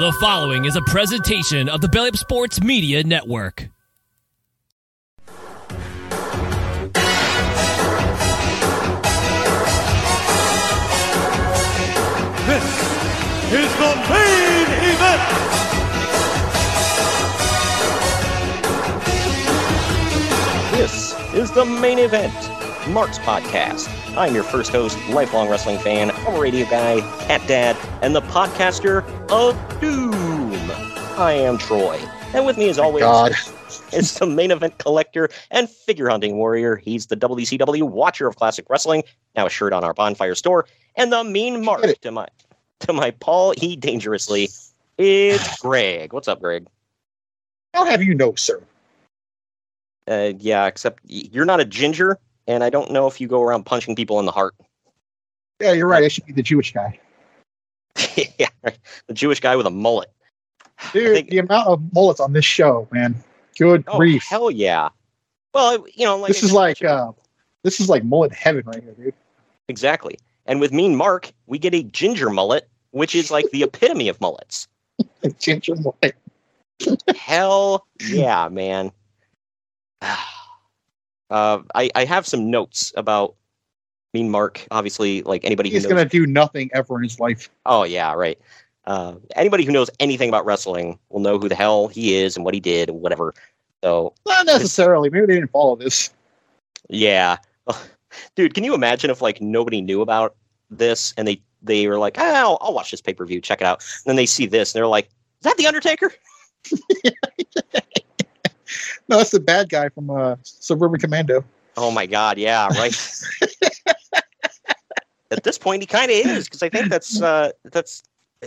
The following is a presentation of the Belly Up Sports Media Network. This is the main event. This is the main event, Mark's podcast. I'm your first host, lifelong wrestling fan, former radio guy, cat dad, and the podcaster of Doom. I am Troy, and with me as always God. is the main event collector and figure hunting warrior. He's the WCW watcher of classic wrestling, now a shirt on our bonfire store, and the mean Mark to my to my Paul E. Dangerously. It's Greg. What's up, Greg? I'll have you know, sir. Uh, yeah, except you're not a ginger, and I don't know if you go around punching people in the heart. Yeah, you're right. I should be the Jewish guy. yeah, right. the Jewish guy with a mullet. Dude, think- the amount of mullets on this show, man. Good Oh grief. hell yeah! Well, you know, like this is like uh, this is like mullet heaven right here, dude. exactly. And with Mean Mark, we get a ginger mullet, which is like the epitome of mullets. Ginger mullet. Hell yeah, man. Uh, I I have some notes about Mean Mark. Obviously, like anybody who He's knows gonna do nothing ever in his life. Oh yeah, right. Uh, anybody who knows anything about wrestling will know who the hell he is and what he did and whatever. So Not necessarily. Maybe they didn't follow this. yeah, dude, can you imagine if like nobody knew about this and they they were like, oh, I'll, I'll watch this pay per view, check it out. And then they see this and they're like, is that the Undertaker? No, that's the bad guy from uh, Suburban Commando. Oh my god, yeah, right. At this point, he kind of is because I think that's uh, that's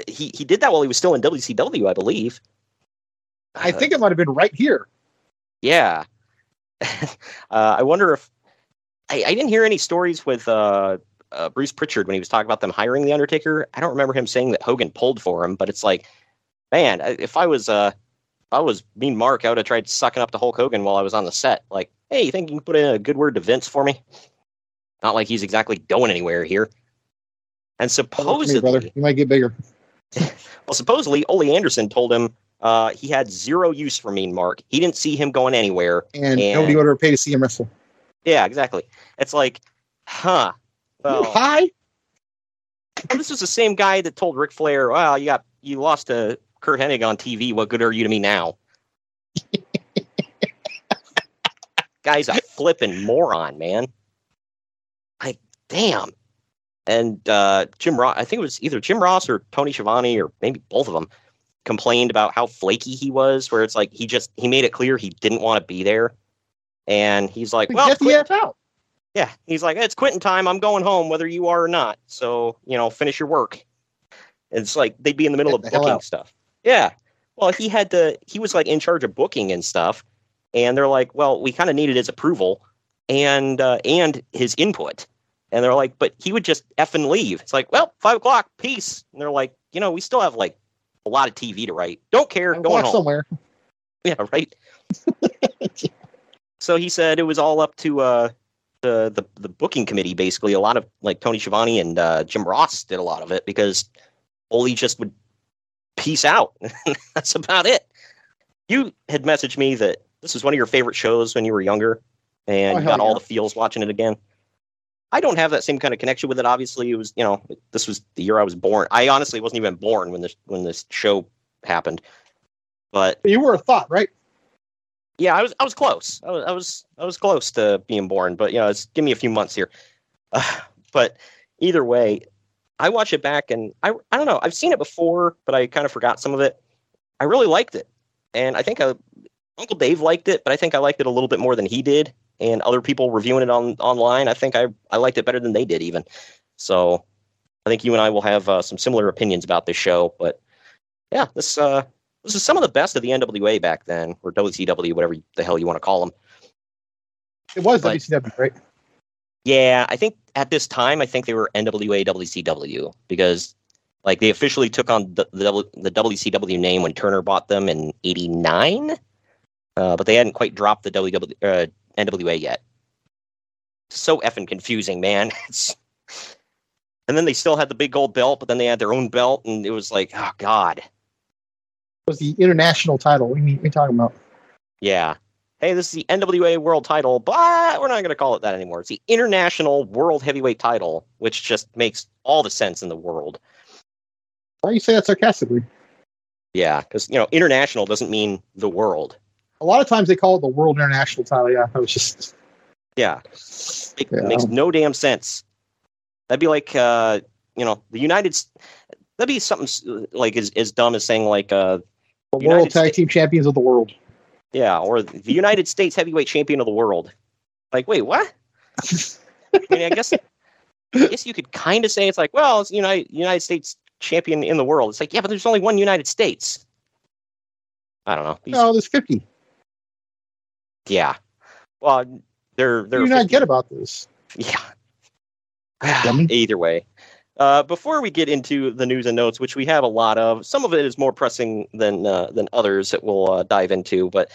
he he did that while he was still in WCW, I believe. I Uh, think it might have been right here. Yeah. uh, I wonder if I, I didn't hear any stories with uh, uh, Bruce Pritchard when he was talking about them hiring the Undertaker. I don't remember him saying that Hogan pulled for him, but it's like, man, if I was uh, I was Mean Mark, I would have tried sucking up to Hulk Hogan while I was on the set. Like, hey, you think you can put in a good word to Vince for me? Not like he's exactly going anywhere here. And for me, brother. supposedly, You might get bigger. well, supposedly, Ole Anderson told him uh, he had zero use for Mean Mark. He didn't see him going anywhere. And, And- nobody would ever pay to see him wrestle. Yeah, exactly. It's like, huh. Well, Hi. this was the same guy that told Ric Flair, "Well, you got you lost to Curt Hennig on TV. What good are you to me now?" Guy's a flipping moron, man. Like, damn. And uh, Jim Ross, I think it was either Jim Ross or Tony Schiavone or maybe both of them, complained about how flaky he was. Where it's like he just he made it clear he didn't want to be there, and he's like, "Well, Get the out. yeah, he's like, it's quitting time. I'm going home, whether you are or not. So you know, finish your work. It's like they'd be in the middle Get of the booking stuff. Yeah. Well, he had to. He was like in charge of booking and stuff, and they're like, well, we kind of needed his approval and uh, and his input. And they're like, but he would just f and leave. It's like, well, five o'clock, peace. And they're like, you know, we still have like a lot of TV to write. Don't care, going Walk home. somewhere. Yeah, right. so he said it was all up to uh, the, the the booking committee. Basically, a lot of like Tony Schiavone and uh, Jim Ross did a lot of it because Ole just would peace out. That's about it. You had messaged me that this was one of your favorite shows when you were younger, and Oh, you got all yeah. the feels watching it again. I don't have that same kind of connection with it. Obviously, it was you know this was the year I was born. I honestly wasn't even born when this when this show happened, but You were a thought, right? yeah, I was I was close. I was I was, I was close to being born, but you know, it's give me a few months here. Uh, but either way, I watch it back and I I don't know. I've seen it before, but I kind of forgot some of it. I really liked it, and I think I, Uncle Dave liked it, but I think I liked it a little bit more than he did. And other people reviewing it on online, I think I I liked it better than they did even. So I think you and I will have uh, some similar opinions about this show. But yeah, this uh, this is some of the best of the NWA back then, or WCW, whatever the hell you want to call them. It was But- WCW, right? Yeah, I think at this time, I think they were NWA WCW because like they officially took on the the, the WCW name when Turner bought them in '89, uh, but they hadn't quite dropped the WW, uh, NWA yet. So effing confusing, man. It's, and then they still had the big gold belt, but then they had their own belt, and it was like, oh god, It was the international title. What are you, what are you talking about? yeah. Hey, this is the NWA World Title, but we're not going to call it that anymore. It's the International World Heavyweight Title, which just makes all the sense in the world. Why do you say that sarcastically? Yeah, because you know, international doesn't mean the world. A lot of times they call it the World International title. Yeah, I was just Yeah, it Yeah. makes no damn sense. That'd be like, uh, you know, the United. That'd be something like as as dumb as saying like, uh, the United World Tag States- Team Champions of the world. Yeah, or the United States Heavyweight Champion of the world. Like, wait, what? I mean, I guess, I guess you could kind of say it's like, well, it's United United States Champion in the world. It's like, yeah, but there's only one United States. I don't know. These- No, there's 50. Yeah. Well, they're they're do you not get about this? Yeah. Either way. Uh, before we get into the news and notes, which we have a lot of, some of it is more pressing than uh, than others that we'll uh, dive into. But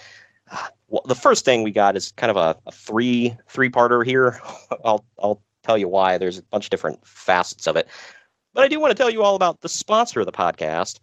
uh, well, the first thing we got is kind of a, a three three parter here. I'll I'll tell you why. There's a bunch of different facets of it. But I do want to tell you all about the sponsor of the podcast.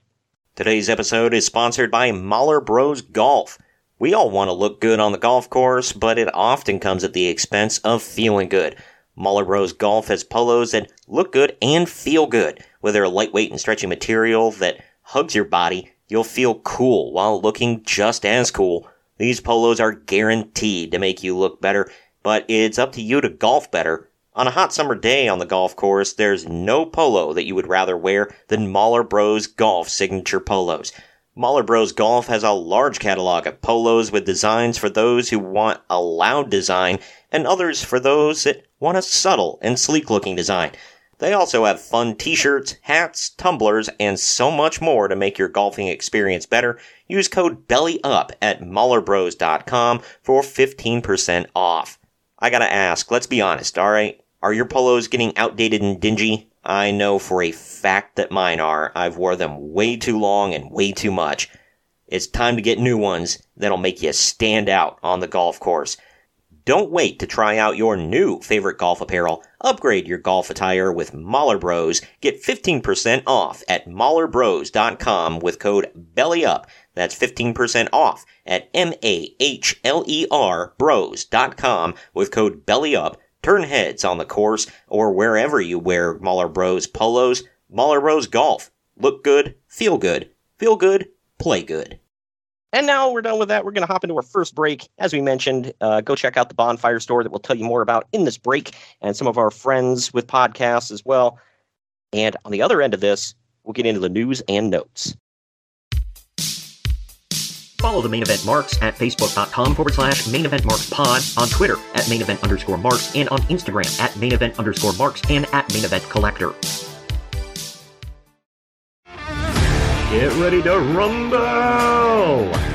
Today's episode is sponsored by Mahler Bros Golf. We all want to look good on the golf course, but it often comes at the expense of feeling good. Mahler Bros Golf has polos that look good and feel good. With their lightweight and stretchy material that hugs your body, you'll feel cool while looking just as cool. These polos are guaranteed to make you look better, but it's up to you to golf better. On a hot summer day on the golf course, there's no polo that you would rather wear than Mahler Bros Golf signature polos. Mahler Bros Golf has a large catalog of polos with designs for those who want a loud design and others for those that want a subtle and sleek looking design. They also have fun t-shirts, hats, tumblers, and so much more to make your golfing experience better. Use code BELLYUP at MahlerBros.com for 15% off. I gotta ask, let's be honest, alright? Are your polos getting outdated and dingy? I know for a fact that mine are. I've wore them way too long and way too much. It's time to get new ones that'll make you stand out on the golf course. Don't wait to try out your new favorite golf apparel. Upgrade your golf attire with Mahler Bros. Get 15% off at MahlerBros.com with code BELLYUP. That's 15% off at M-A-H-L-E-R Bros.com with code BELLYUP. Turn heads on the course or wherever you wear Mahler Bros polos. Mahler Bros Golf. Look good, feel good, feel good, play good. And now we're done with that. We're going to hop into our first break. As we mentioned, uh, go check out the Bonfire store that we'll tell you more about in this break and some of our friends with podcasts as well. And on the other end of this, we'll get into the news and notes. Follow the main event marks at facebook.com forward slash main event marks pod, on Twitter at main event underscore marks, and on Instagram at main event underscore marks and at main event collector. Get ready to rumble!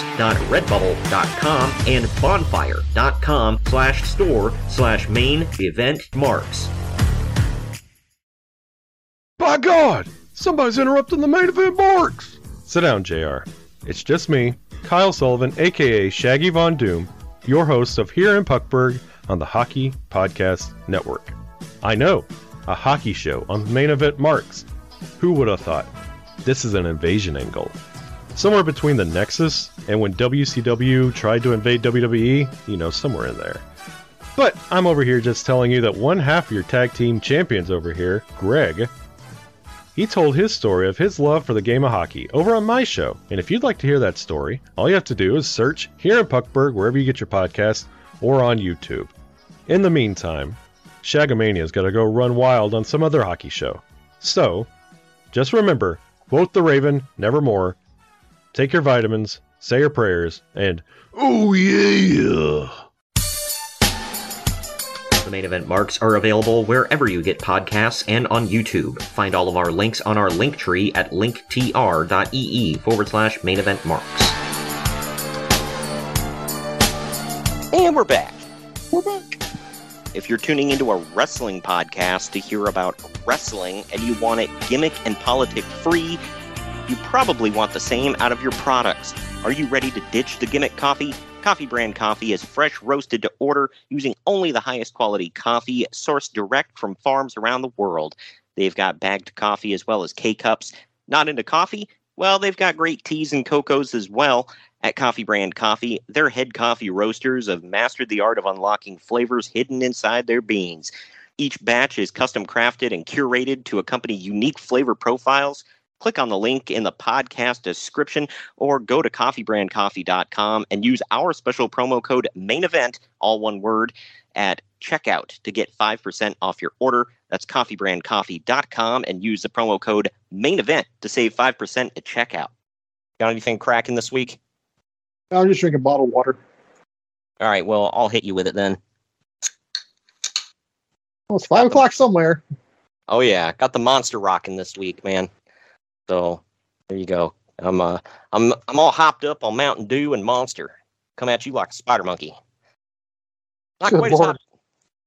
maineventmarks.redbubble.com and bonfire.com slash store slash main event marks. By God! Somebody's interrupting the main event marks! Sit down, JR. It's just me, Kyle Sullivan, aka Shaggy Von Doom, your host of Here in Puckburg on the Hockey Podcast Network. I know, a hockey show on the main event marks. Who would have thought? This is an invasion angle. Somewhere between the Nexus and when WCW tried to invade WWE, you know, somewhere in there. But I'm over here just telling you that one half of your tag team champions over here, Greg, he told his story of his love for the game of hockey over on my show. And if you'd like to hear that story, all you have to do is search here in Puckburg, wherever you get your podcast, or on YouTube. In the meantime, Shagamania's got to go run wild on some other hockey show. So, just remember quote the Raven, nevermore, take your vitamins, say your prayers, and oh yeah! The main event marks are available wherever you get podcasts and on YouTube. Find all of our links on our link tree at linktr.ee forward slash main event marks. And we're back. We're back. If you're tuning into a wrestling podcast to hear about wrestling and you want it gimmick and politic free, you probably want the same out of your products. Are you ready to ditch the gimmick coffee? Coffee brand coffee is fresh roasted to order using only the highest quality coffee sourced direct from farms around the world. They've got bagged coffee as well as K cups. Not into coffee? Well, they've got great teas and cocos as well. At Coffee Brand Coffee, their head coffee roasters have mastered the art of unlocking flavors hidden inside their beans. Each batch is custom crafted and curated to accompany unique flavor profiles. Click on the link in the podcast description or go to coffeebrandcoffee.com and use our special promo code main event, all one word, at checkout to get 5% off your order. That's coffeebrandcoffee.com and use the promo code main event to save 5% at checkout. Got anything cracking this week? I'm just drinking bottled water. All right, well, I'll hit you with it then. Well, it's five o'clock somewhere. Oh yeah, got the monster rocking this week, man. So there you go. I'm uh I'm I'm all hopped up on Mountain Dew and Monster. Come at you like a spider monkey. Not Good quite as Lord. hop,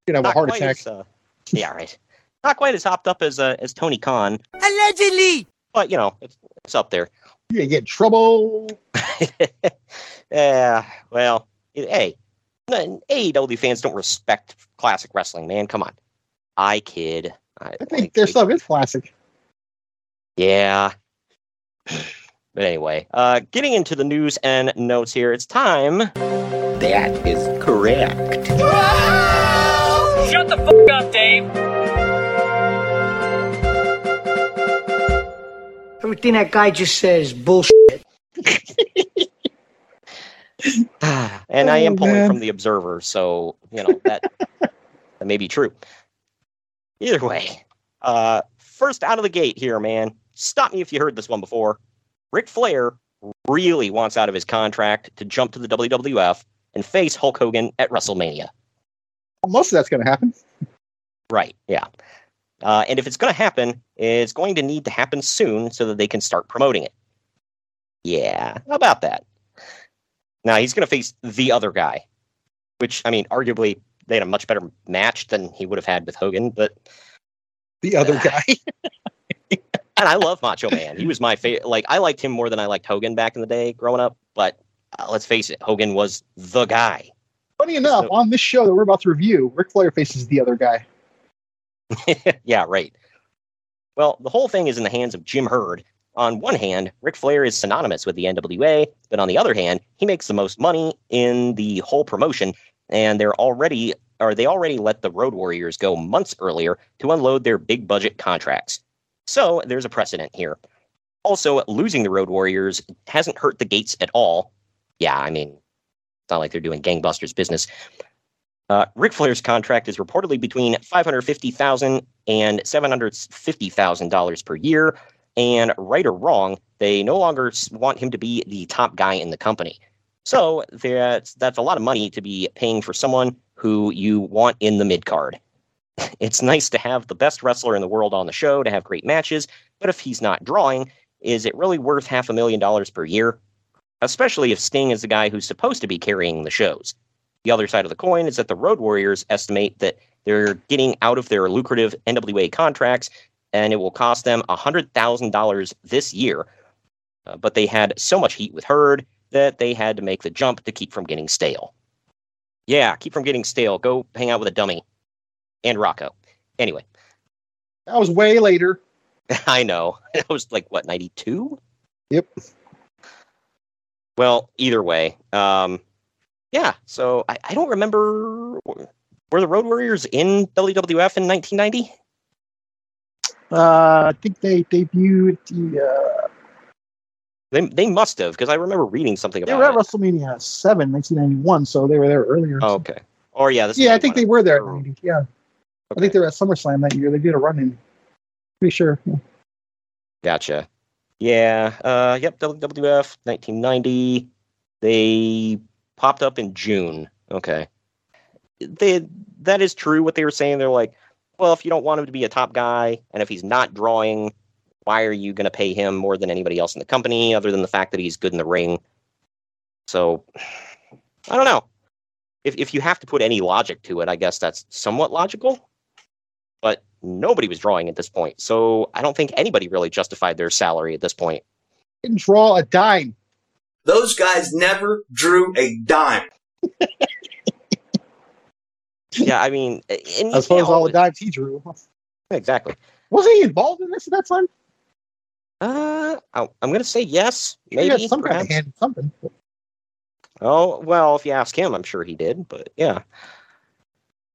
You're gonna have not a heart attack. as, uh, yeah, right. Not quite as hopped up as uh, as Tony Khan, Allegedly. but you know it's it's up there. You're gonna get in trouble. yeah, well, hey, n- AEW fans don't respect classic wrestling, man. Come on, I kid. I, I think like, their they- stuff is classic. Yeah. But anyway, uh, getting into the news and notes here, it's time. That is correct. Shut the fuck up, Dave. Everything that guy just says bullshit. and I am Oh, pulling man. from the Observer, so you know that that may be true. Either way, uh, first out of the gate here, man. Stop me if you heard this one before. Ric Flair really wants out of his contract to jump to the WWF and face Hulk Hogan at WrestleMania. Well, most of that's gonna happen. Right. Yeah. Uh, and if it's going to happen, it's going to need to happen soon so that they can start promoting it. Yeah. How about that? Now he's going to face the other guy, which I mean, arguably they had a much better match than he would have had with Hogan. But The other Ah. guy. and I love Macho Man. He was my favorite. Like I liked him more than I liked Hogan back in the day growing up. But uh, let's face it, Hogan was the guy. Funny enough, So- on this show that we're about to review, Ric Flair faces the other guy. yeah, right. Well, the whole thing is in the hands of Jim Herd. On one hand, Ric Flair is synonymous with the NWA, but on the other hand, he makes the most money in the whole promotion, and they're already or they already let the Road Warriors go months earlier to unload their big budget contracts. So there's a precedent here. Also, losing the Road Warriors hasn't hurt the Gates at all. Yeah, I mean, it's not like they're doing gangbusters business. Uh, Ric Flair's contract is reportedly between five hundred fifty thousand and seven hundred fifty thousand dollars per year. And right or wrong, they no longer want him to be the top guy in the company. So that's that's a lot of money to be paying for someone who you want in the mid card. It's nice to have the best wrestler in the world on the show to have great matches, but if he's not drawing, is it really worth half a million dollars per year? Especially if Sting is the guy who's supposed to be carrying the shows. The other side of the coin is that the Road Warriors estimate that they're getting out of their lucrative NWA contracts and it will cost them $100,000 this year. Uh, but they had so much heat with Herd that they had to make the jump to keep from getting stale. Yeah, keep from getting stale. Go hang out with a dummy and Rocco. Anyway, That was way later. I know. It was like, what, 92? Yep. Well, either way, um, yeah. So I, I don't remember. Were the Road Warriors in WWF in 1990? Uh, I think they debuted the. Uh, They, they must have, because I remember reading something about. they were at it. WrestleMania 7, 1991, so they were there earlier. Oh, okay. Or yeah, this yeah, I think they were there 90. Yeah. I think they were at SummerSlam that year. They did a run in. Pretty sure. Yeah. Gotcha. Yeah. Uh, yep. WWF 1990. They popped up in June. Okay. They that is true. What they were saying. They're like, well, if you don't want him to be a top guy, and if he's not drawing, why are you going to pay him more than anybody else in the company, other than the fact that he's good in the ring? So, I don't know. If if you have to put any logic to it, I guess that's somewhat logical. But nobody was drawing at this point, so I don't think anybody really justified their salary at this point. Didn't draw a dime. Those guys never drew a dime. Yeah, I mean, and As far as all the dimes he drew. exactly. Wasn't he involved in this at that time? Uh, I- I'm gonna say yes, He maybe had some kind of hand something. Oh well, if you ask him, I'm sure he did. But yeah,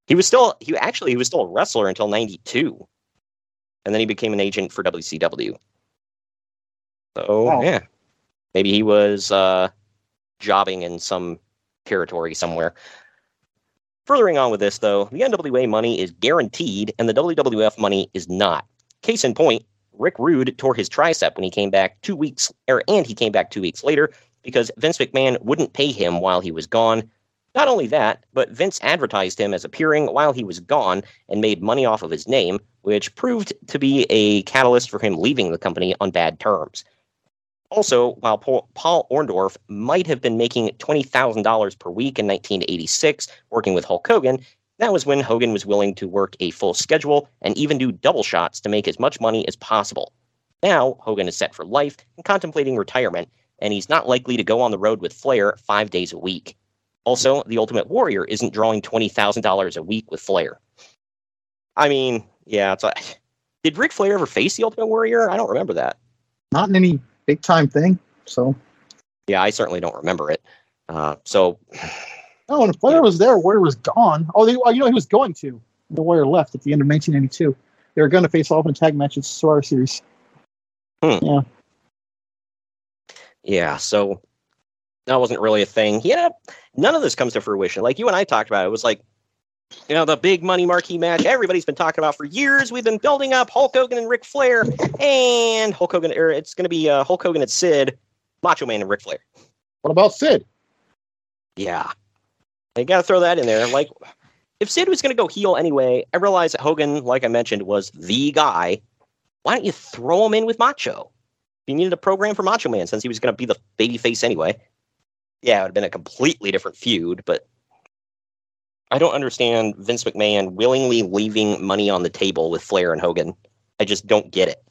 he was still he actually he was still a wrestler until '92, and then he became an agent for WCW. So Wow. yeah, maybe he was uh, jobbing in some territory somewhere. Furthering on with this, though, the NWA money is guaranteed, and the WWF money is not. Case in point, Rick Rude tore his tricep when he came back two weeks, er, and he came back two weeks later because Vince McMahon wouldn't pay him while he was gone. Not only that, but Vince advertised him as appearing while he was gone and made money off of his name, which proved to be a catalyst for him leaving the company on bad terms. Also, while Paul, Orndorff might have been making $20,000 per week in 1986 working with Hulk Hogan, that was when Hogan was willing to work a full schedule and even do double shots to make as much money as possible. Now, Hogan is set for life and contemplating retirement, and he's not likely to go on the road with Flair five days a week. Also, the Ultimate Warrior isn't drawing $20,000 a week with Flair. I mean, yeah, it's like, did Ric Flair ever face the Ultimate Warrior? I don't remember that. Not in any big time thing. So, Yeah, I certainly don't remember it. Uh, so, oh, and Flair was there, Warrior was gone. Oh, they, oh, you know, he was going to. The Warrior left at the end of 1992. They were going to face off in a tag match at Survivor Series. Yeah. Yeah, so that wasn't really a thing. Yeah, none of this comes to fruition. Like you and I talked about, it was like, you know, the big money marquee match everybody's been talking about for years. We've been building up Hulk Hogan and Ric Flair, and Hulk Hogan, or it's going to be uh, Hulk Hogan and Sid, Macho Man and Ric Flair. What about Sid? Yeah. They got to throw that in there. Like, if Sid was going to go heel anyway, I realize that Hogan, like I mentioned, was the guy. Why don't you throw him in with Macho? He needed a program for Macho Man since he was going to be the baby face anyway. Yeah, it would have been a completely different feud, but I don't understand Vince McMahon willingly leaving money on the table with Flair and Hogan. I just don't get it.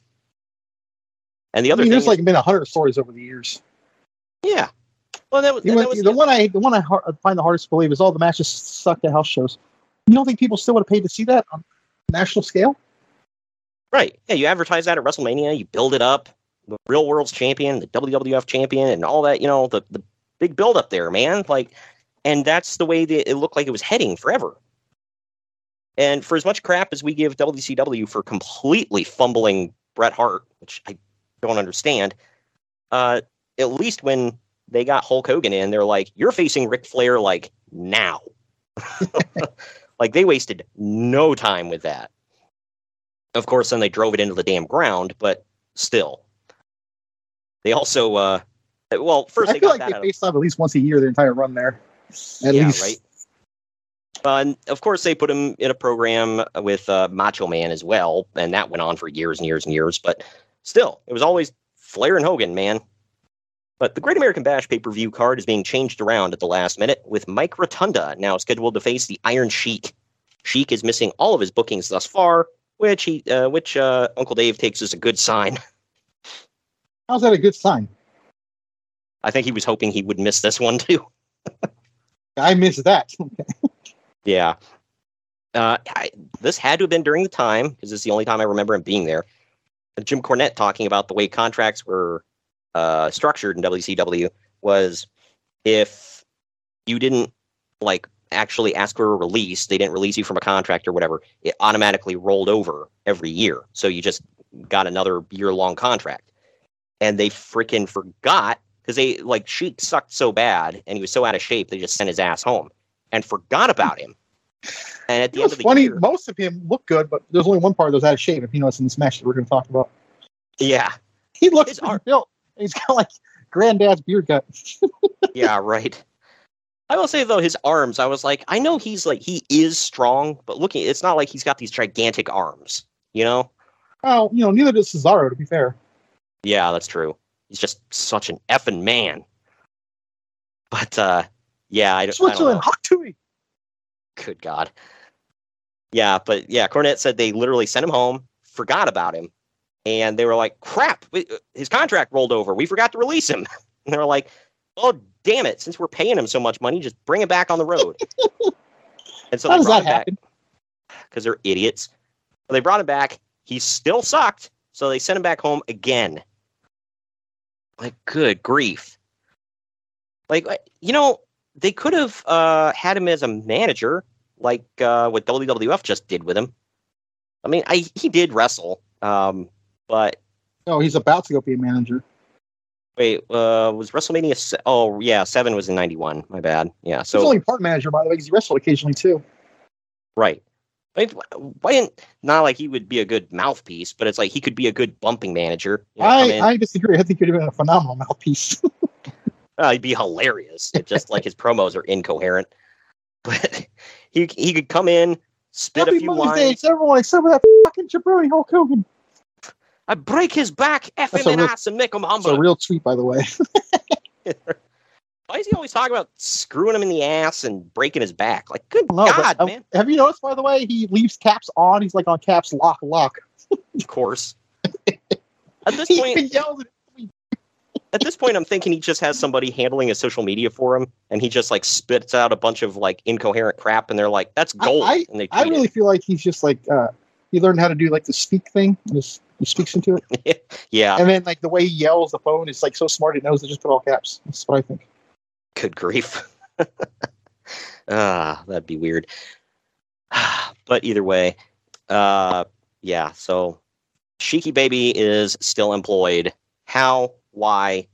And the I other mean, thing there's is- like been a hundred stories over the years. yeah. Well, that was, The that one, was the one I the one I find the hardest to believe is all the matches sucked at house shows. You don't think people still would have paid to see that on national scale? Right. Yeah, you advertise that at WrestleMania, you build it up, the real world's champion, the WWF champion, and all that, you know, the, the big build up there, man. Like, and that's the way that it looked like it was heading forever. And for as much crap as we give WCW for completely fumbling Bret Hart, which I don't understand, uh, at least when they got Hulk Hogan in, they're like, you're facing Ric Flair like now. like they wasted no time with that. Of course, then they drove it into the damn ground, but still. They also, uh, well, first I they feel got like that they faced off at least once a year their entire run there. At yeah, least. right. Uh, and of course, they put him in a program with uh, Macho Man as well, and that went on for years and years and years. But still, it was always Flair and Hogan, man. But the Great American Bash pay per view card is being changed around at the last minute, with Mike Rotunda now scheduled to face the Iron Sheik. Sheik is missing all of his bookings thus far, which he, uh, which uh, Uncle Dave takes as a good sign. How's that a good sign? I think he was hoping he would miss this one too. I missed that. Yeah. Uh, I, this had to have been during the time because it's the only time I remember him being there. Jim Cornette talking about the way contracts were uh, structured in WCW was if you didn't like actually ask for a release, they didn't release you from a contract or whatever, it automatically rolled over every year. So you just got another year long contract. And they freaking forgot because they like Sheik sucked so bad and he was so out of shape, they just sent his ass home and forgot about him. And at the It end was of the funny. year, Most of him looked good, but there's only one part that was out of shape. If you notice in this match that we're going to talk about, yeah, he looks His pretty arm- built. He's got like granddad's beard cut. yeah, right. I will say though, his arms, I was like, I know he's like he is strong, but looking, it's not like he's got these gigantic arms, you know? Well, you know, neither does Cesaro. To be fair, Yeah, that's true. He's just such an effing man. But uh, yeah, I, I Switzerland, know. hot to me. Good God. Yeah, but yeah, Cornette said they literally sent him home, forgot about him, and they were like, "Crap, we, his contract rolled over. We forgot to release him." And they were like, "Oh, damn it! Since we're paying him so much money, just bring him back on the road." and so How they does brought that him happen? back because they're idiots. So they brought him back. He still sucked, so they sent him back home again. Like, good grief! Like, uh, you know, they could have uh, had him as a manager, like uh, what WWF just did with him. I mean, I he did wrestle, um, but No, he's about to go be a manager. wait, uh, was WrestleMania? Se- oh, yeah, seven was in '91. My bad. Yeah, so he's only part manager, by the way, because he wrestled occasionally too. right. I mean, why didn't not like he would be a good mouthpiece, but it's like he could be a good bumping manager. You know, I, I disagree. I think he'd have been a phenomenal mouthpiece. Uh, he'd be hilarious. It's just like his promos are incoherent. But he he could come in, spit a Happy few Mother's Day lines. to everyone except for that fucking jabroni Hulk Hogan. I break his back, F him a in ass, and make him It's a real tweet, by the way. Why is he always talking about screwing him in the ass and breaking his back? Like, good No, God, uh, man. Have you noticed, by the way, he leaves caps on. He's like on caps lock lock. Of course. At this point, at at this point, I'm thinking he just has somebody handling his social media for him, and he just like spits out a bunch of like incoherent crap, and they're like, "That's gold," I, and they I tweet really feel like he's just like uh, he learned how to do like the speak thing. just- He speaks into it, it. yeah, and then like the way he yells the phone is like so smart. It knows to just put all caps. That's what I think. Good grief. ah, that'd be weird. but either way, uh, yeah. So, Sheiky Baby is still employed. How? Why?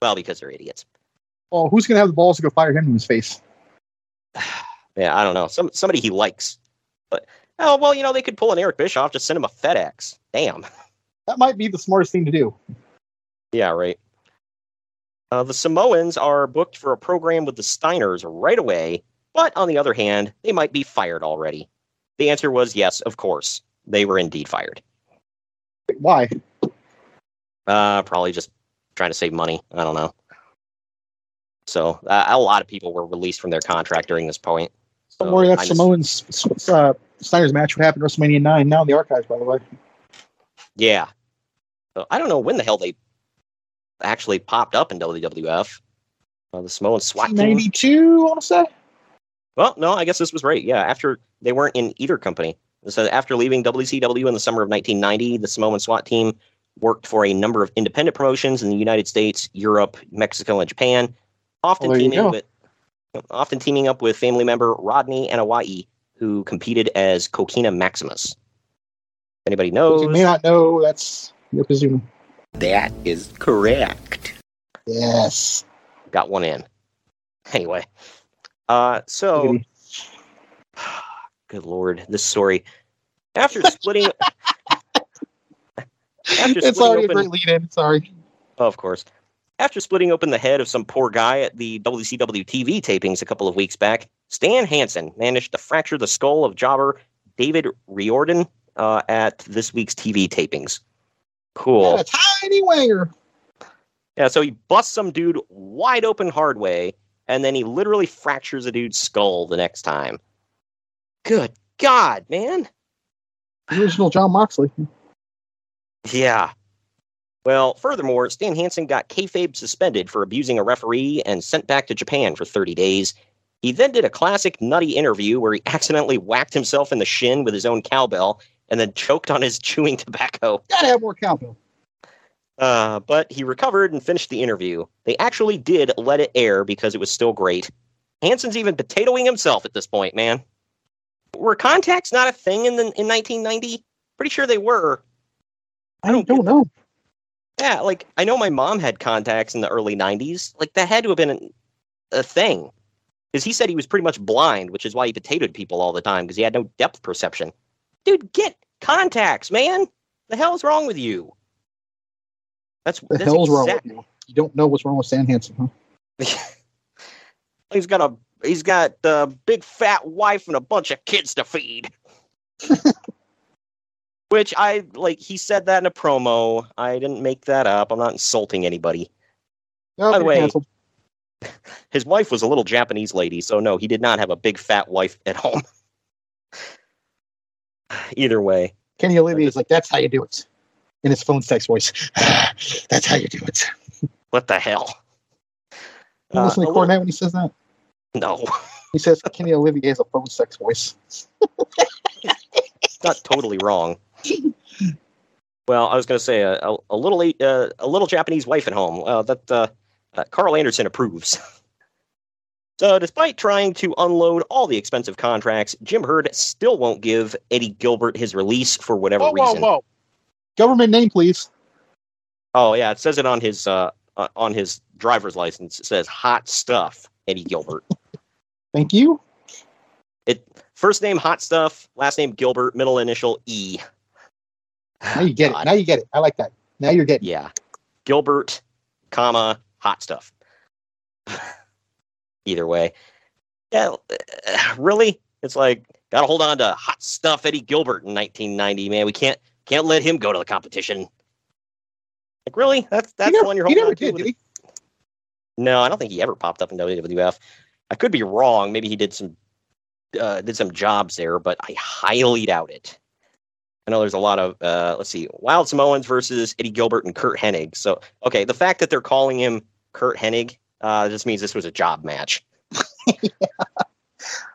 Well, because they're idiots. Well, who's gonna have the balls to go fire him in his face? Yeah, I don't know. Some somebody he likes. But oh well, you know they could pull an Eric Bischoff, just send him a FedEx. Damn. That might be the smartest thing to do. Yeah, right. Uh, the Samoans are booked for a program with the Steiners right away, but on the other hand, they might be fired already. The answer was yes, of course. They were indeed fired. Why? Uh, probably just trying to save money. I don't know. So uh, a lot of people were released from their contract during this point. Don't So worry, that Samoan's uh, Snyder's match would happen WrestleMania nine. Now in the archives, by the way. Yeah. So I don't know when the hell they actually popped up in WWF. Uh, the Samoan SWAT team. Ninety two, I want to say. Well, no, I guess this was right. Yeah, after they weren't in either company. So after leaving WCW in the summer of 1990, the Samoan SWAT team worked for a number of independent promotions in the United States, Europe, Mexico, and Japan, often Well, teaming with often teaming up with family member Rodney Anoa'i, who competed as Kokina Maximus. Anybody knows? You may not know. That's presuming. That is correct. Yes. got one in. Anyway, uh, so good lord, this story. After splitting, after It's already a open, great lead in. Sorry. of course, after splitting open the head of some poor guy at the WCW TV tapings a couple of weeks back, Stan Hansen managed to fracture the skull of jobber David Riordan uh, at this week's TV tapings. Cool. A tiny winger. Yeah, so he busts some dude wide open hard way, and then he literally fractures a dude's skull the next time. Good God, man. Original Jon Moxley. Yeah. Well, furthermore, Stan Hansen got kayfabe suspended for abusing a referee and sent back to Japan for 30 days. He then did a classic nutty interview where he accidentally whacked himself in the shin with his own cowbell and then choked on his chewing tobacco. Gotta have more cowbell. Uh, but he recovered and finished the interview. They actually did let it air because it was still great. Hansen's even potatoing himself at this point, man. Were contacts not a thing in the, in 1990? Pretty sure they were. I don't, don't know. Yeah, like I know my mom had contacts in the early 90s. Like that had to have been a thing. Because he said he was pretty much blind, which is why he potatoed people all the time because he had no depth perception. Dude, get contacts, man. The hell's wrong with you? That's The that's hell's wrong with you? You don't know what's wrong with Stan Hansen, huh? He's got a he's got a big fat wife and a bunch of kids to feed. Which I like. He said that in a promo. I didn't make that up. I'm not insulting anybody. No, By the way, canceled. his wife was a little Japanese lady, so no, he did not have a big fat wife at home. Either way, Kenny Olivier is like, that's how you do it. In his phone sex voice. that's how you do it. what the hell? You Uh, listen to a Cornette when he says that? No, He says Kenny Olivier has a phone sex voice. not totally wrong. Well, I was going to say a, a, a little uh, a little Japanese wife at home. Uh, that uh, uh, Karl Anderson approves. So, despite trying to unload all the expensive contracts, Jim Herd still won't give Eddie Gilbert his release for whatever reason. Whoa, whoa, whoa. Government name, please. Oh yeah, it says it on his uh, uh, on his driver's license. It says "Hot Stuff" Eddie Gilbert. Thank you. It first name Hot Stuff, last name Gilbert, middle initial E. Now you get God. it. Now you get it. I like that. Now you're getting it. Yeah, Gilbert, comma Hot Stuff. Either way, yeah, really, it's like gotta hold on to Hot Stuff Eddie Gilbert in 1990. Man, we can't can't let him go to the competition. Like really, that's that's never, one you're holding on to. did, did? No, I don't think he ever popped up in WWF. I could be wrong. Maybe he did some uh, did some jobs there, but I highly doubt it. I know there's a lot of uh, let's see, Wild Samoans versus Eddie Gilbert and Kurt Hennig. So okay, the fact that they're calling him Kurt Hennig uh, just means this was a job match.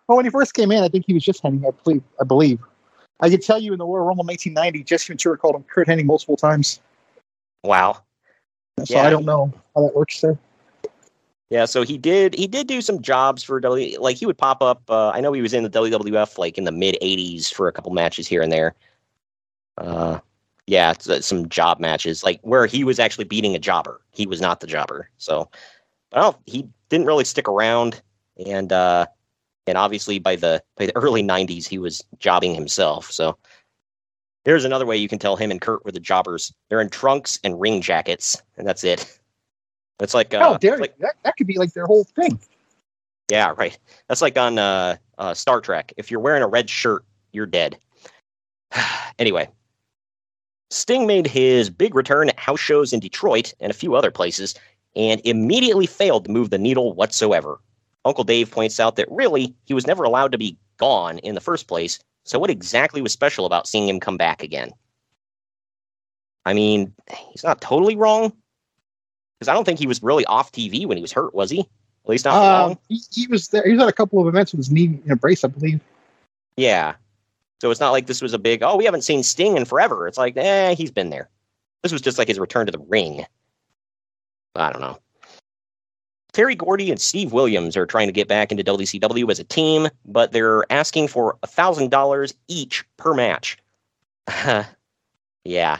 Well, when he first came in, I think he was just Henning, I believe. I believe. I could tell you in the Royal Rumble 1990, Jesse Ventura called him Kurt Henning multiple times. Wow. So Yeah. I don't know how that works there. Yeah, so he did he did do some jobs for W like he would pop up uh, I know he was in the WWF like in the mid 80s for a couple matches here and there. Uh yeah, uh, some job matches like where he was actually beating a jobber. He was not the jobber. So well, he didn't really stick around and uh and obviously by the by the early 90s he was jobbing himself. So there's another way you can tell him and Kurt were the jobbers. They're in trunks and ring jackets and that's it. It's like uh, dare like. That, that could be like their whole thing. yeah, right. That's like on uh, uh, Star Trek. If you're wearing a red shirt, you're dead. anyway, Sting made his big return at house shows in Detroit and a few other places, and immediately failed to move the needle whatsoever. Uncle Dave points out that really he was never allowed to be gone in the first place. So what exactly was special about seeing him come back again? I mean, he's not totally wrong. Because I don't think he was really off TV when he was hurt, was he? At least not for long. He, he was there. He was at a couple of events with his knee in a brace, I believe. Yeah. So it's not like this was a big, oh, we haven't seen Sting in forever. It's like, eh, he's been there. This was just like his return to the ring. I don't know. Terry Gordy and Steve Williams are trying to get back into WCW as a team, but they're asking for $1,000 each per match. yeah.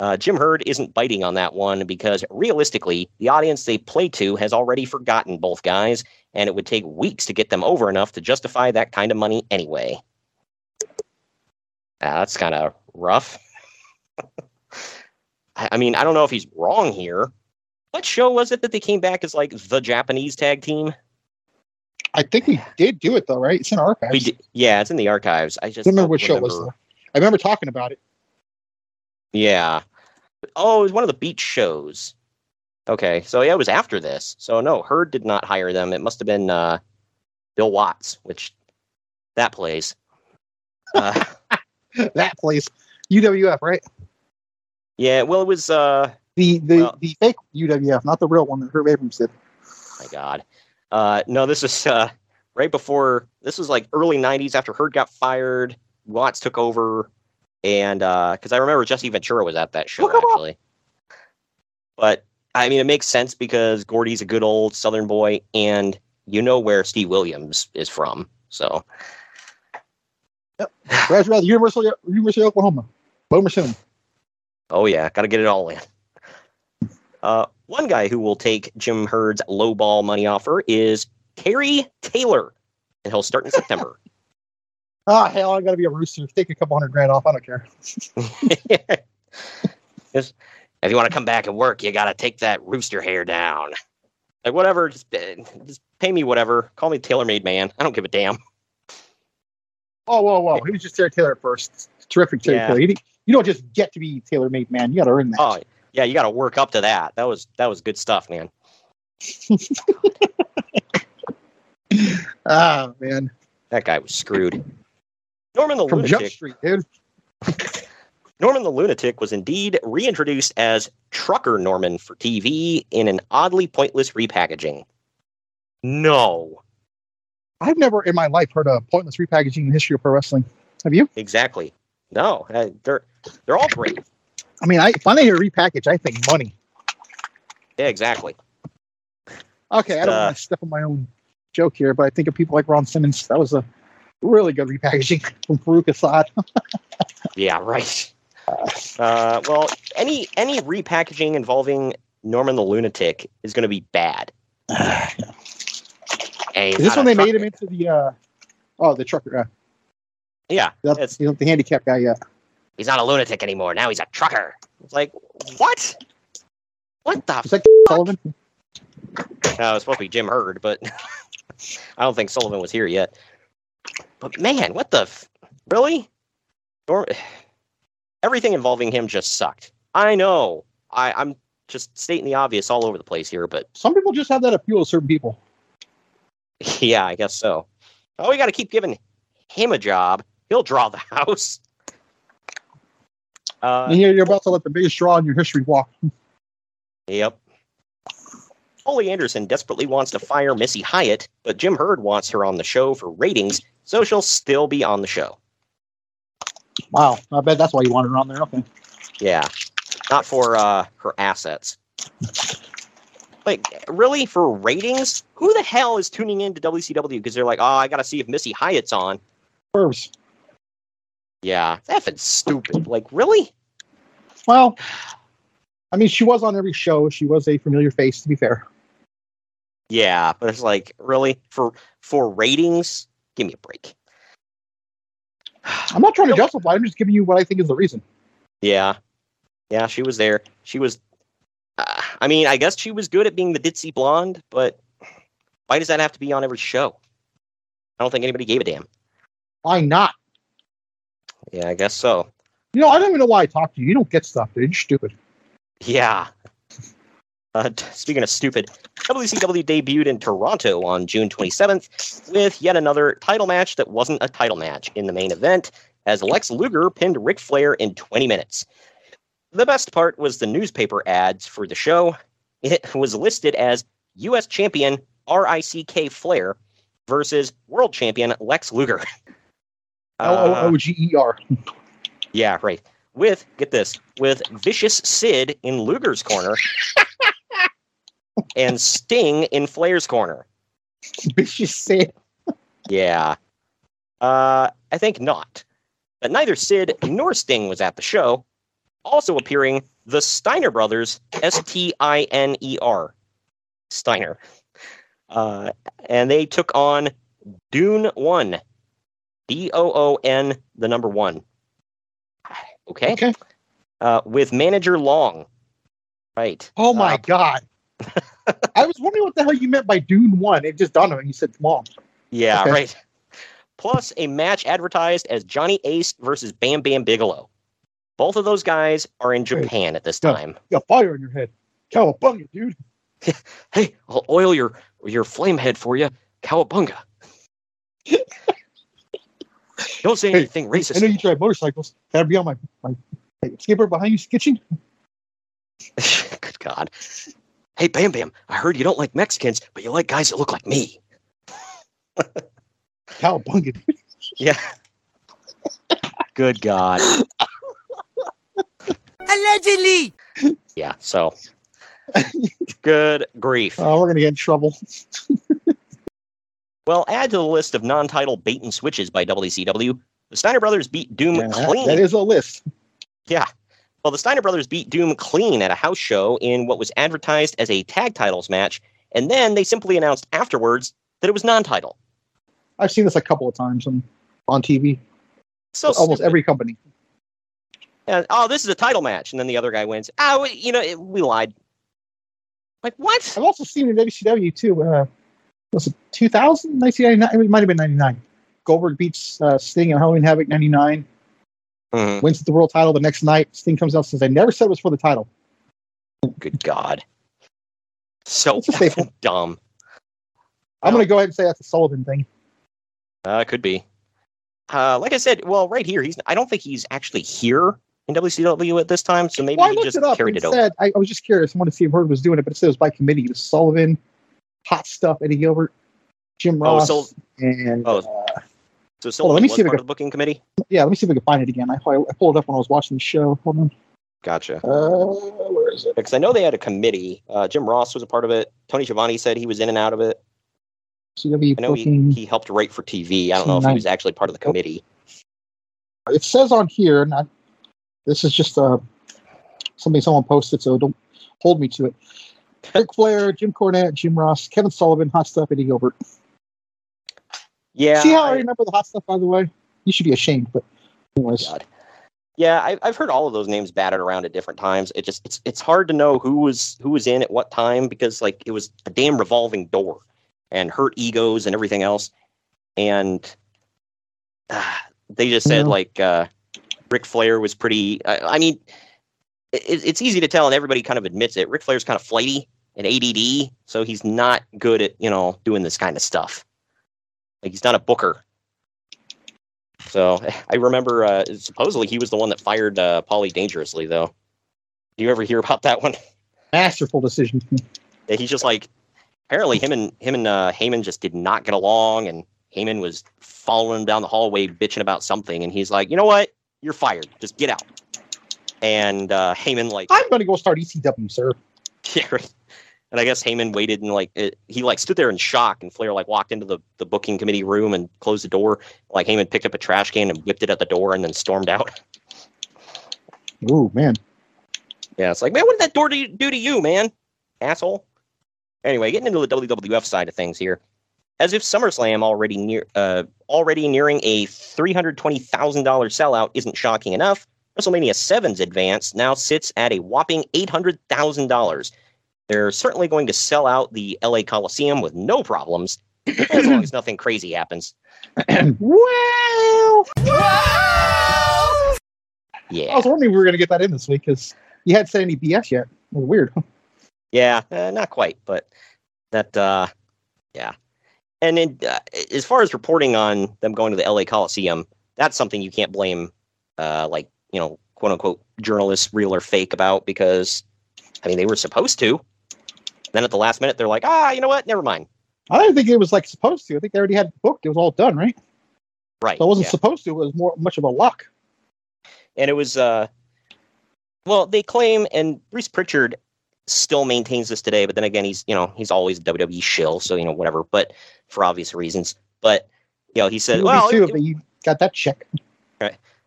Uh, Jim Herd isn't biting on that one because realistically, the audience they play to has already forgotten both guys, and it would take weeks to get them over enough to justify that kind of money anyway. Ah, that's kind of rough. I mean, I don't know if he's wrong here. What show was it that they came back as like the Japanese tag team? I think we did do it though, right? It's in archives. We did, yeah, it's in the archives. I just don't remember what show it was. Though. I remember talking about it. Yeah. Oh, it was one of the beach shows. Okay, so yeah, it was after this. So no, Herd did not hire them. It must have been uh, Bill Watts, which that plays. Uh, that place. UWF, right? Yeah, well, it was. uh The the, Well- the fake UWF, not the real one that Herb Abrams did. My God, uh, no, this was uh, right before. This was like early '90s after Herd got fired. Watts took over, and because I remember Jesse Ventura was at that show Look him up. actually. But I mean, it makes sense because Gordy's a good old Southern boy, and you know where Steve Williams is from. So Brad's rather University University of Oklahoma. Boomer soon. Oh yeah, got to get it all in. Uh, one guy who will take Jim Herd's low ball money offer is Terry Taylor, and he'll start in September. Ah, hell, I got to be a rooster. Take a couple hundred grand off. I don't care. Just- if you want to come back and work, you got to take that rooster hair down. Like whatever, just, uh, just pay me whatever. Call me Tailor Made Man. I don't give a damn. Oh, whoa, whoa. He was just Terry Taylor first. Terrific Terry Yeah. Taylor. You don't just get to be tailor made man. You got to earn that. Oh yeah, you got to work up to that. That was that was good stuff, man. Ah, man. That guy was screwed. Norman the From Jump lunatic. Street, dude. Norman the Lunatic was indeed reintroduced as Trucker Norman for TV in an oddly pointless repackaging. No, I've never in my life heard of pointless repackaging in the history of pro wrestling. Have you? exactly. No, uh, they're they're all great. I mean, I, if I hear repackage, I think money. Yeah, exactly. Okay, I don't Uh, want to step on my own joke here, but I think of people like Ron Simmons. That was a really good repackaging from Faarooq Asad. Yeah, right. Uh, well, any any repackaging involving Norman the Lunatic is going to be bad. Hey, Is this when they made him into the? uh Oh, the trucker. Uh, Yeah, that's the, the handicap guy. Yeah. He's not a lunatic anymore. Now he's a trucker. It's like what? What the? Is that Sullivan? No, it's supposed to be Jim Herd, but I don't think Sullivan was here yet. But man, what the? F- really? Nor- Everything involving him just sucked. I know. I, I'm just stating the obvious all over the place here, but Some people just have that appeal to certain people. yeah, I guess so. Oh, we got to keep giving him a job. He'll draw the house. Uh, and you're about to let the biggest draw in your history walk. Yep. Ole Anderson desperately wants to fire Missy Hyatt, but Jim Herd wants her on the show for ratings, so she'll still be on the show. Wow, I bet that's why you wanted her on there. Okay. Yeah. Not for uh, her assets. Like, really? For ratings? Who the hell is tuning in to WCW? Because they're like, oh, I got to see if Missy Hyatt's on. Curves. Yeah. That's effing stupid. Like, really? Well, I mean, she was on every show. She was a familiar face, to be fair. Yeah. But it's like, really? For for ratings? Give me a break. I'm not trying to justify. I'm just giving you what I think is the reason. Yeah. Yeah, she was there. She was. Uh, I mean, I guess she was good at being the ditzy blonde, but why does that have to be on every show? I don't think anybody gave a damn. Why not? Yeah, I guess so. You know, I don't even know why I talk to you. You don't get stuff, dude. You're stupid. Yeah. Uh, speaking of stupid, WCW debuted in Toronto on June 27th with yet another title match that wasn't a title match in the main event, as Lex Luger pinned Ric Flair in 20 minutes. The best part was the newspaper ads for the show. It was listed as U.S. Champion RICK Flair versus World Champion Lex Luger. L O O G E R. yeah, right. With get this, with Vicious Sid in Luger's corner, and Sting in Flair's corner. Vicious Sid. Yeah. Uh, I think not. But neither Sid nor Sting was at the show. Also appearing, the Steiner brothers, S T I N E R. Steiner. Uh, and they took on Dune 1. D O O N, the number one. Okay. Okay. Uh, with manager Long. Right. Oh my Uh, god. I was wondering what the hell you meant by Dune One. It just dawned on me. You said long. Yeah, Okay. right. Plus a match advertised as Johnny Ace versus Bam Bam Bigelow. Both of those guys are in Hey, Japan at this time. You got fire in your head. Cowabunga, dude. Hey, I'll oil your your flame head for you, cowabunga. Don't say Hey, anything racist. I know you drive motorcycles. Gotta be on my my hey, skateboard behind you skitching. Good God. Hey, Bam Bam, I heard you don't like Mexicans, but you like guys that look like me. Cowabunga. Yeah. Good God. Allegedly. Yeah, so. Good grief. Oh, we're gonna get in trouble. Well, add to the list of non title bait and switches by WCW. The Steiner Brothers beat Doom Yeah, clean. that is a list. Yeah. Well, the Steiner brothers beat Doom clean at a house show in what was advertised as a tag titles match, and then they simply announced afterwards that it was non-title. I've seen this a couple of times on on TV. So Almost stupid. every company. And, oh, this is a title match, and then the other guy wins. Oh, you know, it, we lied. Like what? I've also seen in WCW too. Uh, was it 2000, 1999? It might have been 99. Goldberg beats uh, Sting in Halloween Havoc 99, Mhm. wins the world title the next night. Sting comes out and says, I never said it was for the title. Good God. So It's a staple. effing dumb. I'm going to go ahead and say that's a Sullivan thing. Uh, could be. Uh, like I said, well, right here, he's. I don't think he's actually here in WCW at this time, so maybe Well, I he looked just it up carried and it over. said, I, I was just curious. I wanted to see if Bird was doing it, but it said it was by committee. It was Sullivan, Hot Stuff, Eddie Gilbert, Jim Oh, Ross, so- and Oh, uh, So on, let me see if I can- the booking committee. yeah, let me see if I can find it again. I, I pulled it up when I was watching the show. Hold on. Gotcha. Uh, where is it? Because I know they had a committee. Uh, Jim Ross was a part of it. Tony Schiavone said he was in and out of it. CW I know he, he helped write for TV. I don't know if he was actually part of the committee. it says on here, not this is just uh, something someone posted, so don't hold me to it. Ric Flair, Jim Cornette, Jim Ross, Kevin Sullivan, Hot Stuff, Eddie Gilbert. Yeah. See how I, I- remember the Hot Stuff, by the way? You should be ashamed, but anyways. God. Yeah, I, I've heard all of those names batted around at different times. It just it's it's hard to know who was who was in at what time because like it was a damn revolving door and hurt egos and everything else. And uh, they just said Yeah. like uh, Ric Flair was pretty. I, I mean, it, it's easy to tell, and everybody kind of admits it. Ric Flair's kind of flighty and ADD, so he's not good at you know doing this kind of stuff. Like he's not a booker. So I remember uh, supposedly he was the one that fired uh, Polly dangerously, though. Do you ever hear about that one? Masterful decision. Yeah, he's just like apparently him and him and uh, Heyman just did not get along, and Heyman was following him down the hallway bitching about something, and he's like, you know what, you're fired, just get out. And uh, Heyman like I'm to go start ECW, sir. Yeah, right. And I guess Heyman waited and like it, he like stood there in shock, and Flair like walked into the, the booking committee room and closed the door. Like Heyman picked up a trash can and whipped it at the door and then stormed out. Ooh, man. Yeah, it's like man, what did that door do, do to you, man, asshole? Anyway, getting into the WWF side of things here, as if SummerSlam already near uh already nearing a three hundred twenty thousand dollars sellout isn't shocking enough. WrestleMania 7's advance now sits at a whopping eight hundred thousand dollars. They're certainly going to sell out the LA Coliseum with no problems, as long as nothing crazy happens. Well, Yeah. I was wondering if we were going to get that in this week because you hadn't said any BS yet. It was weird. Yeah, uh, not quite, but that, uh, yeah. And then, uh, as far as reporting on them going to the LA Coliseum, that's something you can't blame, uh, like, you know, quote unquote journalists, real or fake, about because, I mean, they were supposed to. Then at the last minute, they're like, ah, you know what? Never mind. I didn't think it was like supposed to. I think they already had it booked. It was all done, right? Right. So it wasn't yeah. supposed to. It was more much of a luck. and it was uh well they claim and bruce pritchard still maintains this today but then again he's you know he's always a wwe shill so you know whatever but for obvious reasons but you know he said well too it- if you got that check.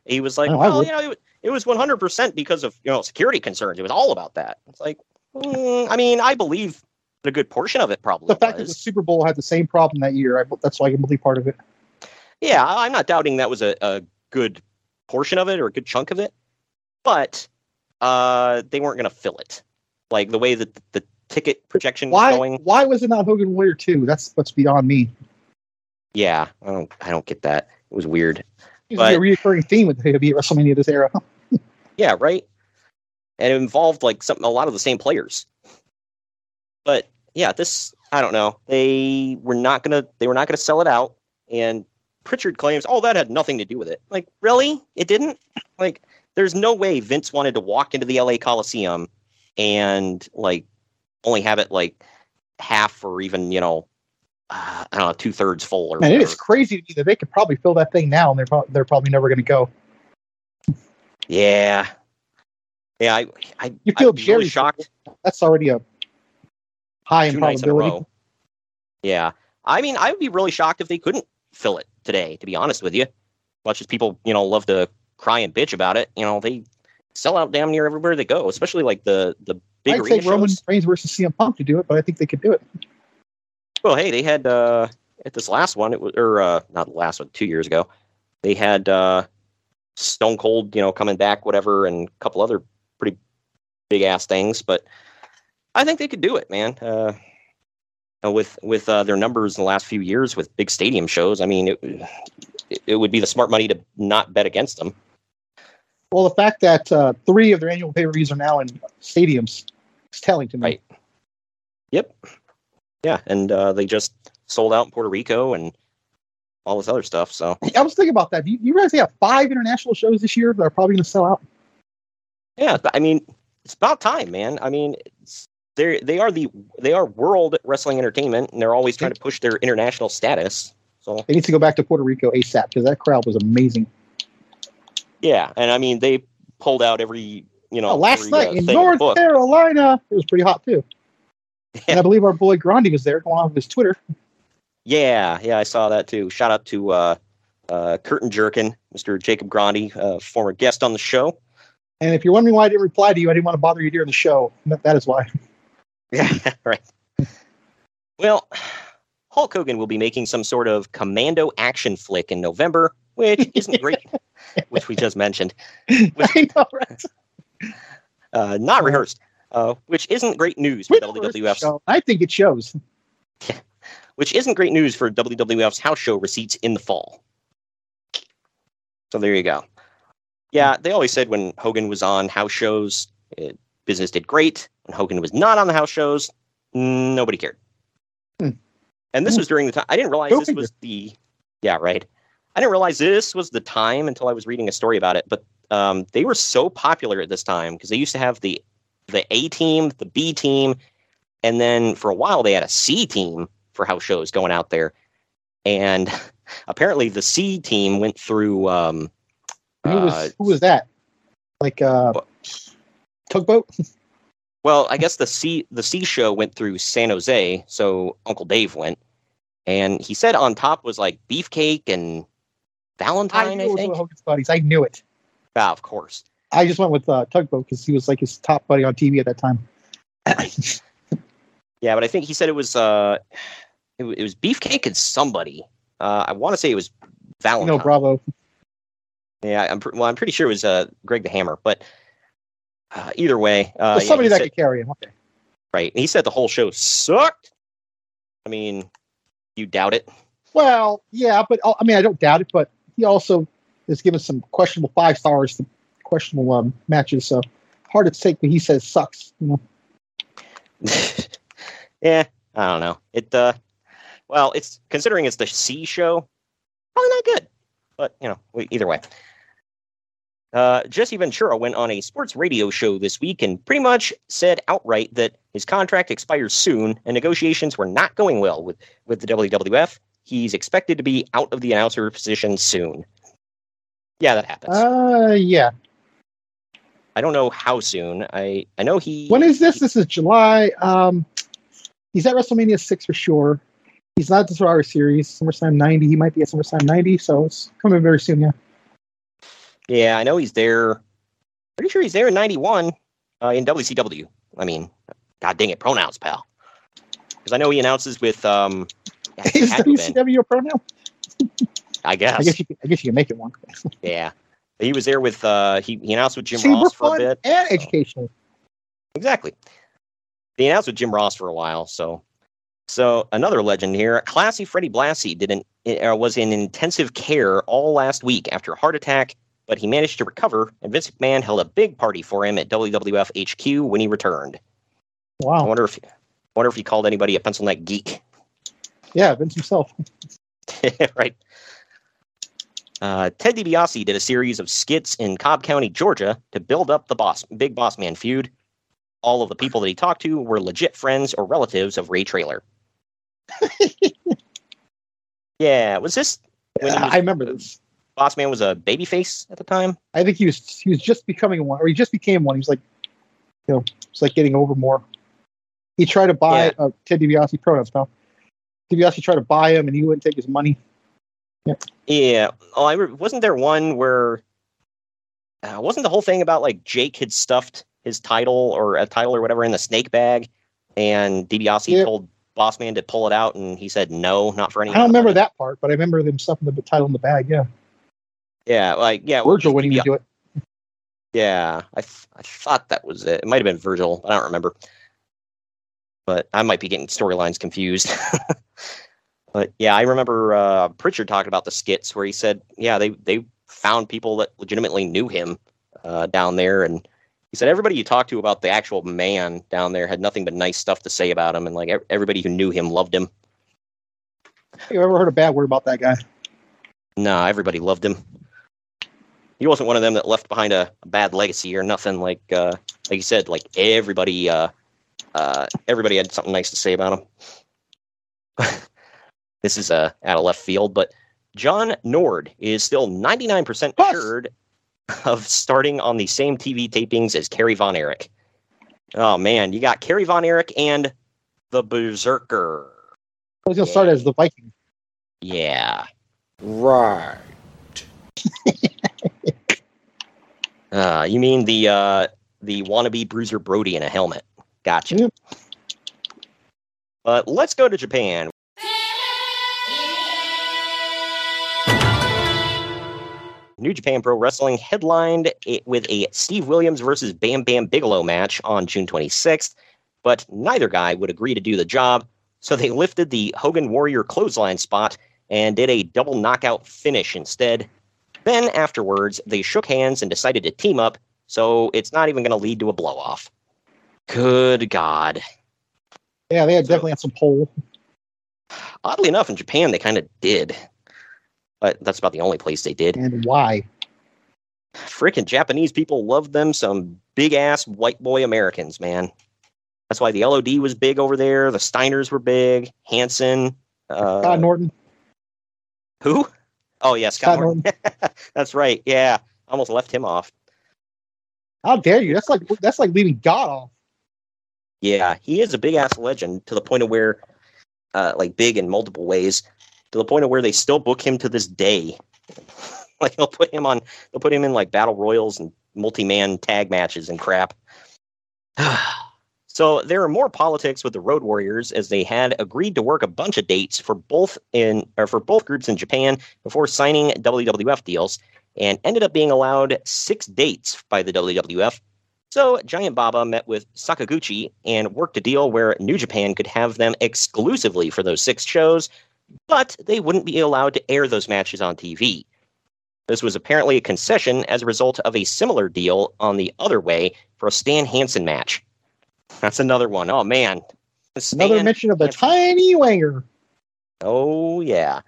He was like Oh, well you know it, it was 100% because of you know security concerns it was all about that it's like mm, i mean i believe a good portion of it probably The fact that the. Super Bowl had the same problem that year, I, that's why I can believe part of it. yeah i'm not doubting that was a, a good portion of it or a good chunk of it but uh they weren't going to fill it like the way that the, the ticket projection was going Why was it not Hogan Warrior Two? That's what's beyond me. yeah i don't i don't get that it was weird It's But- a recurring theme with WWE at WrestleMania this era. yeah right and it involved like something a lot of the same players but yeah this i don't know they were not gonna they were not gonna sell it out and Pritchard claims, "Oh, that had nothing to do with it." Like, really? It didn't? Like, there's no way Vince wanted to walk into the LA Coliseum and like only have it like half or even you know, Uh, I don't know, two thirds full or. Man, it is crazy to me that they could probably fill that thing now, and they're pro- they're probably never going to go. Yeah. Yeah, I, I, You feel be really shocked. That's already a high two nights in a probability. Yeah, I mean, I would be really shocked if they couldn't fill it today. To be honest with you, much as people, you know, love to cry and bitch about it, you know, they sell out damn near everywhere they go, especially like the the big I'd say arena Roman shows. Reigns versus CM Punk to do it, but I think they could do it. Well, hey, they had uh at this last one, it was or uh not the last one, two years ago, they had uh Stone Cold, you know, coming back, whatever, and a couple other pretty big ass things, but I think they could do it, man. Uh uh, with with uh, their numbers in the last few years with big stadium shows, I mean, it, it, it would be the smart money to not bet against them. Well, the fact that uh, three of their annual pay per views are now in stadiums is telling to me. Right. Yep. Yeah, and uh, they just sold out in Puerto Rico and all this other stuff. So I was thinking about that. Do you, you realize they have five international shows this year that are probably going to sell out? Yeah, I mean, it's about time, man. I mean, they they are the they are world wrestling entertainment, and they're always trying to push their international status. So They need to go back to Puerto Rico ASAP because that crowd was amazing. yeah, and I mean, they pulled out every you know Oh, last every, night uh, in thing in the North. Carolina, it was pretty hot too. and I believe our boy Grandi was there going on with his Twitter. Yeah, yeah, I saw that too. Shout out to uh, uh, Curtin Jerkin, Mr. Jacob Grandi, uh, former guest on the show. And if you're wondering why I didn't reply to you, I didn't want to bother you during the show. That, is why. Yeah, right. Well, Hulk Hogan will be making some sort of commando action flick in November, which isn't great, which we just mentioned. I know, right? Uh, not rehearsed, uh, which isn't great news for WWF. I think it shows. which isn't great news for WWF's house show receipts in the fall. So there you go. Yeah, they always said when Hogan was on house shows, it, business did great. When Hogan was not on the house shows, nobody cared. Hmm. And this Hmm. was during the time I didn't realize Go this figure. was the yeah right. I didn't realize this was the time until I was reading a story about it. But um, they were so popular at this time because they used to have the the A team, the B team, and then for a while they had a C team for house shows going out there. And apparently the C team went through um, Who uh, was who was that? Like uh, tugboat? Well, I guess the C the C show went through San Jose, so Uncle Dave went, and he said on top was like beefcake and Valentine. I, knew it think. Hogan's buddies. I knew it. Ah, of course. I just went with uh, tugboat because he was like his top buddy on TV at that time. Yeah, but I think he said it was uh, it, it was beefcake and somebody. Uh, I want to say it was Valentine. know, Bravo. Yeah, I'm well. I'm pretty sure it was uh, Greg the Hammer, but uh, either way, uh, Well, somebody that said- could carry him. Okay. right. He said the whole show sucked. I mean, you doubt it? Well, yeah, but uh, I mean, I don't doubt it. But he also has given some questionable five stars to questionable um, matches. So hard to take what he says sucks. You know, yeah, I don't know. It uh well, it's considering it's the C show, probably not good. But you know, we- either way. Uh, Jesse Ventura went on a sports radio show this week and pretty much said outright that his contract expires soon and negotiations were not going well with, with the WWF. He's expected to be out of the announcer position soon. Yeah, that happens. uh, yeah. I don't know how soon. I, I know he. When is this? This is July. Um, he's at WrestleMania six for sure. He's not at the Survivor Series. SummerSlam ninety. He might be at SummerSlam ninety. So it's coming very soon. Yeah. Yeah, I know he's there. Pretty sure he's there in '91 uh, in WCW. I mean, God dang it, pronouns, pal. Because I know he announces with. Um, Is had to have been, WCW a pronoun? I guess. I guess you. Can, I guess you can make it one. Yeah, he was there with. Uh, he he announced with Jim Ross for a bit. and educational. Exactly. He announced with Jim Ross for a while. So, so another legend here. Classy Freddie Blassie did an, uh, was in intensive care all last week after a heart attack, but he managed to recover. And Vince McMahon held a big party for him at WWF HQ when he returned. Wow. I wonder if wonder if he called anybody a pencil neck geek. Yeah, Vince himself. right. Uh, Ted DiBiase did a series of skits in Cobb County, Georgia, to build up the boss, big boss man feud. All of the people that he talked to were legit friends or relatives of Ray Traylor. yeah, was this when he was, I remember this. Boss Man was a babyface at the time? I think he was he was just becoming one, or he just became one. He was like, you know, it's like getting over more. He tried to buy Yeah. uh, Ted DiBiase pronouns, pal. DiBiase tried to buy him, and he wouldn't take his money. Yeah. Oh, I re- wasn't there one where uh, wasn't the whole thing about like Jake had stuffed his title or a title or whatever in the snake bag, and DiBiase told Bossman to pull it out, and he said no, not for any. I don't remember that part, but I remember them stuffing the title in the bag. Yeah, Yeah, like yeah, Virgil wouldn't even do it. Yeah, I th- I thought that was it. It might have been Virgil. I don't remember. But I might be getting storylines confused. but yeah, I remember uh, Pritchard talking about the skits where he said, yeah, they they found people that legitimately knew him uh, down there, and he said everybody you talked to about the actual man down there had nothing but nice stuff to say about him, and like everybody who knew him loved him. Have you ever heard a bad word about that guy? Nah, everybody loved him. He wasn't one of them that left behind a, a bad legacy or nothing. Like uh, like you said, like everybody uh, uh, everybody had something nice to say about him. this is uh, out of left field, but John Nord is still 99% assured of starting on the same TV tapings as Kerry Von Erich. Oh man, you got Kerry Von Erich and the Berserker. Was gonna start as the Viking. Yeah. Right. Uh, you mean the uh, the wannabe Bruiser Brody in a helmet? Gotcha. But let's go to Japan. New Japan Pro Wrestling headlined it with a Steve Williams versus Bam Bam Bigelow match on June 26th, but neither guy would agree to do the job, so they lifted the Hogan Warrior clothesline spot and did a double knockout finish instead. Then afterwards, they shook hands and decided to team up, so it's not even going to lead to a blow off. Good God. Yeah, they had definitely had some pull. Oddly enough, in Japan, they kind of did. But that's about the only place they did. And why? Freaking Japanese people loved them some big ass white boy Americans, man. That's why the LOD was big over there. The Steiners were big. Hansen. Uh, Scott Norton. Who? Oh, yeah, Scott, Scott Norton. that's right. Yeah. Almost left him off. How dare you? That's like that's like leaving God off. Yeah, he is a big ass legend to the point of where, uh, like big in multiple ways, to the point of where they still book him to this day. like they'll put him on, they'll put him in like battle royals and multi-man tag matches and crap. so there are more politics with the Road Warriors as they had agreed to work a bunch of dates for both in or for both groups in Japan before signing WWF deals, and ended up being allowed six dates by the WWF so Giant Baba met with Sakaguchi and worked a deal where New Japan could have them exclusively for those six shows, but they wouldn't be allowed to air those matches on TV. This was apparently a concession as a result of a similar deal on the other way for a Stan Hansen match. That's another one. Oh man. Stan Another mention of the tiny wanger. Oh yeah.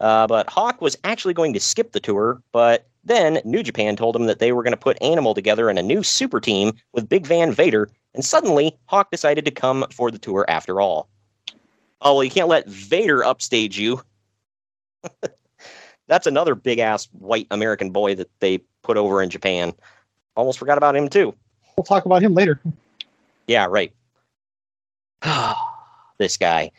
Uh, but Hawk was actually going to skip the tour, but then New Japan told him that they were going to put Animal together in a new super team with Big Van Vader, and suddenly Hawk decided to come for the tour after all. Oh well, you can't let Vader upstage you. That's another big ass white American boy that they put over in Japan. Almost forgot about him too. We'll talk about him later. Yeah, right. this guy.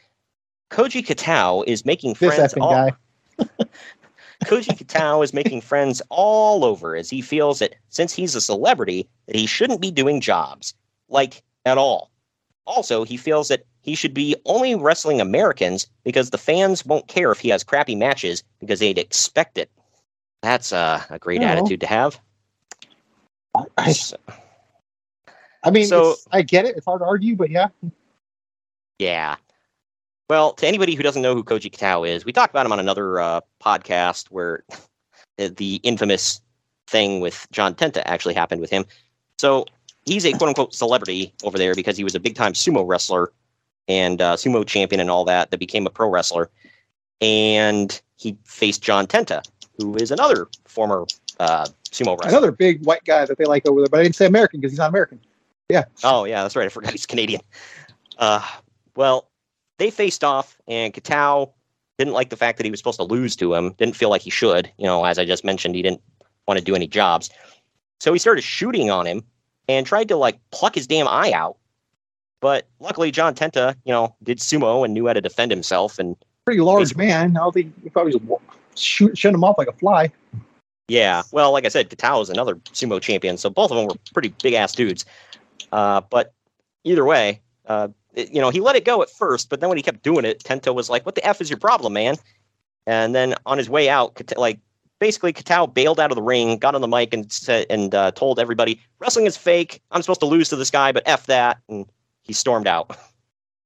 Koji Kitao is making friends all guy. Koji Kitao is making friends all over as he feels that since he's a celebrity, that he shouldn't be doing jobs. Like at all. Also, he feels that he should be only wrestling Americans because the fans won't care if he has crappy matches because they'd expect it. That's uh, a great No. attitude to have. I, I mean, So- I get it. It's hard to argue, but yeah. Yeah. Well, to anybody who doesn't know who Koji Kitao is, we talked about him on another uh, podcast where the infamous thing with John Tenta actually happened with him. So he's a quote unquote celebrity over there because he was a big time sumo wrestler and uh, sumo champion and all that that became a pro wrestler. And he faced John Tenta. who is another former uh, sumo wrestler. Another big white guy that they like over there, but I didn't say American because he's not American. Yeah. Oh yeah, that's right. I forgot he's Canadian. Uh, well, they faced off, and Kitao didn't like the fact that he was supposed to lose to him. Didn't feel like he should. You know, as I just mentioned, he didn't want to do any jobs. So he started shooting on him and tried to like pluck his damn eye out. But luckily, John Tenta, you know, did sumo and knew how to defend himself. And Pretty large man. I don't think he probably was wa- shoot, shooting him off like a fly. yeah, well, like I said, Kitao is another sumo champion, so both of them were pretty big ass dudes. Uh, but either way, uh, it- you know, he let it go at first, but then when he kept doing it, Tenta was like, "What the f is your problem, man?" And then on his way out, Kata- like basically, Kitao bailed out of the ring, got on the mic, and said and uh, told everybody, "Wrestling is fake. I'm supposed to lose to this guy, but f that." And he stormed out.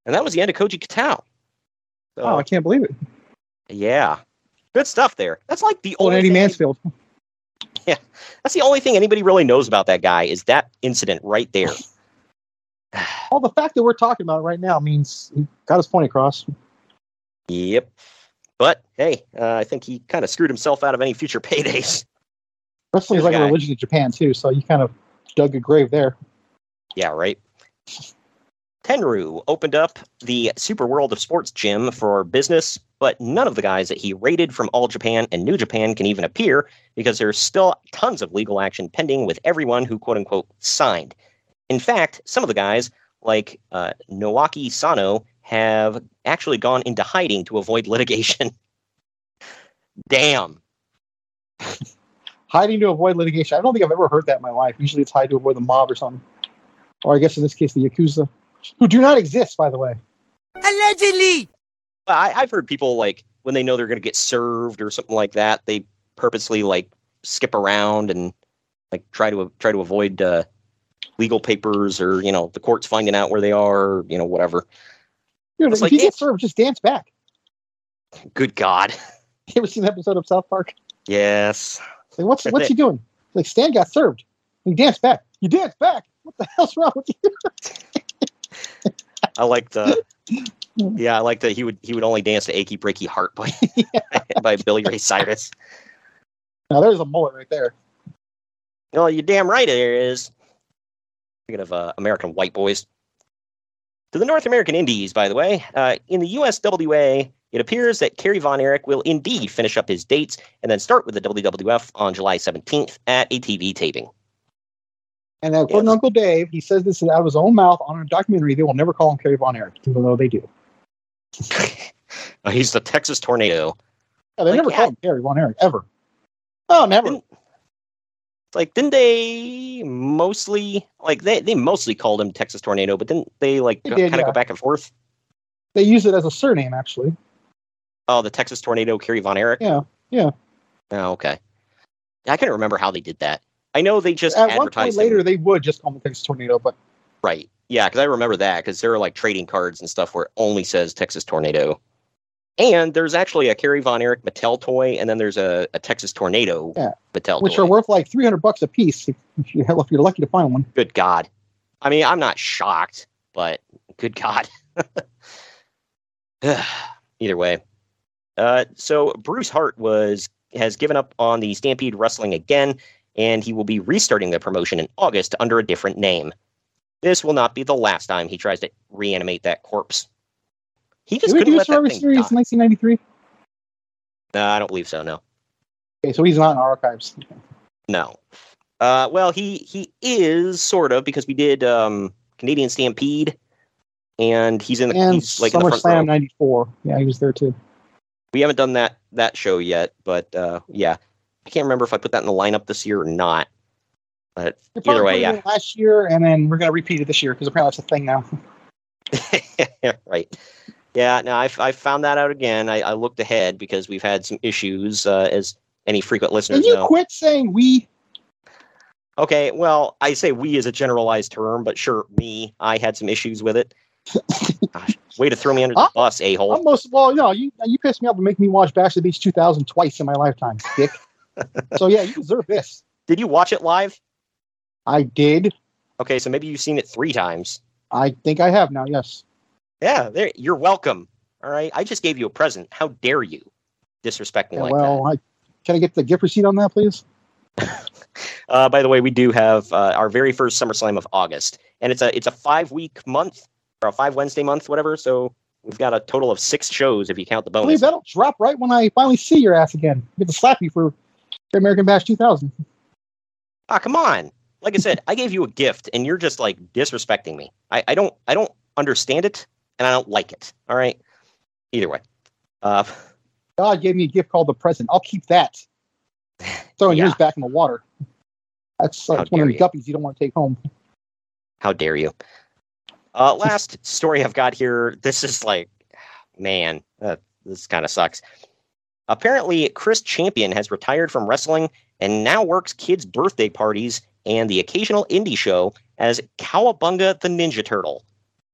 And that was the end of Koji Kitao. So, Oh, I can't believe it. yeah, good stuff there. That's like the Oh, only Eddie thing- Mansfield. Yeah. That's the only thing anybody really knows about that guy is that incident right there. Well, the fact that we're talking about it right now means he got his point across. Yep. But hey, uh, I think he kind of screwed himself out of any future paydays. Wrestling is like guy. a religion in Japan too, so you kind of dug a grave there. Yeah, right. Tenryu opened up the Super World of Sports gym for business, but none of the guys that he rated from All Japan and New Japan can even appear because there's still tons of legal action pending with everyone who quote unquote signed. In fact, some of the guys, like uh, Naoki Sano, have actually gone into hiding to avoid litigation. Damn. Hiding to avoid litigation. I don't think I've ever heard that in my life. Usually it's hide to avoid the mob or something. Or I guess in this case, the Yakuza, who do not exist, by the way. Allegedly. I, I've heard people like when they know they're going to get served or something like that, they purposely like skip around and like try to try to avoid uh, legal papers or you know the courts finding out where they are, or, you know whatever. Dude, It's if like you get served, just dance back. Good God. You ever seen the episode of South Park? Yes. Like, what's what's he doing? Like Stan got served. He danced back. You danced back. What the hell's wrong with you? I like the. Yeah, I like that he would he would only dance to "Achy Breaky Heart" by by Billy Ray Cyrus. Now there's a mullet right there. No, you're damn right there is. Speaking of uh, American white boys. To the North American Indies, by the way, uh, in the USWA, it appears that Kerry Von Erich will indeed finish up his dates and then start with the WWF on July 17th at a TV taping. And according to Uncle Dave, he says this out of his own mouth on a documentary. They will never call him Kerry Von Erich, even though they do. Uh, he's the Texas Tornado. Yeah, they Like, never yeah. call him Kerry Von Erich ever. Oh, never. It's like, didn't they mostly like they, they mostly called him Texas Tornado, but didn't they like kind of yeah. go back and forth? They use it as a surname, actually. Oh, the Texas Tornado, Kerry Von Erich. Yeah, yeah. Oh, okay. I couldn't remember how they did that. I know they just At one point later, they would just call Texas Tornado, but right. Yeah, because I remember that because there are like trading cards and stuff where it only says Texas Tornado. And there's actually a Kerry Von Erich Mattel toy, and then there's a, a Texas Tornado Yeah. Mattel which toy. are worth like 300 bucks a piece if, if, you, if you're lucky to find one. Good God. I mean, I'm not shocked, but good God. Either way. Uh, so Bruce Hart was has given up on the Stampede Wrestling again, and he will be restarting the promotion in August under a different name. This will not be the last time he tries to reanimate that corpse. He just Did couldn't do let that Survivor thing Series die. in 1993? No, I don't believe so. No, Okay, so he's not in archives. no. Uh, well, he he is sort of because we did um, Canadian Stampede, and he's in the And he's like in the front. SummerSlam 94. Yeah, he was there too. We haven't done that that show yet, but uh, yeah, I can't remember if I put that in the lineup this year or not. But either way, yeah, Last year, and then we're going to repeat it this year because apparently it's a thing now. right. Yeah, Now I've, I found that out again. I, I looked ahead because we've had some issues, uh, as any frequent listeners Can you know. quit saying we? Okay, well, I say we as a generalized term, but sure, me, I had some issues with it. Gosh, way to throw me under the Huh? bus, a hole. Almost. Well, no, you you pissed me off to make me watch Bash the Beach 2000 twice in my lifetime, Dick. So yeah, you deserve this. Did you watch it live? I did. Okay, so maybe you've seen it three times. I think I have now. Yes. Yeah, there, you're welcome. All right, I just gave you a present. How dare you disrespect me Yeah, like well, I can I get the gift receipt on that, please? Uh, by the way, we do have uh, our very first SummerSlam of August, and it's a it's a five week month or a five Wednesday month, whatever. So we've got a total of six shows if you count the bonus. that'll drop right when I finally see your ass again. Get to slap you for American Bash 2000. Ah, come on! Like I said, I gave you a gift, and you're just like disrespecting me. I, I don't I don't understand it, and I don't like it. All right. Either way, uh, God gave me a gift called the present. I'll keep that. Throwing yours Yeah. back in the water. That's one of the guppies you don't want to take home. How dare you? Uh, last story I've got here. This is like, man, uh, this kind of sucks. Apparently, Chris Champion has retired from wrestling and now works kids' birthday parties and the occasional indie show as Cowabunga the Ninja Turtle.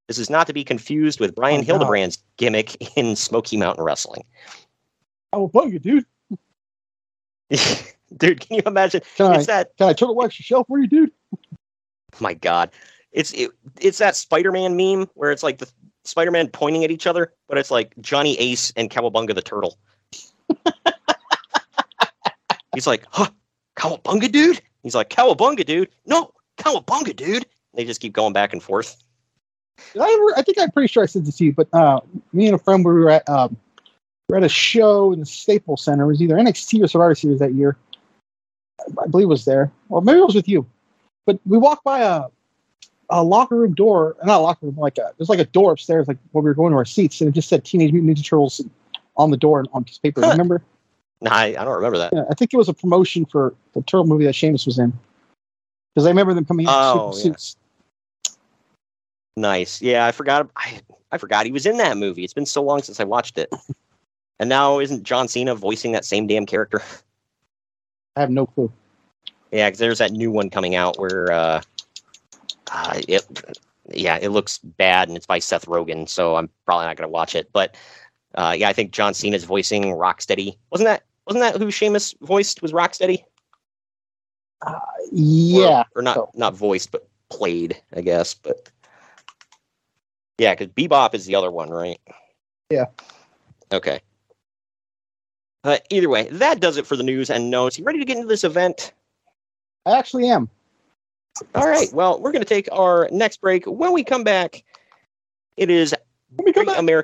This is not to be confused with Brian Oh, no. Hildebrand's gimmick in Smoky Mountain Wrestling. I you, dude. Dude, can you imagine? Can I, It's that can I turtle wax your shelf for you, dude? my god it's it, it's that spider-man meme where it's like the spider-man pointing at each other but it's like johnny ace and cowabunga the turtle he's like huh cowabunga dude he's like cowabunga dude no cowabunga dude they just keep going back and forth Did I, ever, I think I'm pretty sure I said this to you, but uh, me and a friend we were at um, we were at a show in the Staples Center. It was either NXT or Survivor Series that year. I believe it was there, or maybe it was with you. But we walked by a a locker room door, not a locker room, like a there's like a door upstairs, like when we were going to our seats, and it just said Teenage Mutant Ninja Turtles on the door and on piece of paper. Huh. Remember? nah, I, I don't remember that Yeah, I think it was a promotion for the turtle movie that Sheamus was in. Because I remember them coming in Oh, suit- yeah. suits. nice yeah i forgot I, I forgot he was in that movie it's been so long since i watched it and now isn't john cena voicing that same damn character I have no clue. Yeah, because there's that new one coming out where uh, uh, it, yeah, it looks bad and it's by Seth Rogen, so I'm probably not gonna watch it. But uh, yeah, I think John Cena's voicing Rocksteady. Wasn't that wasn't that who Sheamus voiced? Was Rocksteady? Yeah. or, or not so. not voiced, but played, I guess. But yeah, because Bebop is the other one, right? Yeah. Okay. Uh, either way, that does it for the news and notes. You ready to get into this event? I actually am. All right. Well, we're going to take our next break. When we come back, it is When we come Great back, Ameri-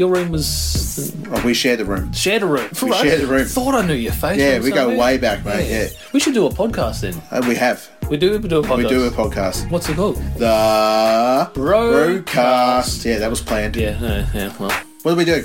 Your room was Oh, we share the room. shared a room. We share the room. Thought I knew your face. Yeah, we go way back, mate. Yeah, We should do a podcast then. Uh, we have. We do. We do a podcast. We do a podcast. What's it called? The Broadcast. broadcast. Yeah, that was planned. Yeah. yeah. Well. What do we do?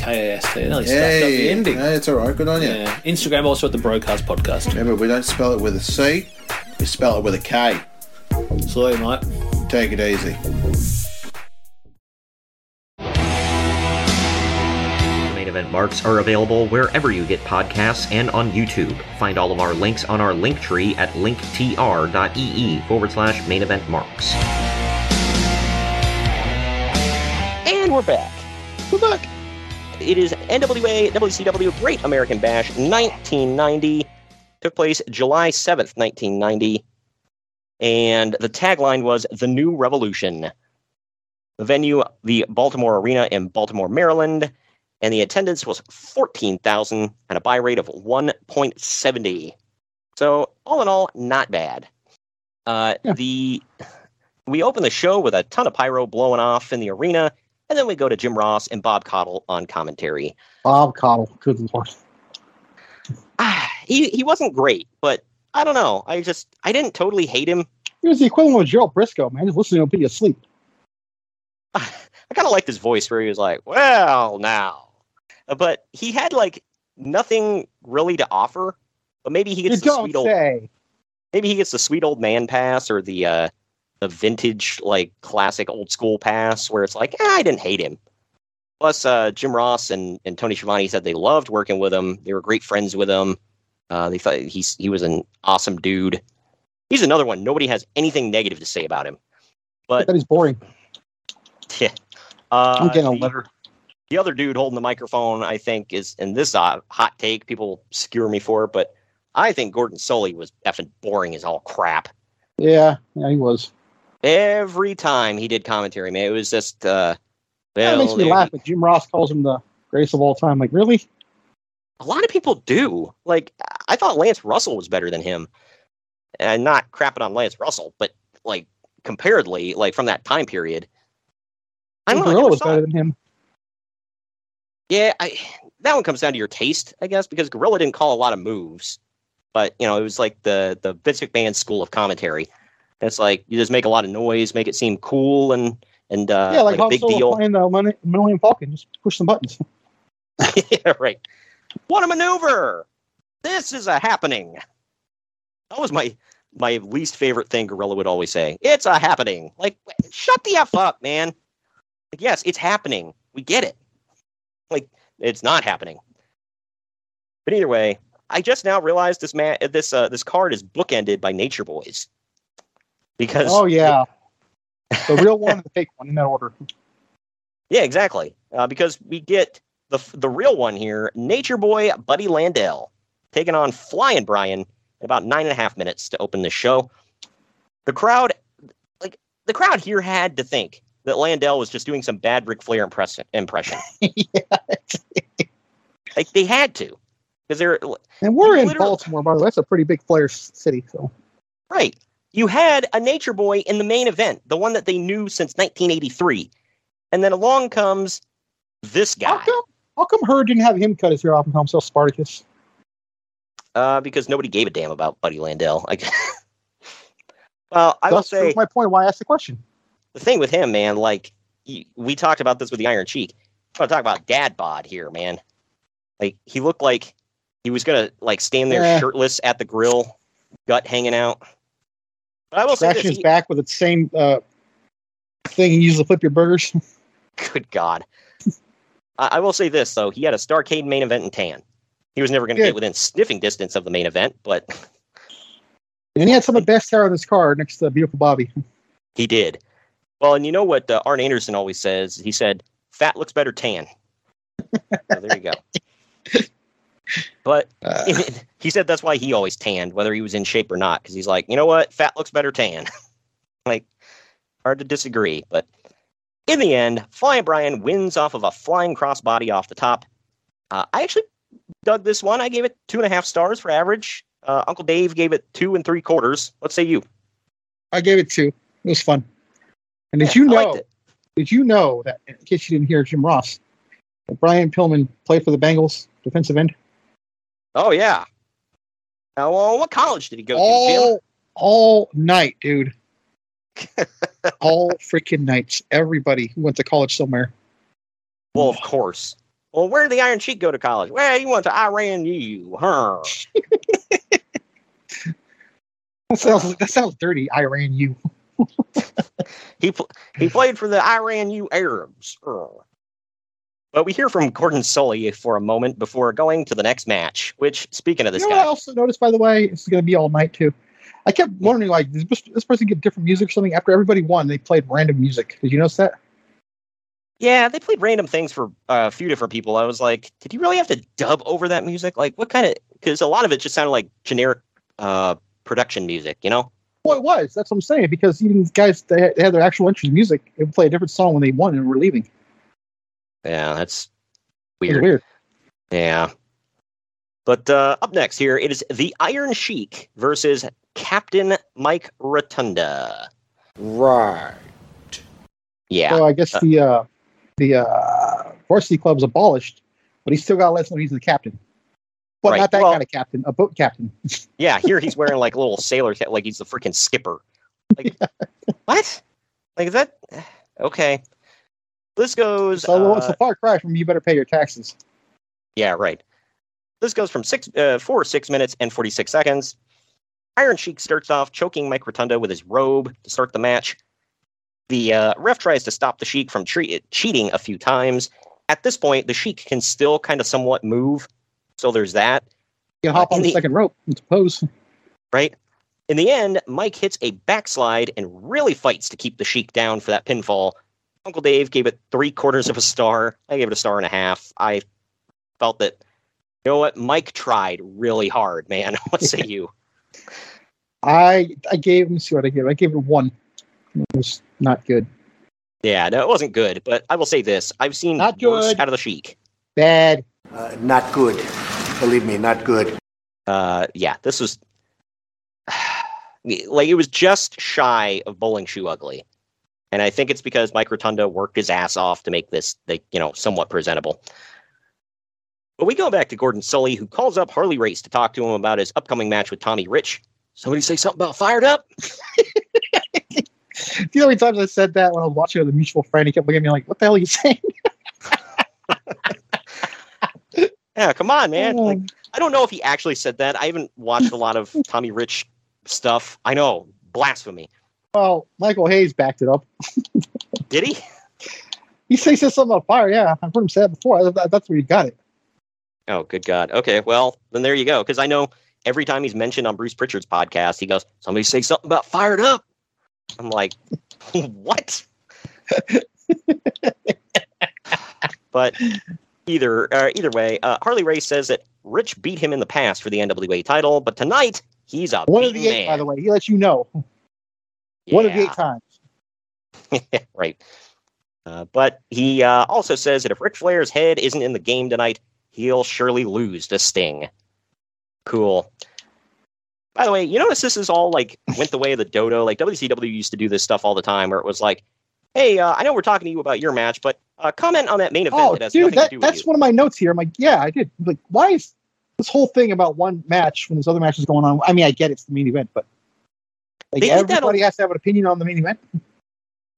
K A S T. I nearly stuffed up the ending. hey, it's all right. Good on you. Yeah. Instagram also at the Broadcast Podcast. Remember, we don't spell it with a C. We spell it with a K. Salute, mate. Take it easy. Main event marks are available wherever you get podcasts and on YouTube. Find all of our links on our link tree at linktr.ee forward slash main event marks. And we're back. We're back. It is NWA WCW Great American Bash 1990. Took place July 7th, 1990. And the tagline was The New Revolution. The venue, the Baltimore Arena in Baltimore, Maryland. And the attendance was 14,000 and a buy rate of 1.70. So, all in all, not bad. Uh, Yeah. The we opened the show with a ton of pyro blowing off in the arena, and then we go to Jim Ross and Bob Caudle on commentary. Bob Caudle. Good lord. Ah, he he wasn't great, but I don't know. I just I didn't totally hate him. He was the equivalent of Gerald Brisco, man. Just listening to him put you asleep. I kind of liked his voice where he was like, "Well, now," Uh, but he had like nothing really to offer. But maybe he You gets the don't sweet old maybe he gets the sweet old man pass or the uh the vintage like classic old school pass where it's like eh, I didn't hate him. Plus, uh, Jim Ross and, and Tony Schiavone said they loved working with him. They were great friends with him. Uh, they thought he's he was an awesome dude. He's another one. Nobody has anything negative to say about him. But that he's boring. yeah, uh, I'm getting a the- letter. the other dude holding the microphone, I think, is in this is a hot take. People skewer me for, it, but I think Gordon Solie was effing boring as all crap. Yeah, yeah, he was. Every time he did commentary, man, it was just uh, That makes me laugh. But Jim Ross calls him the greatest of all time. Like, really? a lot of people do. Like, I thought Lance Russell was better than him, and not crapping on Lance Russell, but like comparedly, like from that time period, I don't know. I Gorilla was better it. than him. Yeah, I that one comes down to your taste, I guess, because Gorilla didn't call a lot of moves, but you know it was like the the Vince McMahon school of commentary. It's like you just make a lot of noise, make it seem cool and and uh, yeah, like, a Han big deal. playing the Millennium Falcon. Just push some buttons. yeah, right. What a maneuver! This is a happening. That was my my least favorite thing Gorilla would always say. It's a happening. Like, shut the f up, man. Like, yes, it's happening. We get it. Like, it's not happening. But either way, I just now realized this man, this uh, this card is bookended by Nature Boys. Because Oh yeah, the real one and the fake one in that order. Yeah, exactly. Uh, because we get the the real one here, Nature Boy Buddy Landel, taking on Flying Brian in about nine and a half minutes to open the show. The crowd, like the crowd here, had to think that Landel was just doing some bad Ric Flair impress- impression. like they had to, because they're And we're in Baltimore, by the way. That's a pretty big Flair city. So Right. You had a Nature Boy in the main event, the one that they knew since 1983. And then along comes this guy. how come? How come Herd didn't have him cut his hair off and call himself Spartacus? Uh, because nobody gave a damn about Buddy Landel. Like, well, I That's say my point. Why I asked the question. the thing with him, man. Like, he, we talked about this with the Iron Sheik. I'm talk about dad bod here, man. Like, he looked like he was gonna like stand there Yeah. shirtless at the grill, gut hanging out. But I will say this: his he- back with the same uh, thing he uses to flip your burgers. Good God. I, I will say this though: he had a Starcade main event in tan. He was never going to get within sniffing distance of the main event, but And he had some of the best hair on his card next to Beautiful Bobby. he did. Well, and you know what uh, Arn Anderson always says? He said, "Fat looks better tan." so there you go. But he said that's why he always tanned, whether he was in shape or not, because he's like, you know what, fat looks better tan. like, hard to disagree. But in the end, Flying Brian wins off of a flying crossbody off the top. Uh, I actually dug this one. I gave it two and a half stars for average. Uh, Uncle Dave gave it two and three quarters. Let's say you? I gave it two. It was fun. And did Yeah, you I liked know? it. Did you know that? In case you didn't hear Jim Ross, Brian Pillman played for the Bengals defensive end Oh yeah. Uh, well, what college did he go to, Jim? all all night, dude. all freaking nights. Everybody who went to college somewhere. Well, of course. Well, where did the Iron Sheik go to college? Well, he went to Iran U. Huh. That sounds that sounds dirty. I ran you. He pl- he played for the Iran U Arabs. But we hear from Gordon Solie for a moment before going to the next match. Which, speaking of this you know what I also noticed, by the way, this is going to be all night too. I kept wondering, like, does this, this person get different music or something? After everybody won, they played random music. Did you notice that? yeah, they played random things for uh, a few different people. I was like, did you really have to dub over that music? Like, what kind of? Because a lot of it just sounded like generic uh, production music, you know? Well, it was. That's what I'm saying. Because even guys, they had, they had their actual entrance music. They would play a different song when they won and were leaving. Yeah, that's It was weird. weird. Yeah. But uh, up next here, it is the Iron Sheik versus Captain Mike Rotunda. Right. Yeah. So I guess Uh, the uh, the uh, varsity club's abolished, but he still got to let us know he's the captain. But Right. not that Well- kind of captain, a boat captain. Yeah, here he's wearing like a little sailor hat, like he's the freaking skipper. Like, what? Like is that okay? This goes. So uh, it's a far cry from you better pay your taxes. Yeah, right. This goes from six, uh, four, six minutes and 46 seconds. Iron Sheik starts off choking Mike Rotunda with his robe to start the match. The uh, ref tries to stop the Sheik from tre- cheating a few times. At this point, the Sheik can still kind of somewhat move, so there's that. You hop Uh, on the, the- second rope and pose. right? In the end, Mike hits a backslide and really fights to keep the Sheik down for that pinfall. Uncle Dave gave it three quarters of a star. I gave it a star and a half. I felt that, you know what? Mike tried really hard, man. What say you? I I gave. Let me see what I gave. I gave it one. It was not good. Yeah, no, it wasn't good, but I will say this: I've seen Not worse good. out of the Sheik. Bad. Uh, not good. Believe me, not good. Uh, yeah, this was like it was just shy of bowling shoe ugly, and I think it's because Mike Rotunda worked his ass off to make this, like you know, somewhat presentable. But we go back to Gordon Solie, who calls up Harley Race to talk to him about his upcoming match with Tommy Rich. Somebody say something about fired up. Do you know how many times I said that when I was watching with a mutual friend? He kept looking at me like, "What the hell are you saying?" Yeah, come on, man. Oh. Like, I don't know if he actually said that. I haven't watched a lot of Tommy Rich stuff. I know, blasphemy. Well, Michael Hayes backed it up. Did he? He says something about fire. Yeah, I've heard him say that before. That's where you got it. Oh, good God. Okay, well, then there you go. Because I know every time he's mentioned on Bruce Pritchard's podcast, he goes, somebody say something about fired up. I'm like, what? but either uh, either way, uh, Harley Race says that Rich beat him in the past for the NWA title, but tonight he's a One of the eight, man. by the way. He lets you know. One of the eight times. right. Uh, but he uh, also says that if Ric Flair's head isn't in the game tonight, he'll surely lose to Sting. Cool. By the way, you notice this is all like went the way of the dodo. Like WCW used to do this stuff all the time, where it was like, "Hey, uh, I know we're talking to you about your match, but uh, comment on that main event Oh, that has dude, nothing that, to do with that's you." one of my notes here. I'm like, yeah, I did. Like, why is this whole thing about one match when there's other matches going on? I mean, I get it's the main event, but like They did that everybody has to have an opinion on the main event.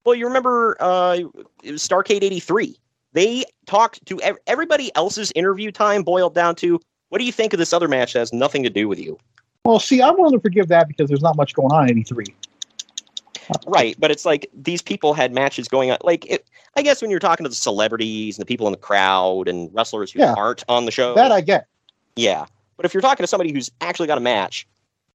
Well, you remember uh, it was Starcade '83. They talked to ev- everybody else's interview time boiled down to, "What do you think of this other match that has nothing to do with you?" Well, see, I'm willing to forgive that because there's not much going on in '83. Right, but it's like these people had matches going on. Like, it, I guess when you're talking to the celebrities and the people in the crowd and wrestlers who Yeah. aren't on the show, That I get. yeah. But if you're talking to somebody who's actually got a match,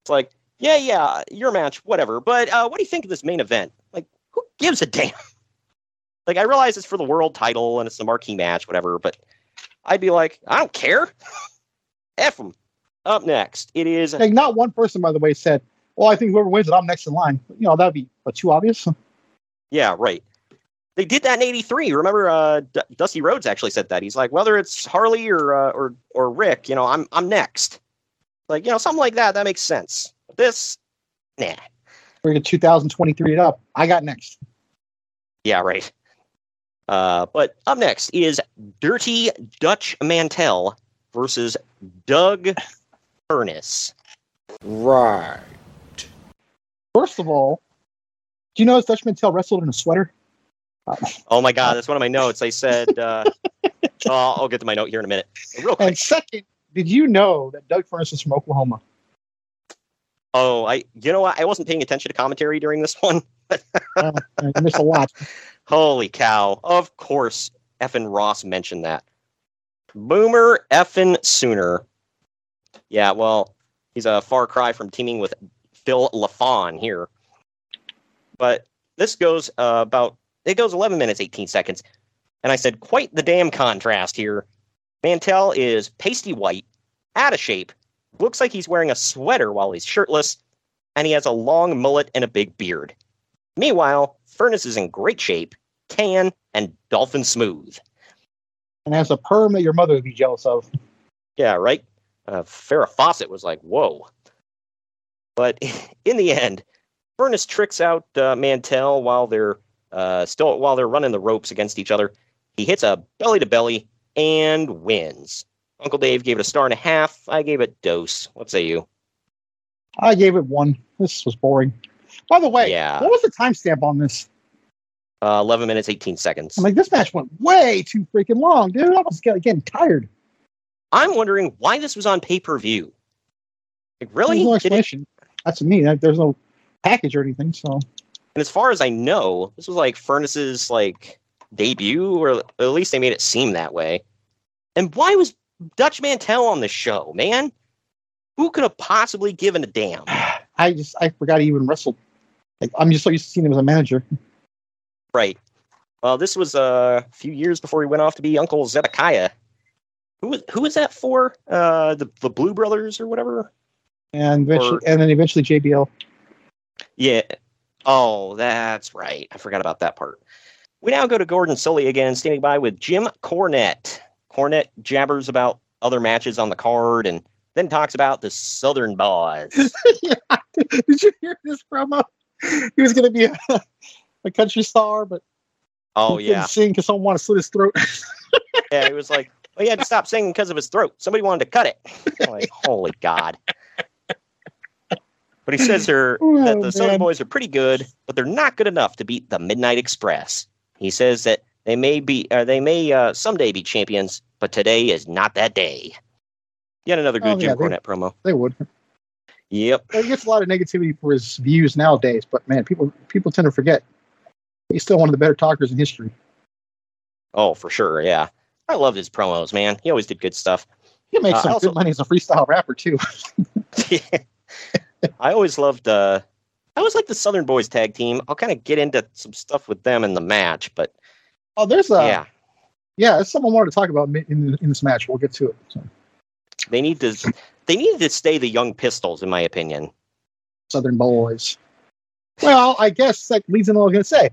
it's like, yeah, yeah, your match, whatever. But uh, what do you think of this main event? Like, who gives a damn? Like, I realize it's for the world title and it's the marquee match, whatever. But I'd be like, I don't care. F them. Up next, it is Like, not one person, by the way, said, "Well, I think whoever wins it, I'm next in line." You know, that'd be what, too obvious. Yeah, right. They did that in '83. Remember, uh, D- Dusty Rhodes actually said that. He's like, whether it's Harley or uh, or or Rick, you know, I'm I'm next. Like, you know, something like that. That makes sense. But this, nah. We're gonna 2023 it up. I got next. Yeah, right. Uh, but up next is Dirty Dutch Mantel versus Doug Furnas. Right. First of all, do you know Dutch Mantel wrestled in a sweater? Oh my God, that's one of my notes. I said, uh, oh, I'll get to my note here in a minute. Real quick. And second, did you know that Doug Furnas is from Oklahoma? Oh, I, you know what? I wasn't paying attention to commentary during this one. Uh, I missed a lot. Holy cow. Of course, effing Ross mentioned that. Boomer effing Sooner. Yeah, well, he's a far cry from teaming with Phil LaFon here. But this goes uh, about, it goes 11 minutes, 18 seconds. And I said, quite the damn contrast here. Mantel is pasty white, out of shape, looks like he's wearing a sweater while he's shirtless, and he has a long mullet and a big beard. Meanwhile, Furnas is in great shape, tan, and dolphin smooth. And has a perm that your mother would be jealous of. Yeah, right? Uh, Farrah Fawcett was like, whoa. But in the end, Furnas tricks out uh, Mantel while they're uh, still while they're running the ropes against each other. He hits a belly to belly and wins. Uncle Dave gave it a star and a half. I gave it dose. What say you? I gave it one. This was boring. By the way, Yeah. what was the timestamp on this? Uh, 11 minutes, 18 seconds. I'm like, this match went way too freaking long, dude. I was getting tired. I'm wondering why this was on pay per view. Like, really? There's no it- explanation. That's me. There's no package or anything. So and as far as I know, this was like Furnas's like debut, or at least they made it seem that way. And why was Dutch Mantel on the show, man? Who could have possibly given a damn? I just I forgot he even wrestled. Like I'm just so used to seeing him as a manager. Right. Well, this was uh, a few years before he went off to be Uncle Zedekiah. Who was who was that for? Uh, the the Blu Brothers or whatever. And eventually, Or- and then eventually JBL. Yeah. Oh, that's right. I forgot about that part. We now go to Gordon Solie again, standing by with Jim Cornette. Cornette jabbers about other matches on the card and then talks about the Southern Boys. Did you hear this promo? He was going to be a, a country star, but Oh he yeah, sing because someone wanted to slit his throat. yeah. It was like, oh, well, he had to stop singing because of his throat. Somebody wanted to cut it. Like, holy God. But he says here oh, that Oh, the Southern. Boys are pretty good, but they're not good enough to beat the Midnight Express. He says that they may be, uh, they may uh, someday be champions, but today is not that day. Yet another good Oh, Jim yeah, they- Cornette promo. they would. Yep. He gets a lot of negativity for his views nowadays, but man, people people tend to forget. He's still one of the better talkers in history. Oh, for sure. Yeah. I loved his promos, man. He always did good stuff. He makes Uh, some also- good money as a freestyle rapper too. I always loved. uh I always like the Southern Boys tag team. I'll kind of get into some stuff with them in the match, but Oh, there's a yeah, yeah. There's someone wanted to talk about in, in, this match. We'll get to it. So, they need to. They need to stay the young Pistols, in my opinion. Southern Boys. Well, I guess that leads into what I was going to say.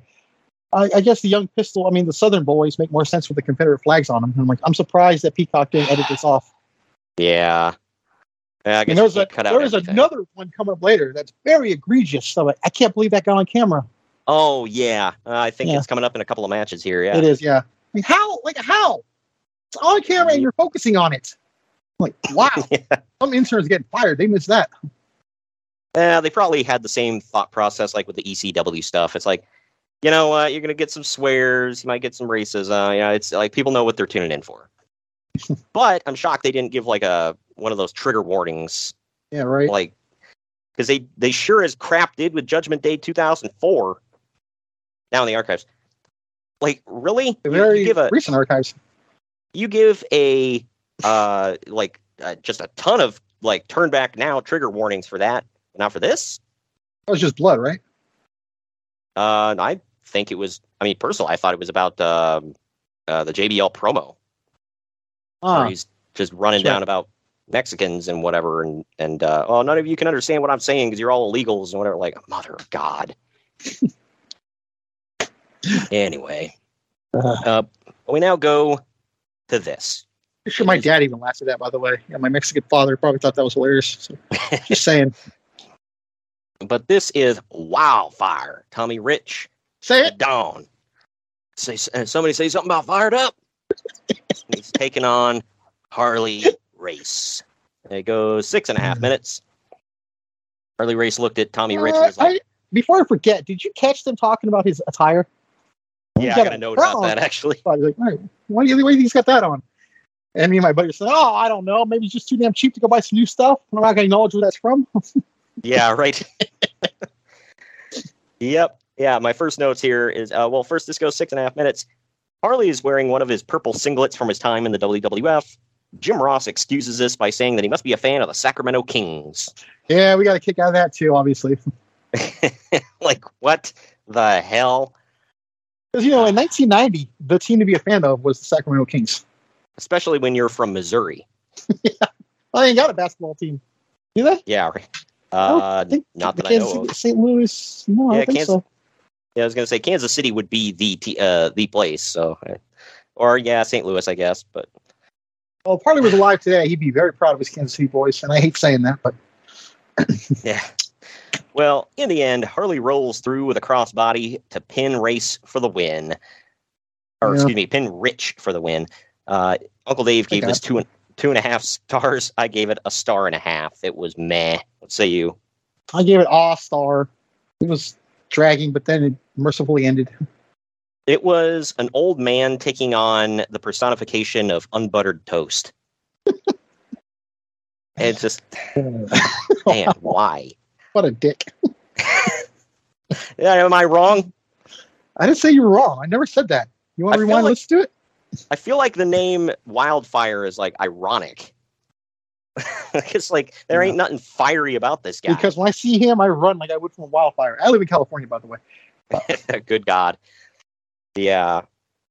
I, I guess the young pistol. I mean, the Southern Boys make more sense with the Confederate flags on them. I'm like, I'm surprised that Peacock didn't edit this off. Yeah. Yeah, I And there's a, cut out there's another one coming up later that's very egregious. So like, I can't believe that got on camera. Oh yeah, uh, I think Yeah. it's coming up in a couple of matches here. Yeah, It is, yeah. I mean, how? Like how? It's on camera and you're focusing on it. I'm like, wow. Some interns getting fired. They missed that. Yeah, they probably had the same thought process like with the ECW stuff. It's like, you know what, you're gonna get some swears, you might get some racism. You know, it's like people know what they're tuning in for. but I'm shocked they didn't give like a one of those trigger warnings, Yeah, right. like because they they sure as crap did with Judgment Day 2004. Now in the archives, like really, The very you give a recent archives. you give a uh like uh, just a ton of like turn back now trigger warnings for that not for this? That was just blood, right? uh i think it was i mean personally i thought it was about um uh, the jbl promo. Ah, where he's just running That's right. down about mexicans and whatever and and uh oh none of you can understand what i'm saying because you're all illegals and whatever. Like mother of god anyway uh we now go to this I'm sure my dad even laughed at that, by the way. Yeah, my Mexican father probably thought that was hilarious. So, just saying. but this is wildfire tommy rich Say it dawn say uh, somebody say something about fired up he's taking on harley race it goes six and a half minutes harley race looked at tommy rich and Uh, was like I, before I forget, did you catch them talking about his attire? Yeah i got got a note about crown. that actually I was like, "Wait, why do you why do you think he's got that on? And me and my buddy said, "Oh, I don't know. Maybe he's just too damn cheap to go buy some new stuff. I'm not going to acknowledge where that's from." yeah right yep yeah my first notes here is uh, well first this goes six and a half minutes harley is wearing one of his purple singlets from his time in the wwf jim ross excuses this by saying that he must be a fan of the sacramento kings yeah, we got a kick out of that too, obviously. like what the hell Because you know, in 1990, the team to be a fan of was the Sacramento Kings. especially when you're from missouri Well, they ain't got a basketball team, do they? yeah I uh, think not that i know of St. Louis. No, I Yeah, don't think Kansas- so. yeah i was gonna say kansas city would be the t- uh, the place so uh, or yeah st louis i guess but Well, if was alive today, he'd be very proud of his Kansas City boys, and I hate saying that, but Yeah. Well, in the end, Harley rolls through with a crossbody to pin Race for the win. Or Yeah. excuse me, pin Rich for the win. Uh, Uncle Dave gave this two and two and a half stars. I gave it a star and a half. It was meh. What say you? I gave it all star. It was dragging, but then it mercifully ended. It was an old man taking on the personification of unbuttered toast. it's just, man, why? What a dick. Yeah, am I wrong? I didn't say you were wrong. I never said that. You want to rewind? like- Let's do it. I feel like the name Wildfire is like ironic. it's like there ain't nothing fiery about this guy. Because when I see him, I run like I would from a wildfire. I live in California, by the way. Good God. Yeah.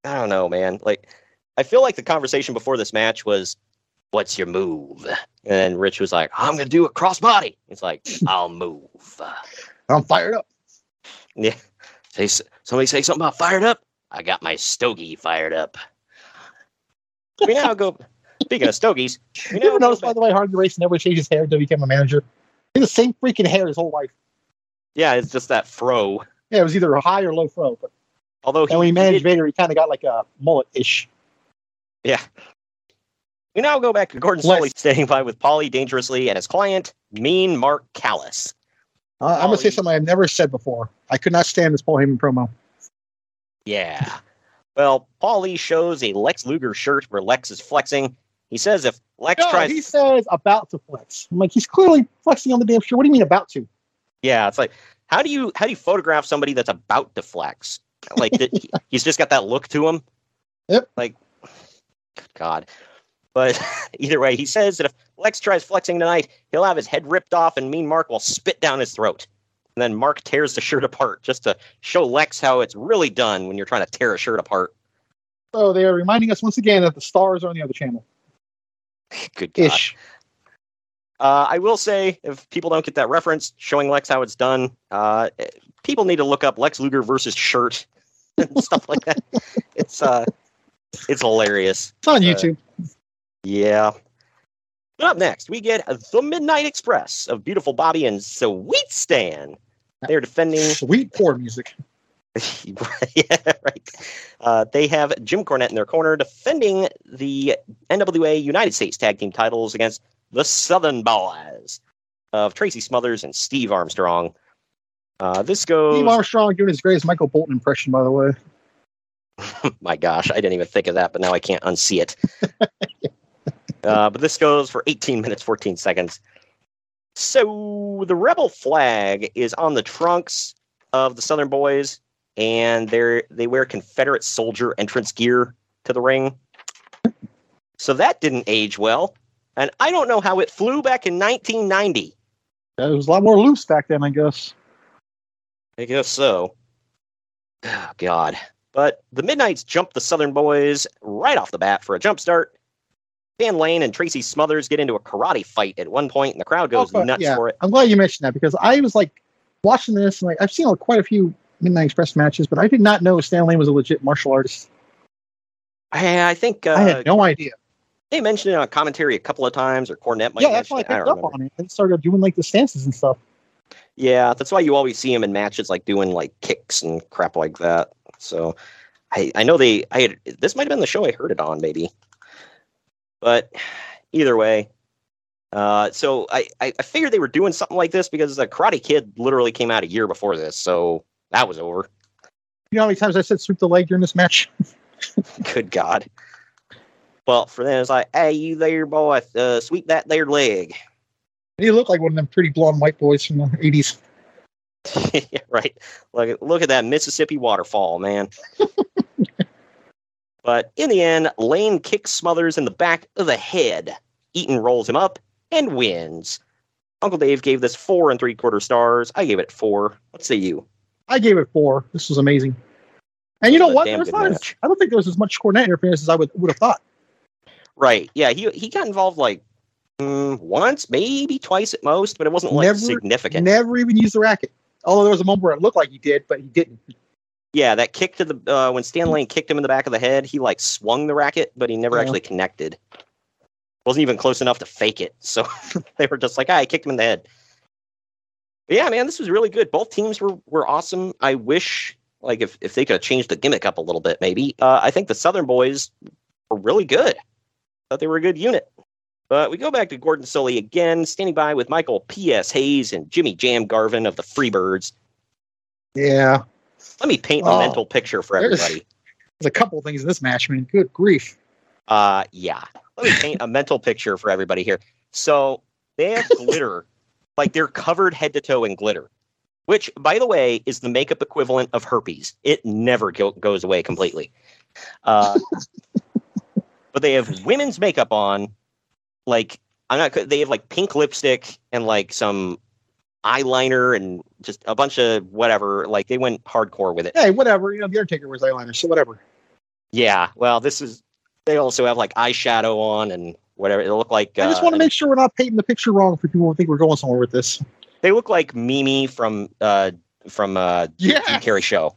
I don't know, man. Like, I feel like the conversation before this match was, What's your move? And Rich was like, I'm going to do a crossbody. It's like, I'll move. I'm fired up. Yeah. Say, somebody say something about fired up? I got my stogie fired up. We now go, speaking of stogies, we You now never go noticed, by the way, Harley Race never changed his hair until he became a manager. He had the same freaking hair his whole life. yeah, it's just that fro. Yeah, it was either a high or low fro. But Although he, and when he he managed did- Vader, he kind of got like a mullet ish. Yeah. We now go back to Gordon Solie standing by with Polly dangerously and his client, Mean Mark Callous. Uh, I'm gonna say something I've never said before. I could not stand this Paul Heyman promo. Yeah. Well, Paul Lee shows a Lex Luger shirt where Lex is flexing. He says if Lex No, tries, he says about to flex. I'm like, he's clearly flexing on the damn shirt. What do you mean about to? yeah, it's like how do you how do you photograph somebody that's about to flex? Like that, he- he's just got that look to him. Yep. Like, God. But either way, he says that if Lex tries flexing tonight, he'll have his head ripped off, and Mean Mark will spit down his throat. And then Mark tears the shirt apart just to show Lex how it's really done when you're trying to tear a shirt apart. So they are reminding us once again that the stars are on the other channel. Good God. Ish. Uh, I will say, if people don't get that reference, showing Lex how it's done, uh, people need to look up Lex Luger versus shirt and stuff like that. It's uh, it's hilarious. It's on Uh, YouTube. Yeah. But up next, we get the Midnight Express of beautiful Bobby and Sweet Stan. They're defending. Sweet poor music. yeah, right. Uh, they have Jim Cornette in their corner defending the NWA United States Tag Team titles against the Southern Boys of Tracy Smothers and Steve Armstrong. Uh, this goes. Steve Armstrong doing his greatest Michael Bolton impression, by the way. My gosh, I didn't even think of that, but now I can't unsee it. uh, but this goes for 18 minutes, 14 seconds. So the rebel flag is on the trunks of the Southern Boys, and they they wear Confederate soldier entrance gear to the ring. So that didn't age well, and I don't know how it flew back in 1990. It was a lot more loose back then, I guess. I guess so. Oh, God. But the Midnights jump the Southern Boys right off the bat for a jump start. Stan Lane and Tracy Smothers get into a karate fight at one point, and the crowd goes Okay, nuts yeah. for it. I'm glad you mentioned that because I was like watching this and like I've seen like, quite a few Midnight Express matches, but I did not know Stan Lane was a legit martial artist. I, I think uh, I had no idea. they mentioned it on commentary a couple of times, or Cornette might yeah, that's why I picked don't up remember. on it and started doing like the stances and stuff. Yeah, that's why you always see him in matches like doing like kicks and crap like that. So I I know they I had this might have been the show I heard it on maybe. But either way, uh so I I figured they were doing something like this because the Karate Kid literally came out a year before this, so that was over. You know how many times I said sweep the leg during this match? Good God. Well, for them it's like, hey, you there, boy, uh, sweep that there leg. He looked like one of them pretty blonde white boys from the 80s. yeah, right. Look, look at that Mississippi waterfall, man. but in the end, Lane kicks Smothers in the back of the head. Eaton rolls him up and wins. Uncle Dave gave this four and three quarter stars. I gave it four. What say you? I gave it four. This was amazing. And you know what? There's not. I don't think there was as much Cornette interference as I would would have thought. Right. Yeah, he he got involved like mm, once, maybe twice at most, but it wasn't like Never- significant. Never even used the racket. Although there was a moment where it looked like he did, but he didn't. Yeah, that kick to the uh, when Stan Lane kicked him in the back of the head, he like swung the racket, but he never Yeah. actually connected. Wasn't even close enough to fake it, so they were just like, "Ah, I kicked him in the head." But yeah, man, this was really good. Both teams were were awesome. I wish like if if they could have changed the gimmick up a little bit, maybe. Uh, I think the Southern boys were really good. Thought they were a good unit. But we go back to Gordon Solie again, standing by with Michael P.S. Hayes and Jimmy Jam Garvin of the Freebirds. Yeah. Let me paint a Oh, mental picture for everybody. There's a couple things in this match, man. Good grief. Uh, yeah. Let me paint a mental picture for everybody here. So they have glitter, like they're covered head to toe in glitter, which, by the way, is the makeup equivalent of herpes. It never go- goes away completely. Uh, but they have women's makeup on, like I'm not. They have like pink lipstick and like some eyeliner and just a bunch of whatever. Like they went hardcore with it. Hey, whatever. You know, the Undertaker wears eyeliner, so whatever. Yeah. Well, this is. They also have like eyeshadow on and whatever. It look like. I just uh, want to make sure we're not painting the picture wrong for people who think we're going somewhere with this. They look like Mimi from uh from uh Yeah. Jim Carrey show.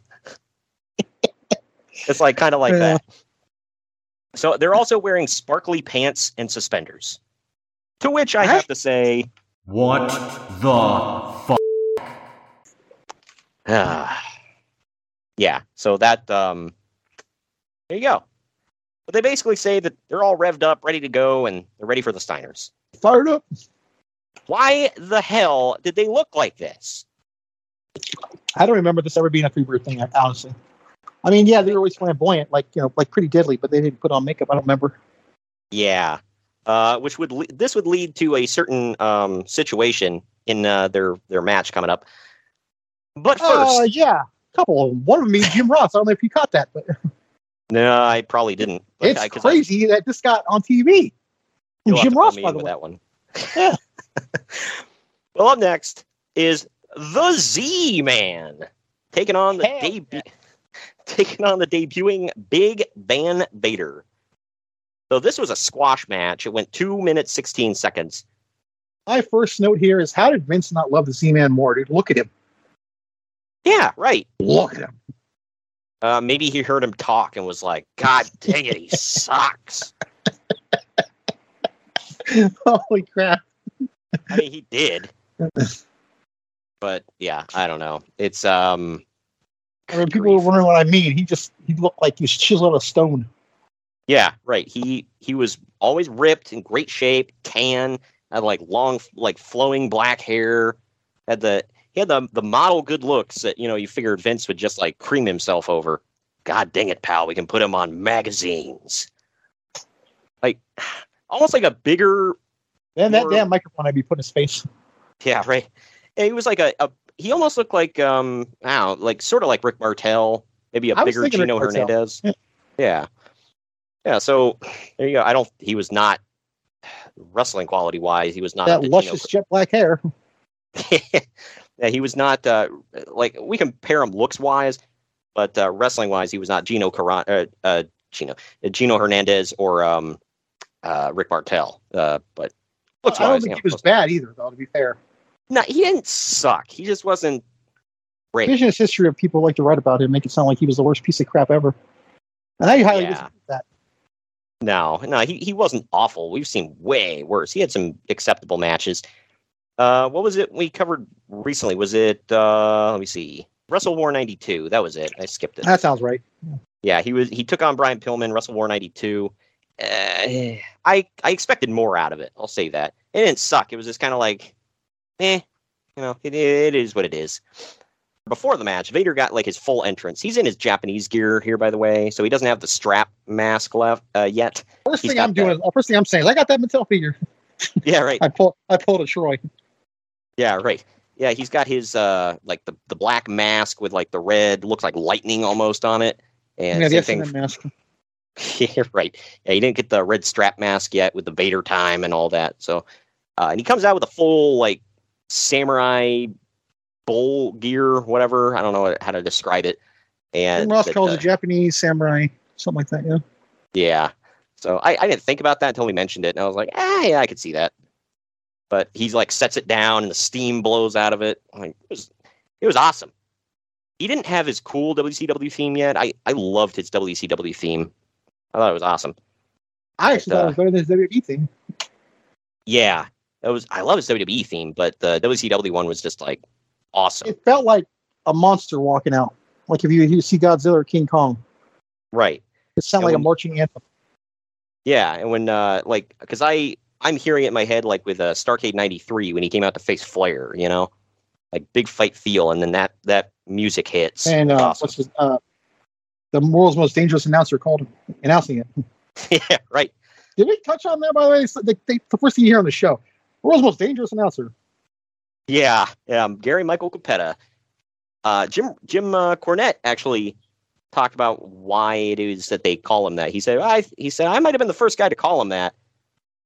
it's like kind of like Yeah. that. So they're also wearing sparkly pants and suspenders. To which I have to say, What the fuck? yeah. So that um, there you go. But they basically say that they're all revved up, ready to go, and they're ready for the Steiners. Fired up. Why the hell did they look like this? I don't remember this ever being a Freebird thing, honestly. I mean, yeah, they were always flamboyant, like you know, like pretty deadly, but they didn't put on makeup. I don't remember. Yeah, uh, which would le- this would lead to a certain um, situation in uh, their their match coming up. But first, Uh, yeah, a couple of them. One of them Jim Ross. I don't know if you caught that, but no, I probably didn't. It's I, crazy that this got on TV. Jim Ross, by the way. that one. Yeah. Well, up next is the Z Man taking on the debut, taking on the debuting Big Van Vader. So this was a squash match. It went two minutes sixteen seconds. My first note here is how did Vince not love the Z Man more, dude? Look at him. Yeah, right. Look at him. Uh, maybe he heard him talk and was like, "God dang it, he sucks." Holy crap. I mean, he did, but yeah, I don't know. It's um, I mean, people were wondering what I mean. He just he looked like he was chiseled out of stone. Yeah, right. He he was always ripped in great shape, tan, had like long, like flowing black hair, had the he had the the model good looks that you know you figured Vince would just like cream himself over. God dang it, pal, we can put him on magazines. Like almost like a bigger And that Or- damn microphone I'd be putting his face. Yeah, right. He was like a, a he almost looked like um I don't know, like sort of like Rick Martel, maybe a I bigger Gino. Hernandez. Yeah. Yeah. So there you go. I don't he was not wrestling quality wise, he was not that luscious jet black hair. Yeah, he was not uh like we compare him looks wise, but uh wrestling wise he was not Gino Caron uh, uh Gino uh, Gino Hernandez or um uh Rick Martel. Uh but looks I don't wise, think yeah, he was bad either, though. To be fair, no, he didn't suck. He just wasn't great. history of people like to write about him, make it sound like he was the worst piece of crap ever. And I highly Yeah. disagree with that. No, no, he, he wasn't awful. We've seen way worse. He had some acceptable matches. Uh, what was it we covered recently? Was it uh, let me see, WrestleWar '92? That was it. I skipped it. That sounds right. Yeah, he was he took on Brian Pillman, WrestleWar '92. Uh, I I expected more out of it. I'll say that. It didn't suck. It was just kind of like, eh, you know, it, it is what it is. Before the match, Vader got like his full entrance. He's in his Japanese gear here, by the way, so he doesn't have the strap mask left uh, yet. First He's thing I'm doing, first thing I'm saying is I got that Mattel figure. Yeah, right. I pulled, I pulled a Troy. Yeah, right. Yeah, he's got his uh like the, the black mask with like the red looks like lightning almost on it. And yeah, the thing. mask. yeah, right. Yeah, he didn't get the red strap mask yet with the Vader time and all that. So uh and he comes out with a full like samurai bull gear, whatever. I don't know how to describe it. And Ross calls uh, it Japanese samurai, something like that. Yeah. Yeah. So I, I didn't think about that until he mentioned it, and I was like, ah, yeah, I could see that. But he's like sets it down, and the steam blows out of it. Like it was, it was awesome. He didn't have his cool WCW theme yet. I, I loved his WCW theme. I thought it was awesome. I actually thought it was better than his WWE theme. Yeah, that was. I love his WWE theme, but the WCW one was just like awesome. It felt like a monster walking out. Like if you, you see Godzilla or King Kong, Right. it sounded like a marching anthem. Yeah, and when uh like because I I'm hearing it in my head like with uh, Starcade '93 when he came out to face Flair, you know, like big fight feel, and then that that music hits. And uh, Awesome. what's his, uh, the world's most dangerous announcer called him announcing it. yeah, right. Did we touch on that by the way? The, the, the first thing you hear on the show. World's most dangerous announcer. Yeah, yeah. Gary Michael Cappetta. Uh, Jim Jim uh, Cornette actually talked about why it is that they call him that. He said, "I," he said, "I might have been the first guy to call him that."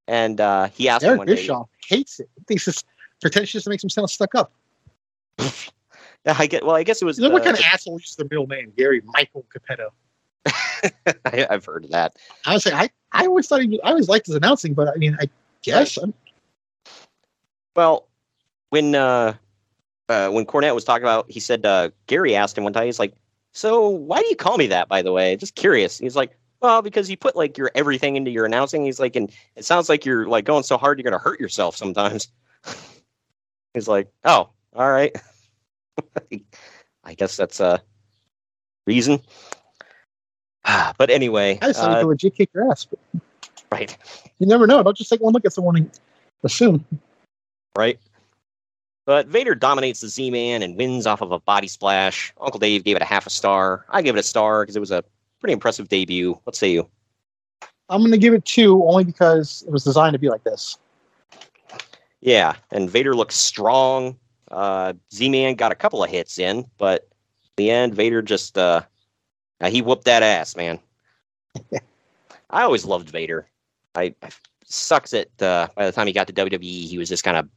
And uh, he asked him Eric one day. Bischoff hates it. Thinks it's pretentious and makes him sound stuck up. I get. Well, I guess it was. Like, what uh, kind of asshole uses the middle name? Gary Michael Cappetta. I, I've heard of that. I was saying, I, I always thought he was, I always liked his announcing, but I mean, I guess I'm, Well, when uh, uh, when Cornette was talking about, he said uh, Gary asked him one time. He's like, "So why do you call me that?" By the way, just curious. He's like, "Well, because you put like your everything into your announcing." He's like, "And it sounds like you're like going so hard you're gonna hurt yourself sometimes." He's like, "Oh, all right." I guess that's a reason. but anyway, I just uh, legit kick your ass. But right. you never know. Don't just take one look at someone and assume. right? But Vader dominates the Z Man and wins off of a body splash. Uncle Dave gave it a half a star. I gave it a star because it was a pretty impressive debut. What say you? I'm going to give it two only because it was designed to be like this. Yeah, and Vader looks strong. Uh, Z Man got a couple of hits in, but in the end, Vader just uh, uh, he whooped that ass, man. I always loved Vader. I, I sucks that uh, by the time he got to WWE, he was just kind of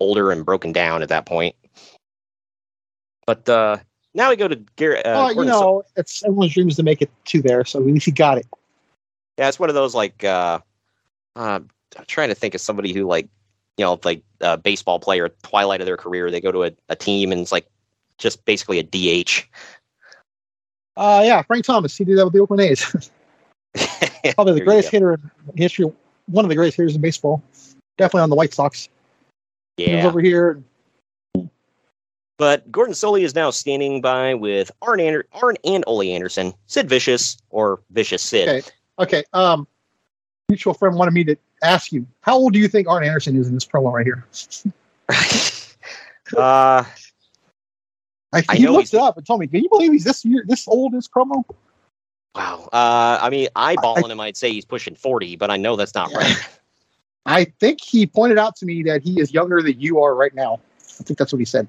older and broken down at that point. But uh, now we go to Garrett. Uh, oh, you know, it's everyone's dream is to make it to there, so at least he got it. Yeah, it's one of those like uh, uh, I'm trying to think of somebody who like you know like a baseball player, twilight of their career, they go to a, a team and it's like just basically a DH. Uh, yeah, Frank Thomas. He did that with the Oakland A's. Probably the greatest hitter in history. One of the greatest hitters in baseball. Definitely on the White Sox. He was Yeah, over here. but Gordon Solie is now standing by with Arn, Ander- Arn and Ole Anderson, Sid Vicious or Vicious Sid. Okay. Okay. Um, mutual friend wanted me to ask you, how old do you think Arn Anderson is in this promo right here? Uh, I, I he looked it up and told me, "Can you believe he's this year, this old in this promo?" wow. Uh, I mean, eyeballing him, I'd say he's pushing forty, but I know that's not right. I think he pointed out to me that he is younger than you are right now. I think that's what he said.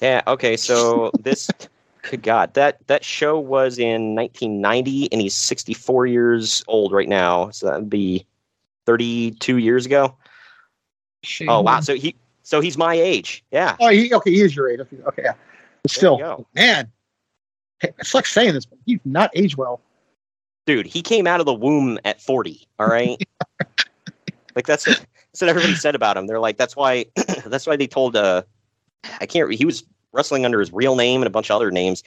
Yeah. Okay. So this, good God, that that show was in 1990, and he's 64 years old right now. So that'd be 32 years ago. Oh wow. So he, so he's my age. Yeah. Oh, he, okay, he is your age. Okay, okay, yeah. But still, man, it's like saying this, but he's not age well. dude, he came out of the womb at 40. All right. like that's what, that's what everybody said about him. They're like, that's why, that's why they told, uh, I can't, he was wrestling under his real name and a bunch of other names.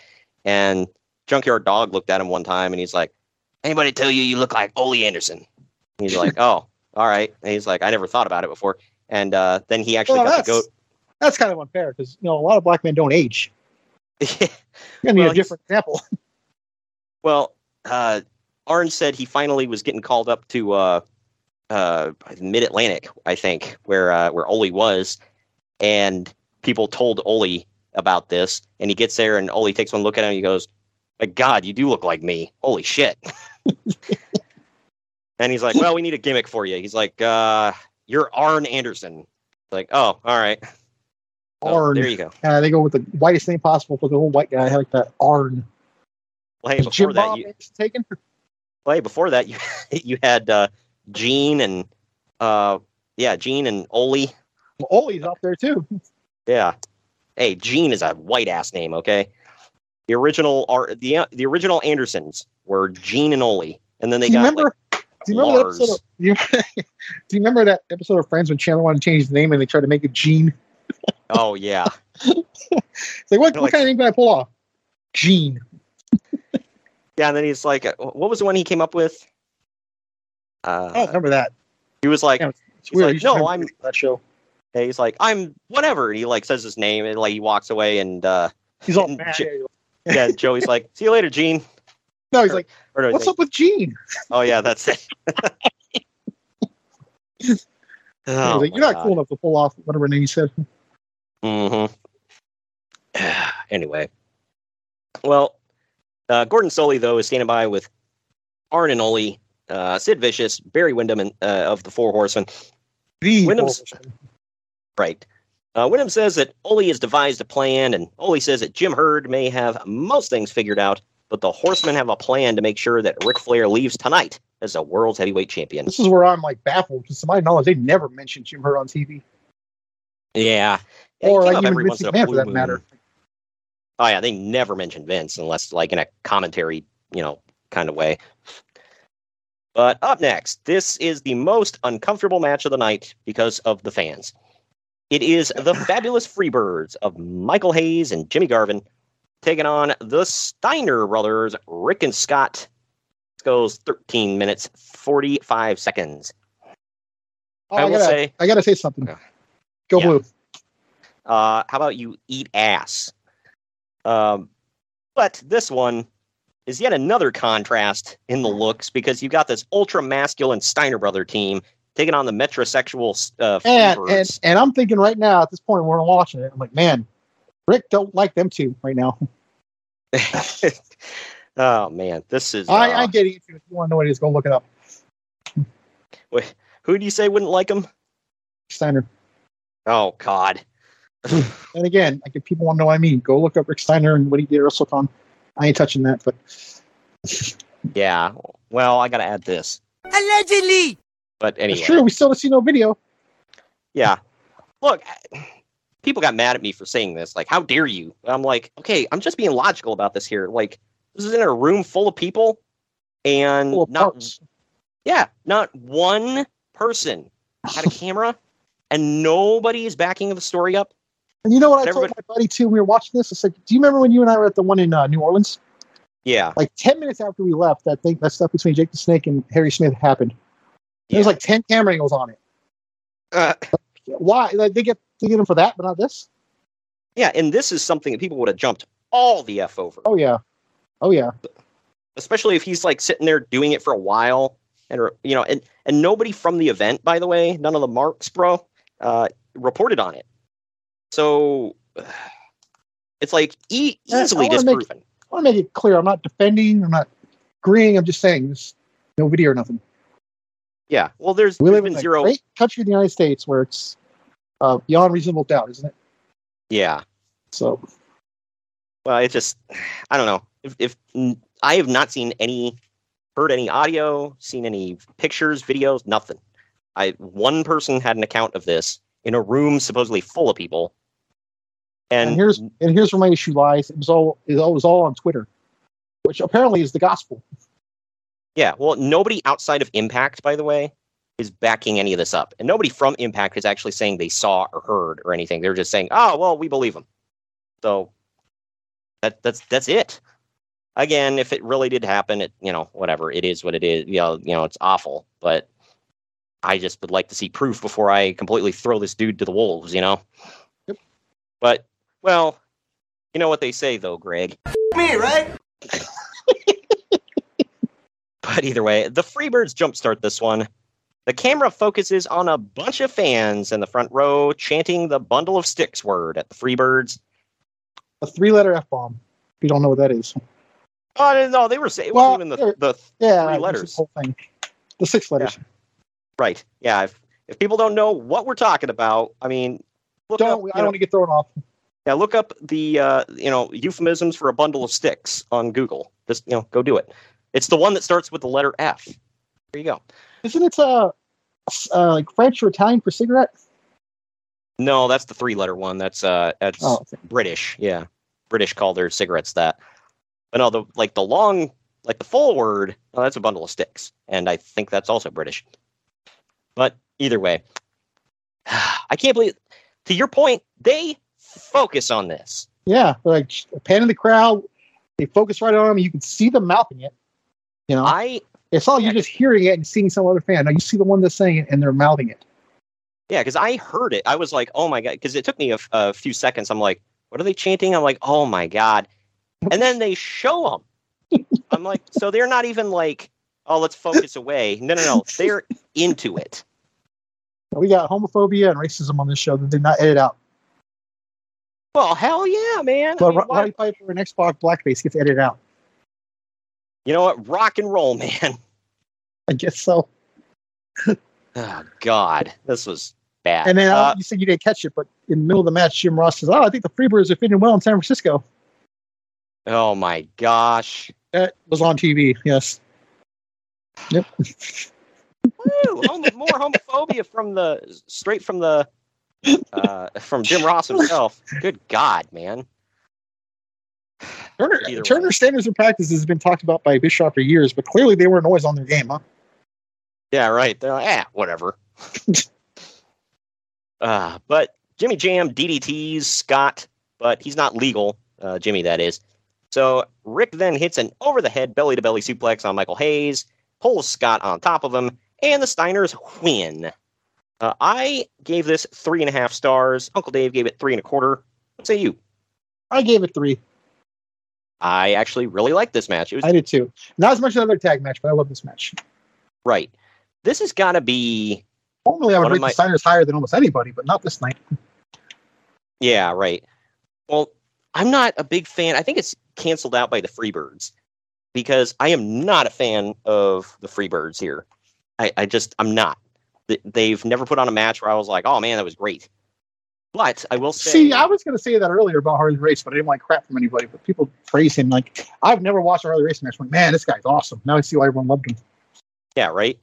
And Junkyard Dog looked at him one time and he's like, anybody tell you you look like Ole Anderson? And he's like, oh, all right. And he's like, I never thought about it before. And uh, then he actually Well, got to go. that's, kind of unfair because you know a lot of black men don't age. You need Well, a different example. Well, uh, Arn said he finally was getting called up to uh, uh, Mid Atlantic, I think, where uh, where Ole was, and people told Ole about this, and he gets there, and Ole takes one look at him, and he goes, "My God, you do look like me! Holy shit!" and he's like, "Well, we need a gimmick for you." He's like, uh, "You're Arn Anderson." Like, oh, all right. Oh, Arn. there you go. Uh, they go with the whitest name possible for the old white guy. I like that. Arn. Well, hey, Is Jim before that, Bob you, taken? well, hey, before that, you you had uh, Gene and uh, yeah, Gene and Ole. Well, Ole's up there too. Yeah. Hey, Gene is a white ass name, okay? The original are the the original Andersons were Gene and Ole, and then they do got remember? like do you remember that Lars. episode? Of, you, do you remember that episode of Friends when Chandler wanted to change his name and they tried to make it Gene? oh yeah, It's like, what, what like- kind of name can I pull off? Gene. yeah. And then he's like, what was the one he came up with? I Uh, remember that. he was like, Yeah, It's he's weird. like, no, I'm. that show. He's like, I'm whatever. And he like says his name, and like he walks away, and uh, He's all mad. Jo- yeah, Joey's like, see you later, Gene. No, he's like, Or no, he's what's like, up with Gene? Oh yeah, that's it. He's like, You're not cool enough to pull off whatever name you said. hmm anyway, well, uh, Gordon Solie though is standing by with Arn and Ole, uh, Sid Vicious, Barry Windham, and uh, of the Four Horsemen. The right. Uh, Windham says that Ole has devised a plan, and Ole says that Jim Herd may have most things figured out, but the Horsemen have a plan to make sure that Ric Flair leaves tonight as a world's heavyweight champion. This is where I'm like baffled because to my knowledge, they never mentioned Jim Herd on TV. Yeah, Yeah, or like even every Vince once in a McMahon for that moon. matter. Oh yeah, they never mentioned Vince unless like in a commentary, you know, kind of way. But up next, this is the most uncomfortable match of the night because of the fans. It is the fabulous Freebirds of Michael Hayes and Jimmy Garvin taking on the Steiner brothers, Rick and Scott. This goes 13 minutes 45 seconds. Oh, I I, will gotta, say- I gotta say something. Go Yeah. blue. Uh, how about you eat ass? Um, but this one is yet another contrast in the looks because you've got this ultra masculine Steiner brother team taking on the metrosexual uh, And, and and I'm thinking right now at this point when we're watching it, I'm like, man, Rick don't like them two right now. oh man, this is. I, uh, I get it. If you want to know what it is, go look it up. wait, who do you say wouldn't like him? Steiner. Oh God. And again, like if people want to know what I mean, go look up Rick Steiner and what he did at WrestleCon. I ain't touching that, but Yeah. Well, I got to add this. Allegedly. But anyway. it's true. We still don't see no video. Yeah. Look, people got mad at me for saying this. Like, how dare you? I'm like, okay, I'm just being logical about this here. Like, this is in a room full of people, and Full of not parts. yeah, not one person had a camera, and nobody is backing the story up. And you know what I told my buddy too we were watching this? I said, do you remember when you and I were at the one in uh, New Orleans? Yeah, Like ten minutes after we left, that thing, that stuff between Jake the Snake and Harry Smith happened. There's Yeah. like ten camera angles on it. uh, Why? Like they get they get him for that, but not this. yeah, and this is something that people would have jumped all the f over. Oh yeah, oh yeah. especially if he's like sitting there doing it for a while and you know and and nobody from the event by the way none of the marks bro uh reported on it so it's like e- I- I easily wanna make- disproven I want to make it clear. I'm not defending. I'm not agreeing. I'm just saying there's no video or nothing. yeah well there's, We live in zero great country in the United States where it's uh, beyond reasonable doubt, isn't it? yeah So well it just i don't know if, if i have not seen any heard any audio seen any pictures videos nothing i one person had an account of this in a room supposedly full of people and, and here's and here's where my issue lies. It was all it was all on Twitter, which apparently is the gospel. Yeah, well, nobody outside of Impact, by the way, is backing any of this up, and nobody from Impact is actually saying they saw or heard or anything. They're just saying, "Oh, well, we believe them." So that that's that's it. Again, if it really did happen, it you know whatever it is, what it is. You know, you know it's awful, but I just would like to see proof before I completely throw this dude to the wolves. You know. Yep. But well, you know what they say though, Greg. Me, right? But either way, the Freebirds jumpstart this one. The camera focuses on a bunch of fans in the front row chanting the bundle of sticks word at the Freebirds. A three letter F bomb. If you don't know what that is. Oh no, they were saying Well, even the, the Yeah, three letters. The whole thing. The six letters. Right. Yeah. If, if people don't know what we're talking about, I mean, look Don't up, I don't know, want to get thrown off. Yeah, look up the uh, you know euphemisms for a bundle of sticks on Google. Just you know, go do it. It's the one that starts with the letter F. There you go. Isn't it uh, uh like French or Italian for cigarette? No, that's the three-letter one. That's uh, that's Oh, okay. British. Yeah, British call their cigarettes that. But no, the like the long, like the full word. Oh, that's a bundle of sticks, and I think that's also British. But either way, I can't believe. To your point, they focus on this. Yeah, like panning the crowd. They focus right on him. You can see them mouthing it. You know, I it's all like you're just hearing it and seeing some other fan. Now you see the one that's saying it and they're mouthing it. Yeah, because I heard it. I was like, oh my God. Because it took me a, a few seconds. I'm like, what are they chanting? I'm like, oh my God. And then they show them. I'm like, so they're not even like, oh, let's focus away. No, no, no. They're into it. We got homophobia and racism on this show that did not edit out. Well, hell yeah, man. I But mean, Ro- why- Roddy Piper and X-Pac blackface gets edited out. you know what? Rock and roll, man. I guess so. Oh God, this was bad. And then uh, Uh, you said you didn't catch it, but in the middle of the match, Jim Ross says, "Oh, I think the Freebirds are fitting well in San Francisco." oh my gosh. That was on TV. Yes. Yep. Woo, homo- more homophobia from the straight from the uh, from Jim Ross himself. Good God, man. Turner, Either Turner way. standards and practices has been talked about by Bischoff for years, but clearly they weren't always on their game, huh? Yeah, right. They're like, ah, whatever. uh, but Jimmy Jam DDTs Scott, but he's not legal. Uh, Jimmy, that is. So Rick then hits an over the head belly to belly suplex on Michael Hayes, pulls Scott on top of him, and the Steiners win. Uh, I gave this three and a half stars. Uncle Dave gave it three and a quarter. What say you? I gave it three. I actually really liked this match. It was I did too. Not as much as another tag match, but I love this match. right. This has got to be Normally, I would rate my- the Steiners higher than almost anybody, but not this night. Yeah, right. Well, I'm not a big fan. I think it's canceled out by the Freebirds because I am not a fan of the Freebirds here. I, I just, I'm not. Th- They've never put on a match where I was like, oh man, that was great. But I will say, See, I was going to say that earlier about Harley Race, but I didn't like crap from anybody. But people praise him. Like I've never watched a Harley Race match. I'm like, man, this guy's awesome. Now I see why everyone loved him. yeah, right.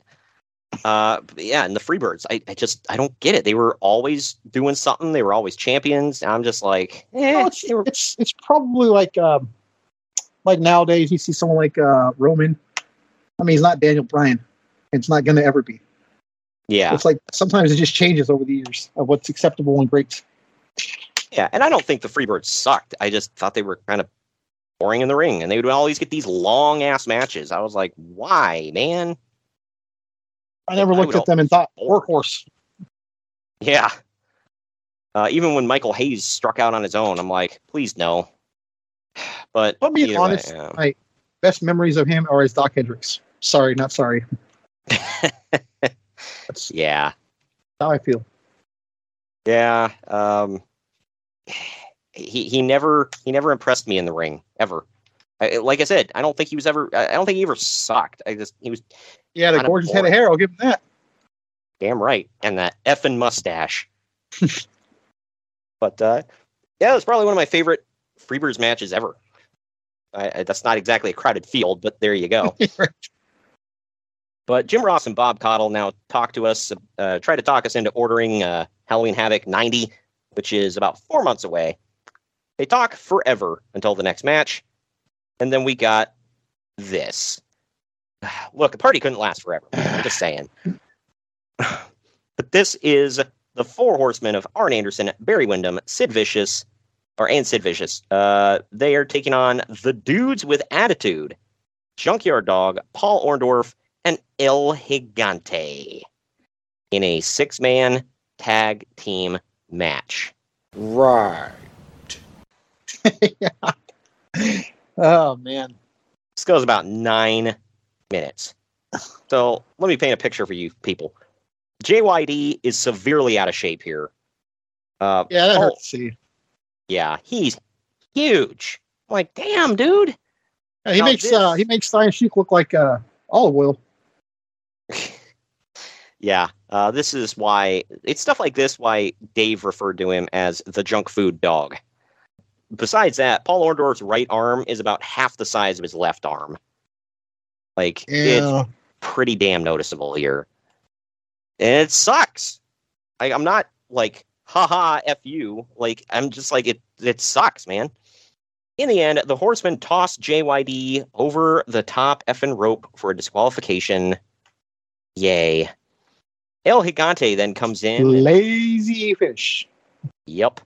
Uh, yeah, and the Freebirds, I, I just, I don't get it. They were always doing something. They were always champions. I'm just like, eh, it's, it's it's probably like um, like nowadays you see someone like uh, Roman. I mean, he's not Daniel Bryan. It's not going to ever be. Yeah. It's like sometimes it just changes over the years of what's acceptable and great. Yeah, and I don't think the Freebirds sucked. I just thought they were kind of boring in the ring, and they would always get these long ass matches. I was like, why, man? I never looked would at them and thought workhorse. Yeah. Uh, even when Michael Hayes struck out on his own, I'm like, please no. But me be either way, honest. yeah. My best memories of him are as Dok Hendrix. Sorry, not sorry. That's yeah, how I feel. yeah. Um, he he never he never impressed me in the ring ever. I, like I said, I don't think he was ever. I don't think he ever sucked. I just he was Yeah, the gorgeous head of hair. I'll give him that. Damn right. And that effing mustache. but uh, yeah, it's probably one of my favorite Freebirds matches ever. I, I, that's not exactly a crowded field, but there you go. but Jim Ross and Bob Caudle now talk to us, uh, try to talk us into ordering uh, Halloween Havoc 90, which is about four months away. They talk forever until the next match. And then we got this. Look, the party couldn't last forever. I'm just saying. But this is the four horsemen of Arn Anderson, Barry Windham, Sid Vicious, or and Sid Vicious. Uh, they are taking on the dudes with attitude, Junkyard Dog, Paul Orndorff, and El Gigante in a six-man tag team match. Right. yeah. Oh man. This goes about nine minutes. So let me paint a picture for you people. JYD is severely out of shape here. Uh, Yeah, that Paul- hurts see. Yeah, he's huge. I'm like, damn, dude. Yeah, he Now makes this- uh, he makes Stein Sheik look like uh, olive oil. Yeah, uh, this is why it's stuff like this why Dave referred to him as the junk food dog. Besides that, Paul Orndorff's right arm is about half the size of his left arm. Like Yeah. it's pretty damn noticeable here, and it sucks. I, I'm not like haha f you. Like I'm just like it. It sucks, man. In the end, the horsemen tossed JYD over the top effing rope for a disqualification. Yay. El Gigante then comes in. Lazy fish. Yep.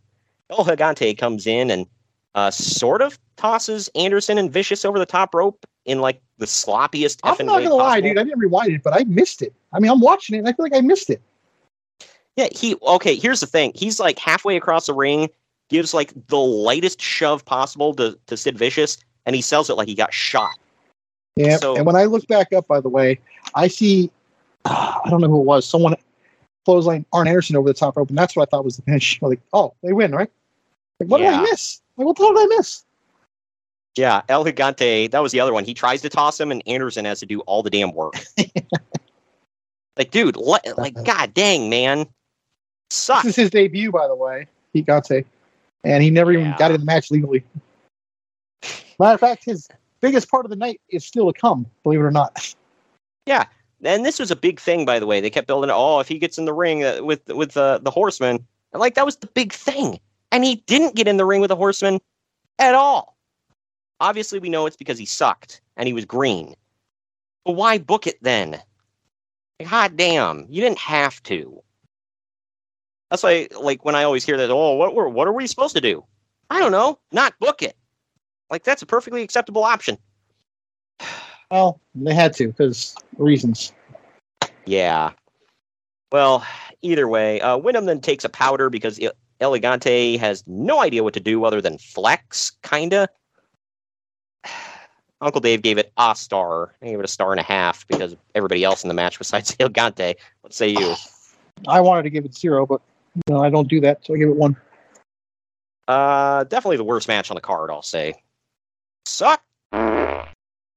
El Gigante comes in and uh, sort of tosses Anderson and Vicious over the top rope in like the sloppiest I'm not gonna lie, dude. I didn't rewind it, but I missed it. I mean, I'm watching it, and I feel like I missed it. Yeah, he okay, here's the thing. He's like halfway across the ring, gives like the lightest shove possible to, to Sid Vicious, and he sells it like he got shot. Yeah. So- and when I look back up, by the way, I see Ah, I don't know who it was. Someone clothesline Arn Anderson over the top rope, and that's what I thought was the finish. Like, oh, they win, right? Like, what did I miss? Like, what the hell did I miss? Yeah, El Gigante, that was the other one. He tries to toss him, and Anderson has to do all the damn work. like, dude, le- like, uh-huh. god dang, man. Sucks. This is his debut, by the way. Pete Gante. And he never even got in the match legally. Matter of fact, his biggest part of the night is still to come, believe it or not. Yeah, and this was a big thing, by the way. They kept building. It. Oh, if he gets in the ring uh, with with uh, the Horseman, and like that was the big thing, and he didn't get in the ring with the Horseman at all. Obviously, we know it's because he sucked and he was green. But why book it then? Hot damn, you didn't have to. That's why, like, when I always hear that, oh, what were what are we supposed to do? I don't know, not book it. Like that's a perfectly acceptable option. Well, they had to because reasons. Yeah. Well, either way, uh, Windham then takes a powder because El Gigante has no idea what to do other than flex, kinda. Uncle Dave gave it a star. He gave it a star and a half because everybody else in the match besides El Gigante. What say you? I wanted to give it zero, but no, I don't do that, so I give it one. Uh, definitely the worst match on the card, I'll say. Suck.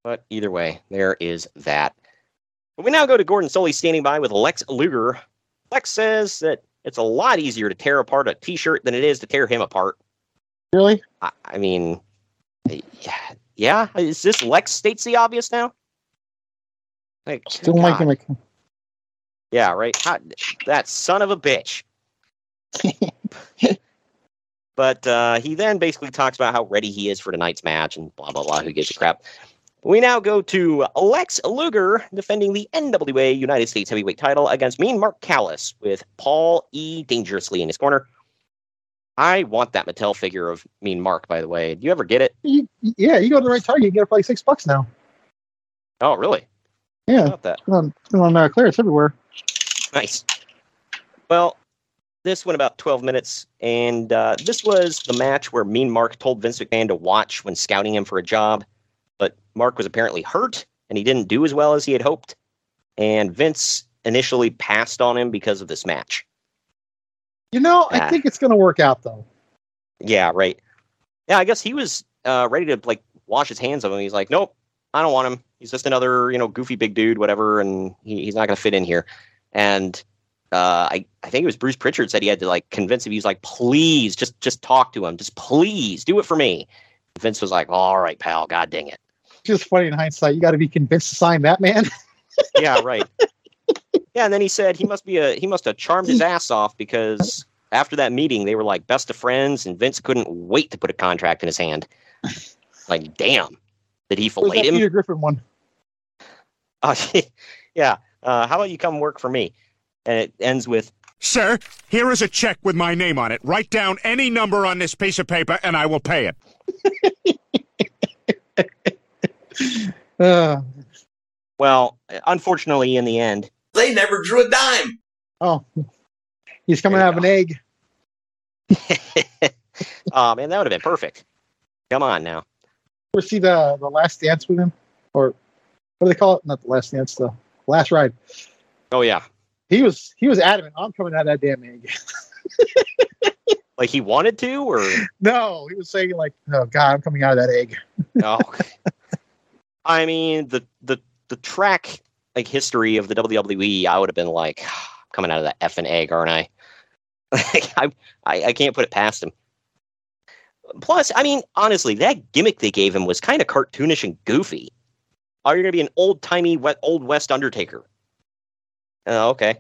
But either way, there is that. But we now go to Gordon Solie standing by with Lex Luger. Lex says that it's a lot easier to tear apart a t-shirt than it is to tear him apart. Really? I, I mean, yeah, yeah. Is this Lex states the obvious now? Like, Still God. like him. Like, Yeah, right. How, that son of a bitch. but uh, he then basically talks about how ready he is for tonight's match and blah blah blah. Who gives a crap? We now go to Lex Luger defending the NWA United States Heavyweight Title against Mean Mark Callous with Paul E. Dangerously in his corner. I want that Mattel figure of Mean Mark. By the way, do you ever get it? you, yeah, you go to the right target, you get it for like six bucks now. Oh, really? Yeah, About that. it's on, it's on uh, clearance everywhere. Nice. Well, this went about 12 minutes, and uh, this was the match where Mean Mark told Vince McMahon to watch when scouting him for a job. Mark was apparently hurt, and he didn't do as well as he had hoped. And Vince initially passed on him because of this match. You know, Yeah. I think it's going to work out though. Yeah, right. Yeah, I guess he was uh, ready to like wash his hands of him. He's like, nope, I don't want him. He's just another, you know, goofy big dude, whatever, and he, he's not going to fit in here. And uh, I, I think it was Bruce Pritchard said he had to like convince him. He's like, please, just just talk to him, just please do it for me. Vince was like, all right, pal, god dang it. Just funny in hindsight. You got to be convinced to sign that man. Yeah, right. yeah, and then he said he must be a he must have charmed his ass off because after that meeting they were like best of friends, and Vince couldn't wait to put a contract in his hand. Like, damn, did he Where's fillet him? Peter Griffin one? Uh, yeah. Uh, how about you come work for me? And it ends with, Sir, here is a check with my name on it. Write down any number on this piece of paper and I will pay it. Uh, well, unfortunately, in the end, They never drew a dime. oh, he's coming out of an egg. oh man, that would have been perfect. Come on now. Ever see the the last dance with him, or what do they call it? Not the last dance, the last ride. Oh yeah, He was he was adamant. I'm coming out of that damn egg. like he wanted to, or no, he was saying like, "Oh God, I'm coming out of that egg." no? I mean, the the the track like history of the WWE, I would have been like, coming out of that effing egg, aren't I? Like, I, I I can't put it past him. Plus, I mean, honestly, that gimmick they gave him was kind of cartoonish and goofy. Are you going to be an old timey, old West Undertaker? Uh, okay.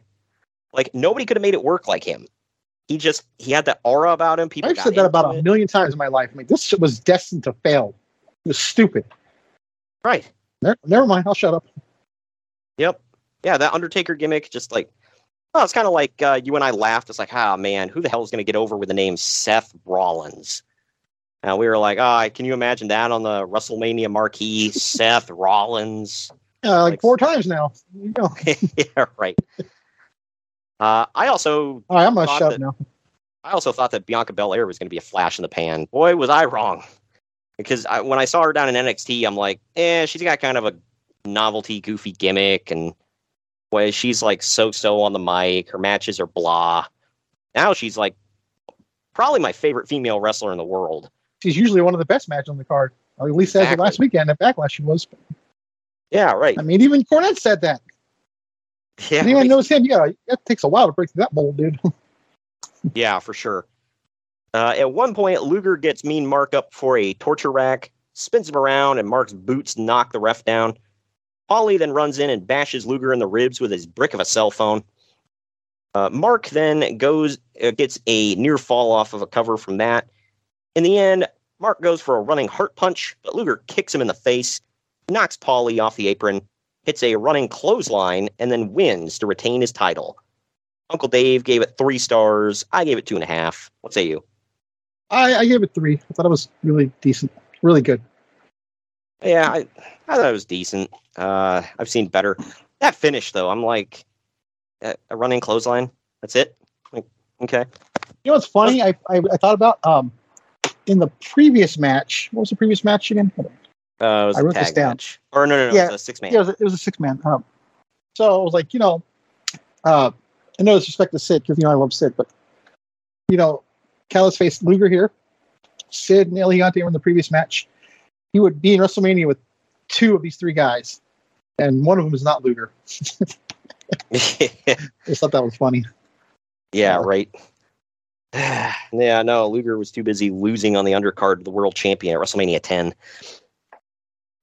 Like nobody could have made it work like him. He just he had that aura about him. People I've said that about into a million times in my life. I mean, this shit was destined to fail. It was stupid. Right. Never, never mind. I'll shut up. Yep. Yeah, that Undertaker gimmick, just like, oh, it's kind of like uh, you and I laughed. It's like, ah, man, who the hell is going to get over with the name Seth Rollins? And we were like, ah, can you imagine that on the WrestleMania marquee? Seth Rollins. Uh, like, four times now. You go. yeah, right. Uh, I also right, I'm gonna shut now. I also thought that Bianca Belair was going to be a flash in the pan. Boy, was I wrong. Because I, when I saw her down in NXT, I'm like, eh, she's got kind of a novelty, goofy gimmick, and boy, she's like so-so on the mic. Her matches are blah. Now she's like probably my favorite female wrestler in the world. She's usually one of the best matches on the card. Or at least as of last weekend at Backlash, she was. Yeah, right. I mean, even Cornette said that. Yeah, Anyone right. knows him? Yeah, it takes a while to break through that mold, dude. Yeah, for sure. Uh, at one point, Luger gets Mean Mark up for a torture rack, spins him around, and Mark's boots knock the ref down. Holly then runs in and bashes Luger in the ribs with his brick of a cell phone. Uh, Mark then goes uh, gets a near fall off of a cover from that. In the end, Mark goes for a running heart punch, but Luger kicks him in the face, knocks Paulie off the apron, hits a running clothesline, and then wins to retain his title. Uncle Dave gave it three stars. I gave it two and a half. What say you? I, I gave it three. I thought it was really decent, really good. Yeah, I, I thought it was decent. Uh, I've seen better. That finish though, I'm like a, a running clothesline. That's it. Like, okay. You know what's funny? I, I, I thought about um in the previous match. What was the previous match again? Uh, it was I wrote this down. match. Or no, no, no, Yeah, it was a six man. Yeah, it was a, it was a six man. Um, so I was like, you know, uh, I no disrespect to Sid because you know I love Sid, but you know, Callous faced Luger here. Sid and El Gigante were in the previous match. He would be in WrestleMania with two of these three guys, and one of them is not Luger. I just thought that was funny. yeah, right. yeah, no, Luger was too busy losing on the undercard to the world champion at WrestleMania 10.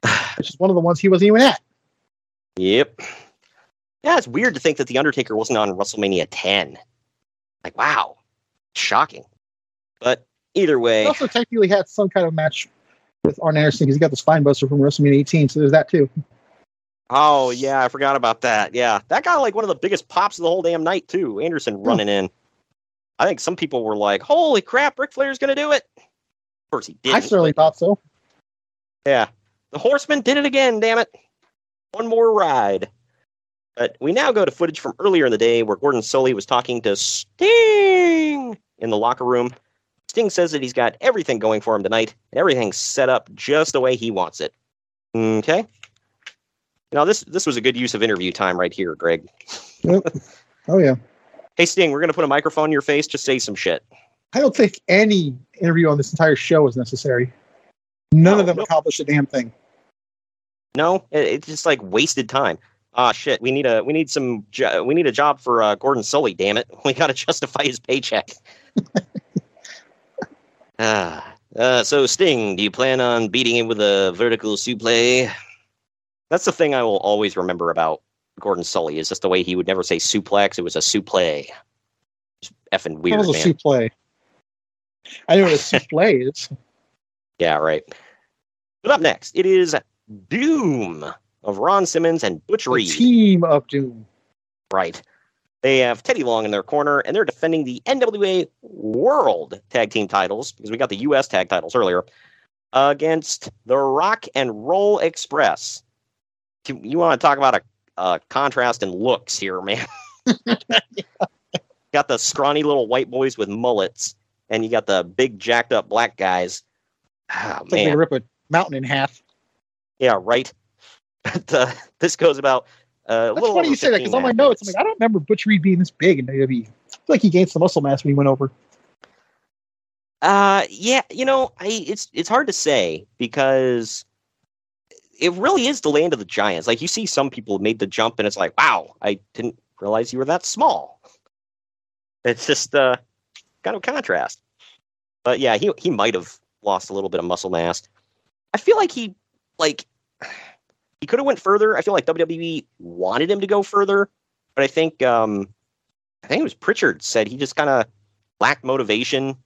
Which is one of the ones he wasn't even at. Yep. Yeah, it's weird to think that The Undertaker wasn't on WrestleMania 10. Like, wow. Shocking. But either He way, also technically had some kind of match with Arn Anderson because he got the spine buster from WrestleMania 18, so there's that too. oh, yeah, I forgot about that. Yeah, that got like one of the biggest pops of the whole damn night, too. Anderson hmm. running in. I think some people were like, holy crap, Ric Flair's going to do it. Of course, he did. I certainly thought so. Yeah. The Horseman did it again, damn it. One more ride. But we now go to footage from earlier in the day where Gordon Solie was talking to Sting in the locker room. Sting says that he's got everything going for him tonight, and everything's set up just the way he wants it. Okay. Now this this was a good use of interview time right here, Greg. Yep. Oh yeah. Hey Sting, we're gonna put a microphone in your face. Just say some shit. I don't think any interview on this entire show is necessary. None of them accomplished a damn thing. No, it, it's just like wasted time. Ah, shit. We need a we need some jo- we need a job for uh, Gordon Solie. Damn it, we got to justify his paycheck. ah, uh, so Sting, do you plan on beating him with a vertical suplex? That's the thing I will always remember about Gordon Solie is just the way he would never say suplex. It was a suplex. Effing That weird, was a man. souffle. I know what a souffle is. Yeah, right. But up next, it is Doom of Ron Simmons and Butch The team of doom. Right. They have Teddy Long in their corner, and they're defending the NWA World Tag Team titles because we got the U.S. Tag titles earlier against the Rock and Roll Express. You, want to talk about a, a contrast in looks here, man? got the scrawny little white boys with mullets, and you got the big jacked up black guys. It's like they rip a mountain in half. Yeah, right. But, uh, this goes about uh, That's funny you say that because on my and a half notes, I'm like, I don't remember Butch Reed being this big in WWE. I feel like he gained some muscle mass when he went over. Uh, yeah, you know, I it's it's hard to say because it really is the land of the giants. Like you see, some people made the jump, and it's like, wow, I didn't realize you were that small. It's just uh, kind of a contrast. But yeah, he he might have lost a little bit of muscle mass. I feel like he like he could have went further. I feel like WWE wanted him to go further, but I think um, I think it was Pritchard said he just kind of lacked motivation.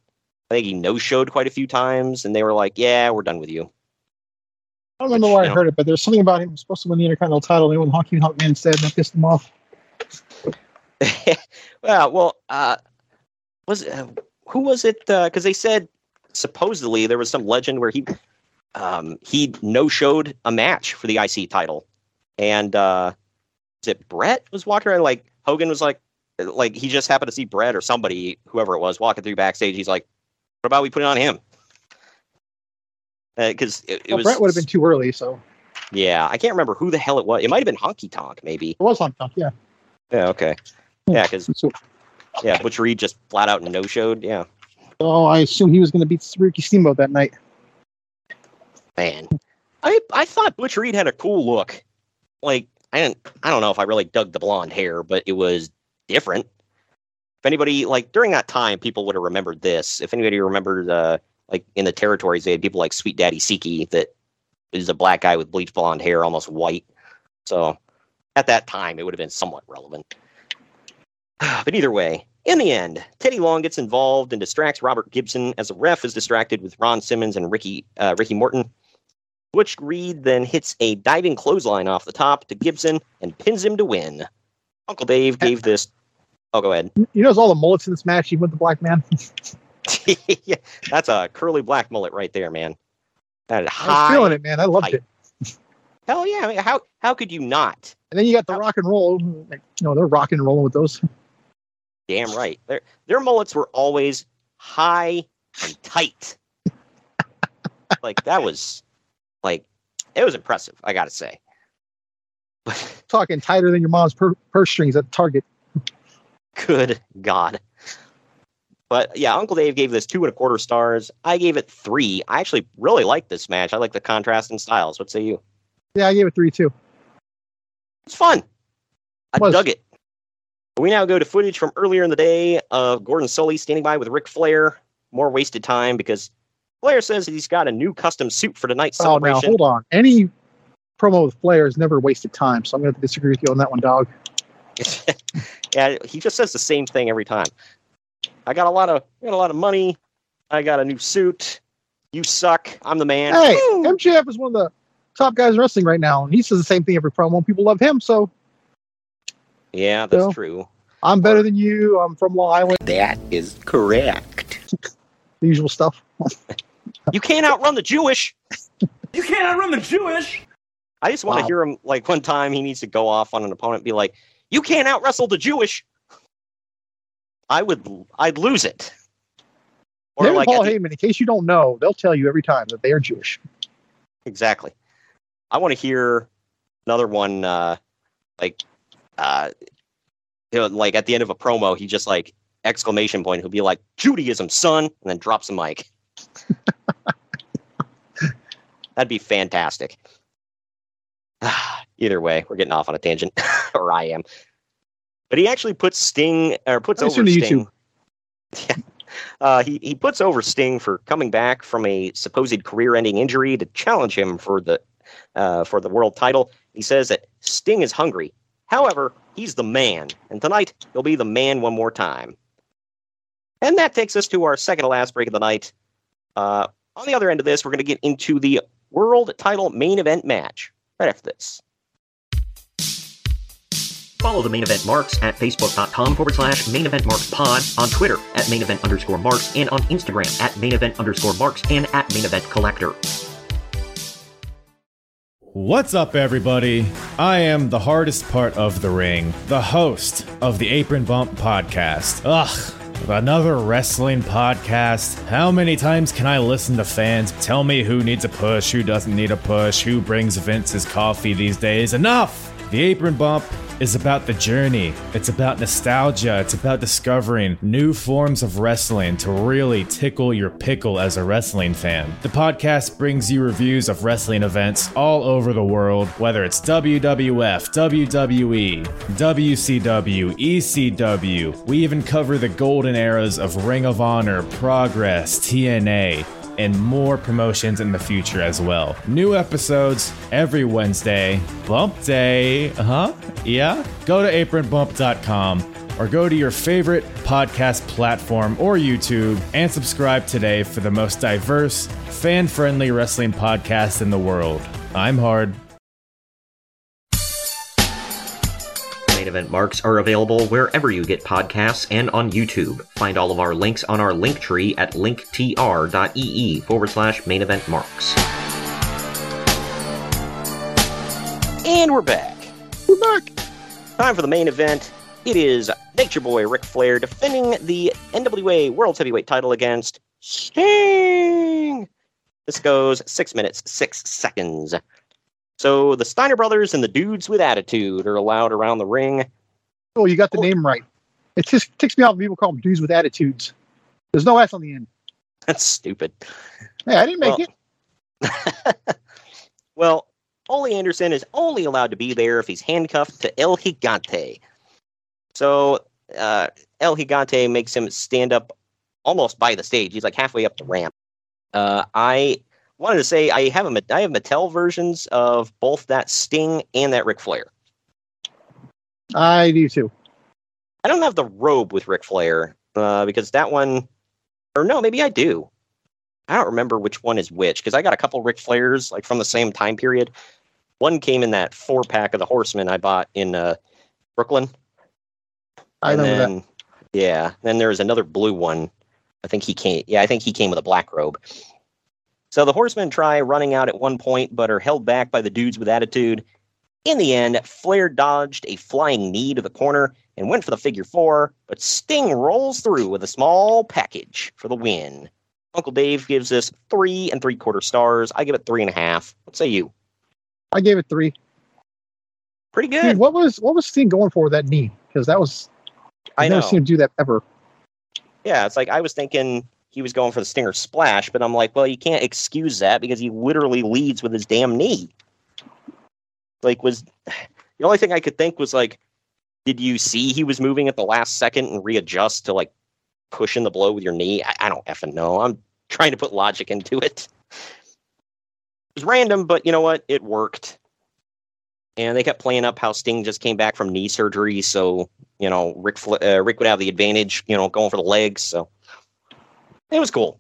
I think he no showed quite a few times, and they were like, "Yeah, we're done with you." I don't remember where I know- heard it, but there's something about him supposed to win the Intercontinental title, and he won Honky Tonk Man and that pissed him off. well, well, uh, was uh, who was it? Because they said supposedly there was some legend where he um, he no showed a match for the IC title, and uh, is it Bret was walking around like Hogan was like like he just happened to see Bret or somebody whoever it was walking through backstage. He's like, "What about we put it on him?" Because it, it Well, was Bret would have been too early, so yeah, I can't remember who the hell it was. It might have been Honky Tonk, maybe. it was Honky Tonk, yeah. Yeah, okay. Yeah, because So, yeah, Butch Reed just flat out no showed. Yeah. Oh, I assume he was going to beat Ricky Steamboat that night. Man, I I thought Butch Reed had a cool look. Like I didn't I don't know if I really dug the blonde hair, but it was different. If anybody like during that time, people would have remembered this. If anybody remembered, uh, like in the territories, they had people like Sweet Daddy Siki that is a black guy with bleached blonde hair, almost white. So at that time, it would have been somewhat relevant. But either way, in the end, Teddy Long gets involved and distracts Robert Gibson as the ref is distracted with Ron Simmons and Ricky uh, Ricky Morton. Butch Reed then hits a diving clothesline off the top to Gibson and pins him to win. Uncle Dave gave this. Oh, go ahead. You notice all the mullets in this match, even with the black man? yeah, that's a curly black mullet right there, man. That is I high. was feeling it, man. I loved height. it. Hell yeah! I mean, how how could you not? And then you got the rock and roll. Like, you know, they're rock and rolling with those. Damn right. Their their mullets were always high and tight. like that was like it was impressive. I gotta say. Talking tighter than your mom's pur- purse strings at Target. Good God. But yeah, Uncle Dave gave this two and a quarter stars. I gave it three. I actually really like this match. I like the contrast in styles. What say you? Yeah, I gave it three too. It's fun. I dug it. We now go to footage from earlier in the day of Gordon Solie standing by with Ric Flair. More wasted time because Flair says he's got a new custom suit for tonight's Oh, now celebration. hold on. Any promo with Flair is never wasted time, so I'm going to disagree with you on that one, dog. yeah, he just says the same thing every time. I got a lot of I got a lot of money. I got a new suit. You suck. I'm the man. Hey, MJF is one of the top guys in wrestling right now, and he says the same thing every promo. People love him, so Yeah, that's So- true. I'm better than you. I'm from Long Island. That is correct. The usual stuff. You can't outrun the Jewish. You can't outrun the Jewish. I just want to Wow. hear him like one time he needs to go off on an opponent and be like, "You can't out wrestle the Jewish." I would I'd lose it. Or Him and like Paul at the- Heyman, in case you don't know, they'll tell you every time that they are Jewish. exactly. I want to hear another one uh like uh you know, like at the end of a promo, he just like exclamation point, he'll be like, Judaism, son, and then drops the mic. That'd be fantastic. Either way, we're getting off on a tangent, or I am. But he actually puts Sting or puts Nice over Sting. YouTube. Yeah. Uh, he he puts over Sting for coming back from a supposed career-ending injury to challenge him for the uh, for the world title. He says that Sting is hungry. However, he's the man, and tonight he'll be the man one more time. And that takes us to our second to last break of the night. Uh, on the other end of this, we're going to get into the world title main event match right after this. Follow the main event marks at facebook.com forward slash main event marks pod, on Twitter at main event underscore marks, and on Instagram at main event underscore marks and at main event collector. What's up, everybody? I am the hardest part of the ring, the host of the Apron Bump podcast. Ugh. Another wrestling podcast. How many times can I listen to fans tell me who needs a push, who doesn't need a push, who brings Vince's coffee these days? Enough! The Apron Bump is about the journey. It's about nostalgia. It's about discovering new forms of wrestling to really tickle your pickle as a wrestling fan. The podcast brings you reviews of wrestling events all over the world, whether it's WWF, WWE, WCW, ECW. We even cover the golden eras of Ring of Honor, Progress, TNA and more promotions in the future as well. New episodes every Wednesday. Bump Day, huh? Yeah? Go to apronbump.com or go to your favorite podcast platform or YouTube and subscribe today for the most diverse, fan friendly wrestling podcast in the world. I'm Hard. Event marks are available wherever you get podcasts and on YouTube. Find all of our links on our link tree at linktr.ee forward slash main event marks. And we're back. We're back. Time for the main event. It is Nature Boy Ric Flair defending the NWA World Heavyweight title against Sting. This goes six minutes, six seconds. So the Steiner brothers and the dudes with attitude are allowed around the ring. Oh, you got the name right. It just ticks me off when people call them dudes with attitudes. There's no S on the end. That's stupid. Hey, I didn't make Well- it. Well, Ole Anderson is only allowed to be there if he's handcuffed to El Gigante. So uh, El Gigante makes him stand up almost by the stage. He's like halfway up the ramp. Uh, I wanted to say I have a I have Mattel versions of both that Sting and that Ric Flair. I do too. I don't have the robe with Ric Flair uh, because that one, or no, maybe I do. I don't remember which one is which because I got a couple Ric Flairs like from the same time period. One came in that four pack of the Horsemen I bought in uh, Brooklyn. I and remember then, Yeah, then there was another blue one. I think he came. Yeah, I think he came with a black robe. So the Horsemen try running out at one point, but are held back by the dudes with attitude. In the end, Flair dodged a flying knee to the corner and went for the figure four, but Sting rolls through with a small package for the win. Uncle Dave gives this three and three quarter stars. I give it three and a half. What say you? I gave it three. Pretty good. Dude, what was what was Sting going for with that knee? Because that was I I've never know. seen him do that ever. Yeah, it's like I was thinking he was going for the Stinger splash, but I'm like, well, you can't excuse that because he literally leads with his damn knee. Like, was the only thing I could think was like, did you see he was moving at the last second and readjust to like pushing the blow with your knee? I, I don't effing know. I'm trying to put logic into it. It was random, but you know what? It worked. And they kept playing up how Sting just came back from knee surgery, so you know Rick uh, Rick would have the advantage, you know, going for the legs. So it was cool.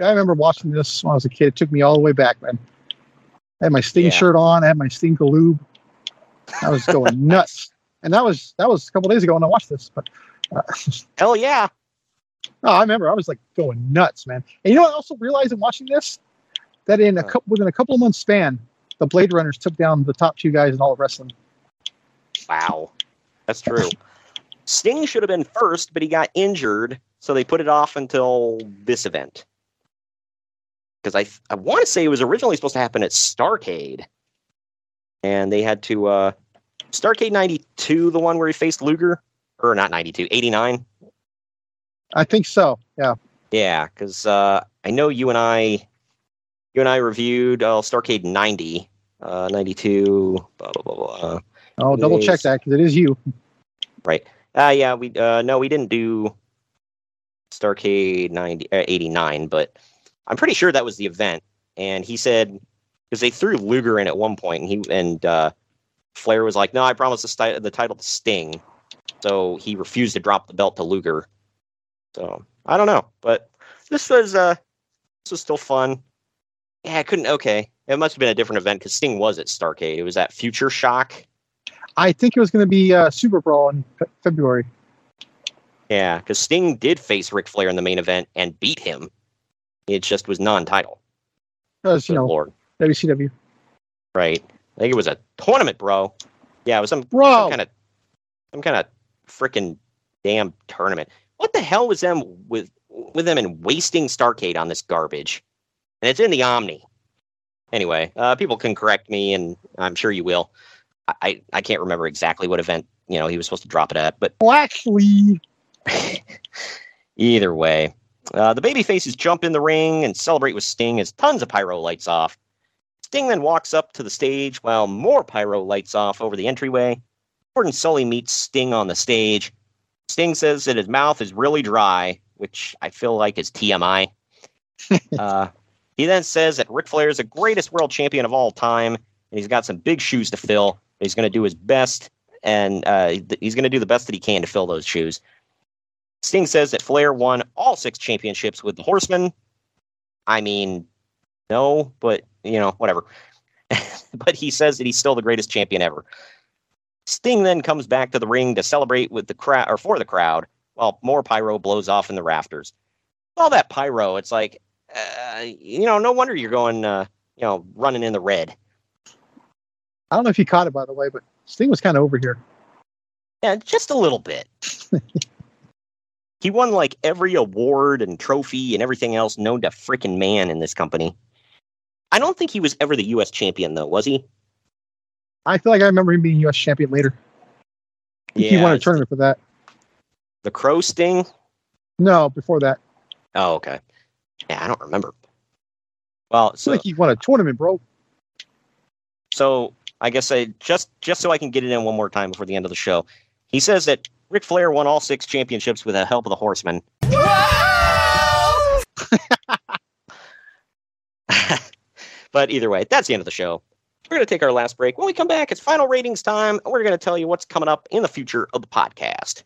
I remember watching this when I was a kid. It took me all the way back, man. I had my Sting Yeah. shirt on. I had my Sting Galoob. I was going nuts, and that was that was a couple days ago when I watched this. But uh, Hell yeah! oh, I remember I was like going nuts, man. And you know, what I also realized in watching this that in a couple within a couple of months span, the Blade Runners took down the top two guys in all of wrestling. Wow, that's true. Sting should have been first, but he got injured, so they put it off until this event. Because I I want to say it was originally supposed to happen at Starcade, and they had to uh, Starcade '92, the one where he faced Luger, or not '92, '89. I think so. Yeah. Yeah, because uh, I know you and I, you and I reviewed uh, Starcade '90, uh, '92, blah blah blah blah. Oh, double check that because it is you. Right. Uh yeah, we uh no, we didn't do Starcade 90 uh, 89, but I'm pretty sure that was the event. And he said because they threw Luger in at one point and he and uh Flair was like, "No, I promised the, sti- the title to Sting." So he refused to drop the belt to Luger. So, I don't know, but this was uh this was still fun. Yeah, I couldn't okay. It must have been a different event cuz Sting was at Starcade. It was at Future Shock. I think it was going to be uh, Super Brawl in Fe- February. Yeah, because Sting did face Ric Flair in the main event and beat him. It just was non-title. Because you know lord, WCW. right? I think it was a tournament, bro. Yeah, it was some Bro. kind of some kind of freaking damn tournament. What the hell was them with with them and wasting Starcade on this garbage? And it's in the Omni. Anyway, uh, people can correct me, and I'm sure you will. I, I I can't remember exactly what event you know he was supposed to drop it at, but Well, actually, Either way, uh, the baby faces jump in the ring and celebrate with Sting as tons of pyro lights off. Sting then walks up to the stage while more pyro lights off over the entryway. Gordon Solie meets Sting on the stage. Sting says that his mouth is really dry, which I feel like is TMI. uh, he then says that Ric Flair is the greatest world champion of all time, and he's got some big shoes to fill. He's going to do his best, and uh, he's going to do the best that he can to fill those shoes. Sting says that Flair won all six championships with the Horsemen. I mean, no, but you know, whatever. but he says that he's still the greatest champion ever. Sting then comes back to the ring to celebrate with the crowd or for the crowd, while more pyro blows off in the rafters. All that pyro, it's like, uh, you know, no wonder you're going, uh, you know, running in the red. I don't know if you caught it by the way, but Sting was kind of over here. Yeah, just a little bit. he won like every award and trophy and everything else known to frickin' man in this company. I don't think he was ever the U.S. champion, though, was he? I feel like I remember him being U.S. champion later. I think he Yeah, won a tournament for that. The Crow Sting? No, before that. Oh, okay. Yeah, I don't remember. Well, so like he won a tournament, bro. so I guess I just just so I can get it in one more time before the end of the show. He says that Ric Flair won all six championships with the help of the Horsemen. but either way, that's the end of the show. We're going to take our last break. When we come back, it's final ratings time. and We're going to tell you what's coming up in the future of the podcast.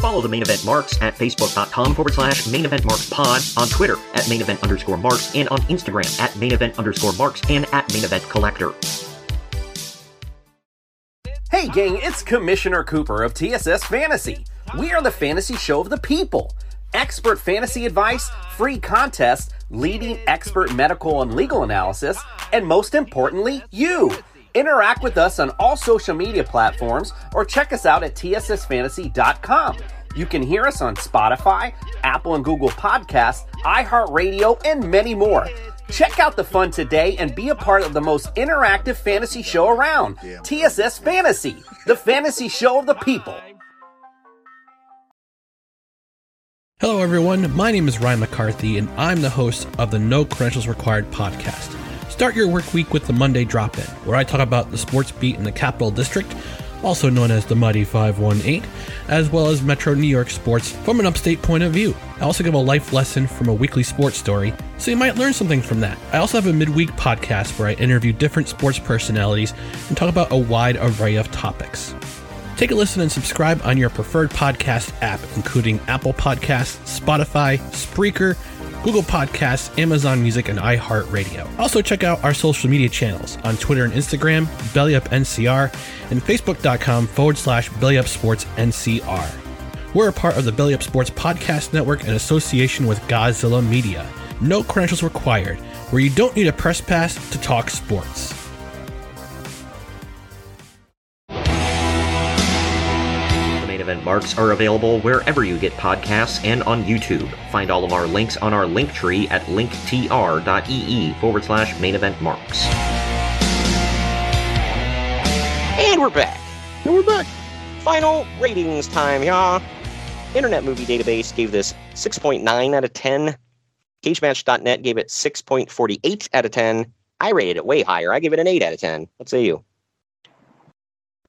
Follow the main event marks at facebook.com forward slash main event marks pod, on Twitter at main event underscore marks, and on Instagram at main event underscore marks and at main event collector. Hey, gang, it's Commissioner Cooper of TSS Fantasy. We are the fantasy show of the people. Expert fantasy advice, free contests, leading expert medical and legal analysis, and most importantly, you. Interact with us on all social media platforms or check us out at tssfantasy.com. You can hear us on Spotify, Apple and Google Podcasts, iHeartRadio, and many more. Check out the fun today and be a part of the most interactive fantasy show around. TSS Fantasy, the fantasy show of the people. Hello, everyone. My name is Ryan McCarthy, and I'm the host of the No Credentials Required podcast. Start your work week with the Monday Drop In, where I talk about the sports beat in the Capital District, also known as the Muddy 518, as well as Metro New York sports from an upstate point of view. I also give a life lesson from a weekly sports story, so you might learn something from that. I also have a midweek podcast where I interview different sports personalities and talk about a wide array of topics. Take a listen and subscribe on your preferred podcast app, including Apple Podcasts, Spotify, Spreaker, Google Podcasts, Amazon Music, and iHeartRadio. Also, check out our social media channels on Twitter and Instagram, BellyUpNCR, and Facebook.com forward slash BellyUpSportsNCR. We're a part of the Belly Up Sports Podcast Network in association with Godzilla Media. No credentials required, where you don't need a press pass to talk sports. Event marks are available wherever you get podcasts and on YouTube. Find all of our links on our link tree at linktr.ee forward slash main event marks. And we're back. And we're back. Final ratings time, y'all. Internet Movie Database gave this 6.9 out of 10. CageMatch.net gave it 6.48 out of 10. I rated it way higher. I give it an 8 out of 10. What say you?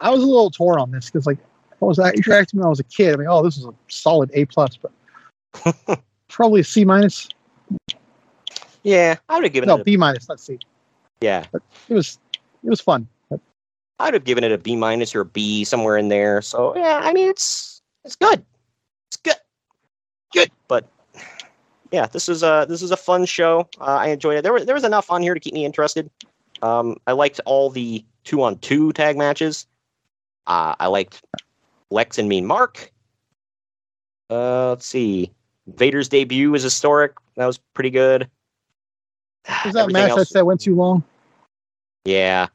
I was a little torn on this because, like, I was interacting when I was a kid. I mean, oh, this is a solid A plus, but probably a C minus. Yeah, I would have given No, it a, B minus, not C. Yeah, It was it was fun. I would have given it a B minus or a B somewhere in there. So yeah, I mean it's it's good. It's good. Good. But yeah, this is a this is a fun show. Uh, I enjoyed it. There was there was enough on here to keep me interested. Um, I liked all the two on two tag matches. Uh, I liked Lex and Mean Mark. Uh, let's see. Vader's debut was historic. That was pretty good. Was that Everything match else- that said went too long? Yeah.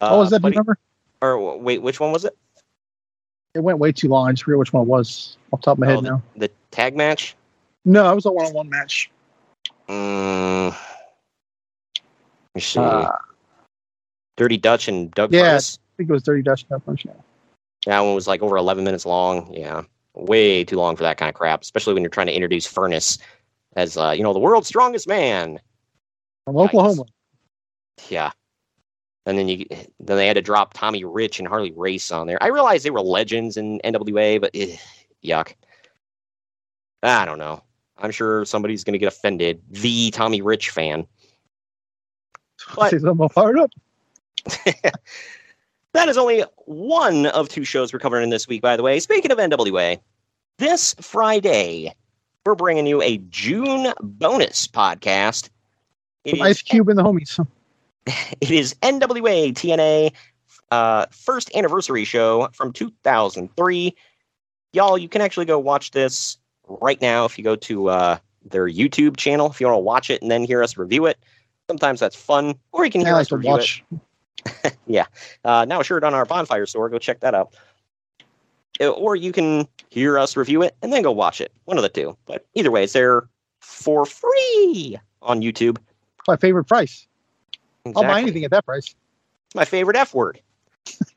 what was Uh, that? Buddy- remember? Or wait, which one was it? It went way too long. I just forget which one it was off the top of my Oh, head now. The tag match? No, it was a one on one match. Mm, let me see. Uh, Dirty Dutch and Doug yeah. I think it was Dirty Dutch punch. Yeah. That one was like over 11 minutes long. Yeah. Way too long for that kind of crap, especially when you're trying to introduce Furnas as, uh, you know, the world's strongest man. From Oklahoma. Yeah. And then you then they had to drop Tommy Rich and Harley Race on there. I realized they were legends in NWA, but eh, yuck. I don't know. I'm sure somebody's going to get offended. The Tommy Rich fan. But- Say something fired up. That is only one of two shows we're covering in this week, by the way. Speaking of NWA, this Friday, we're bringing you a June bonus podcast. It is, Ice Cube and the homies. it is NWA TNA uh, first anniversary show from 2003. Y'all, you can actually go watch this right now if you go to uh, their YouTube channel if you want to watch it and then hear us review it. Sometimes that's fun, or you can hear I like us review watch. it. yeah. Uh, now shirt on our bonfire store. Go check that out. Uh, Or you can hear us review it and then go watch it. One of the two. But either way, it's there for free on YouTube. My favorite price. I'll buy anything at that price. my favorite F word.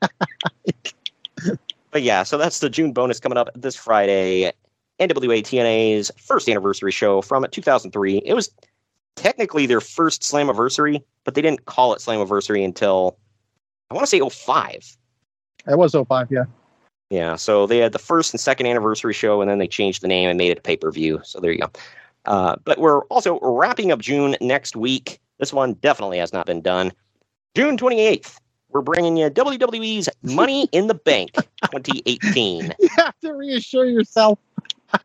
but yeah, so that's the June bonus coming up this Friday. NWA TNA's first anniversary show from 2003. It was technically their first Slammiversary, but they didn't call it Slammiversary until I want to say 05. It was 05, yeah. Yeah, so they had the first and second anniversary show, and then they changed the name and made it a pay per view. So there you go. Uh, but we're also wrapping up June next week. This one definitely has not been done. June 28th, we're bringing you WWE's Money in the Bank 2018. You have to reassure yourself.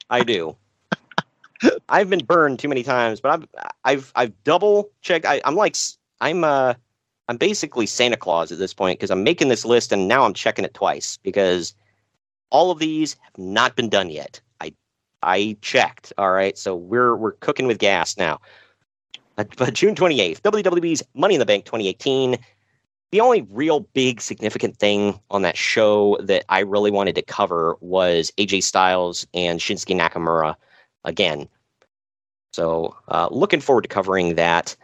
I do. I've been burned too many times, but I've I've I've double checked. I, I'm like I'm uh I'm basically Santa Claus at this point because I'm making this list and now I'm checking it twice because all of these have not been done yet. I I checked. All right, so we're we're cooking with gas now. But, but June 28th, WWE's Money in the Bank 2018. The only real big significant thing on that show that I really wanted to cover was AJ Styles and Shinsuke Nakamura again. So, uh, looking forward to covering that.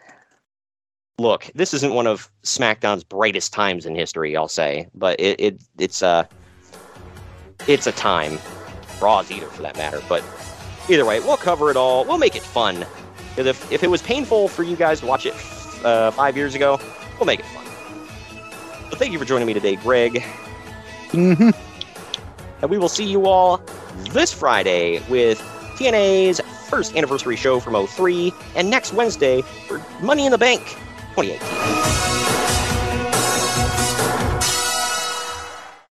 Look, this isn't one of SmackDown's brightest times in history, I'll say, but it, it it's a it's a time. Raw's either, for that matter. But either way, we'll cover it all. We'll make it fun. 'Cause if if it was painful for you guys to watch it uh, five years ago, we'll make it fun. So thank you for joining me today, Greg. Mm-hmm. And we will see you all this Friday with TNA's first anniversary show from 03 and next Wednesday for Money in the Bank 2018.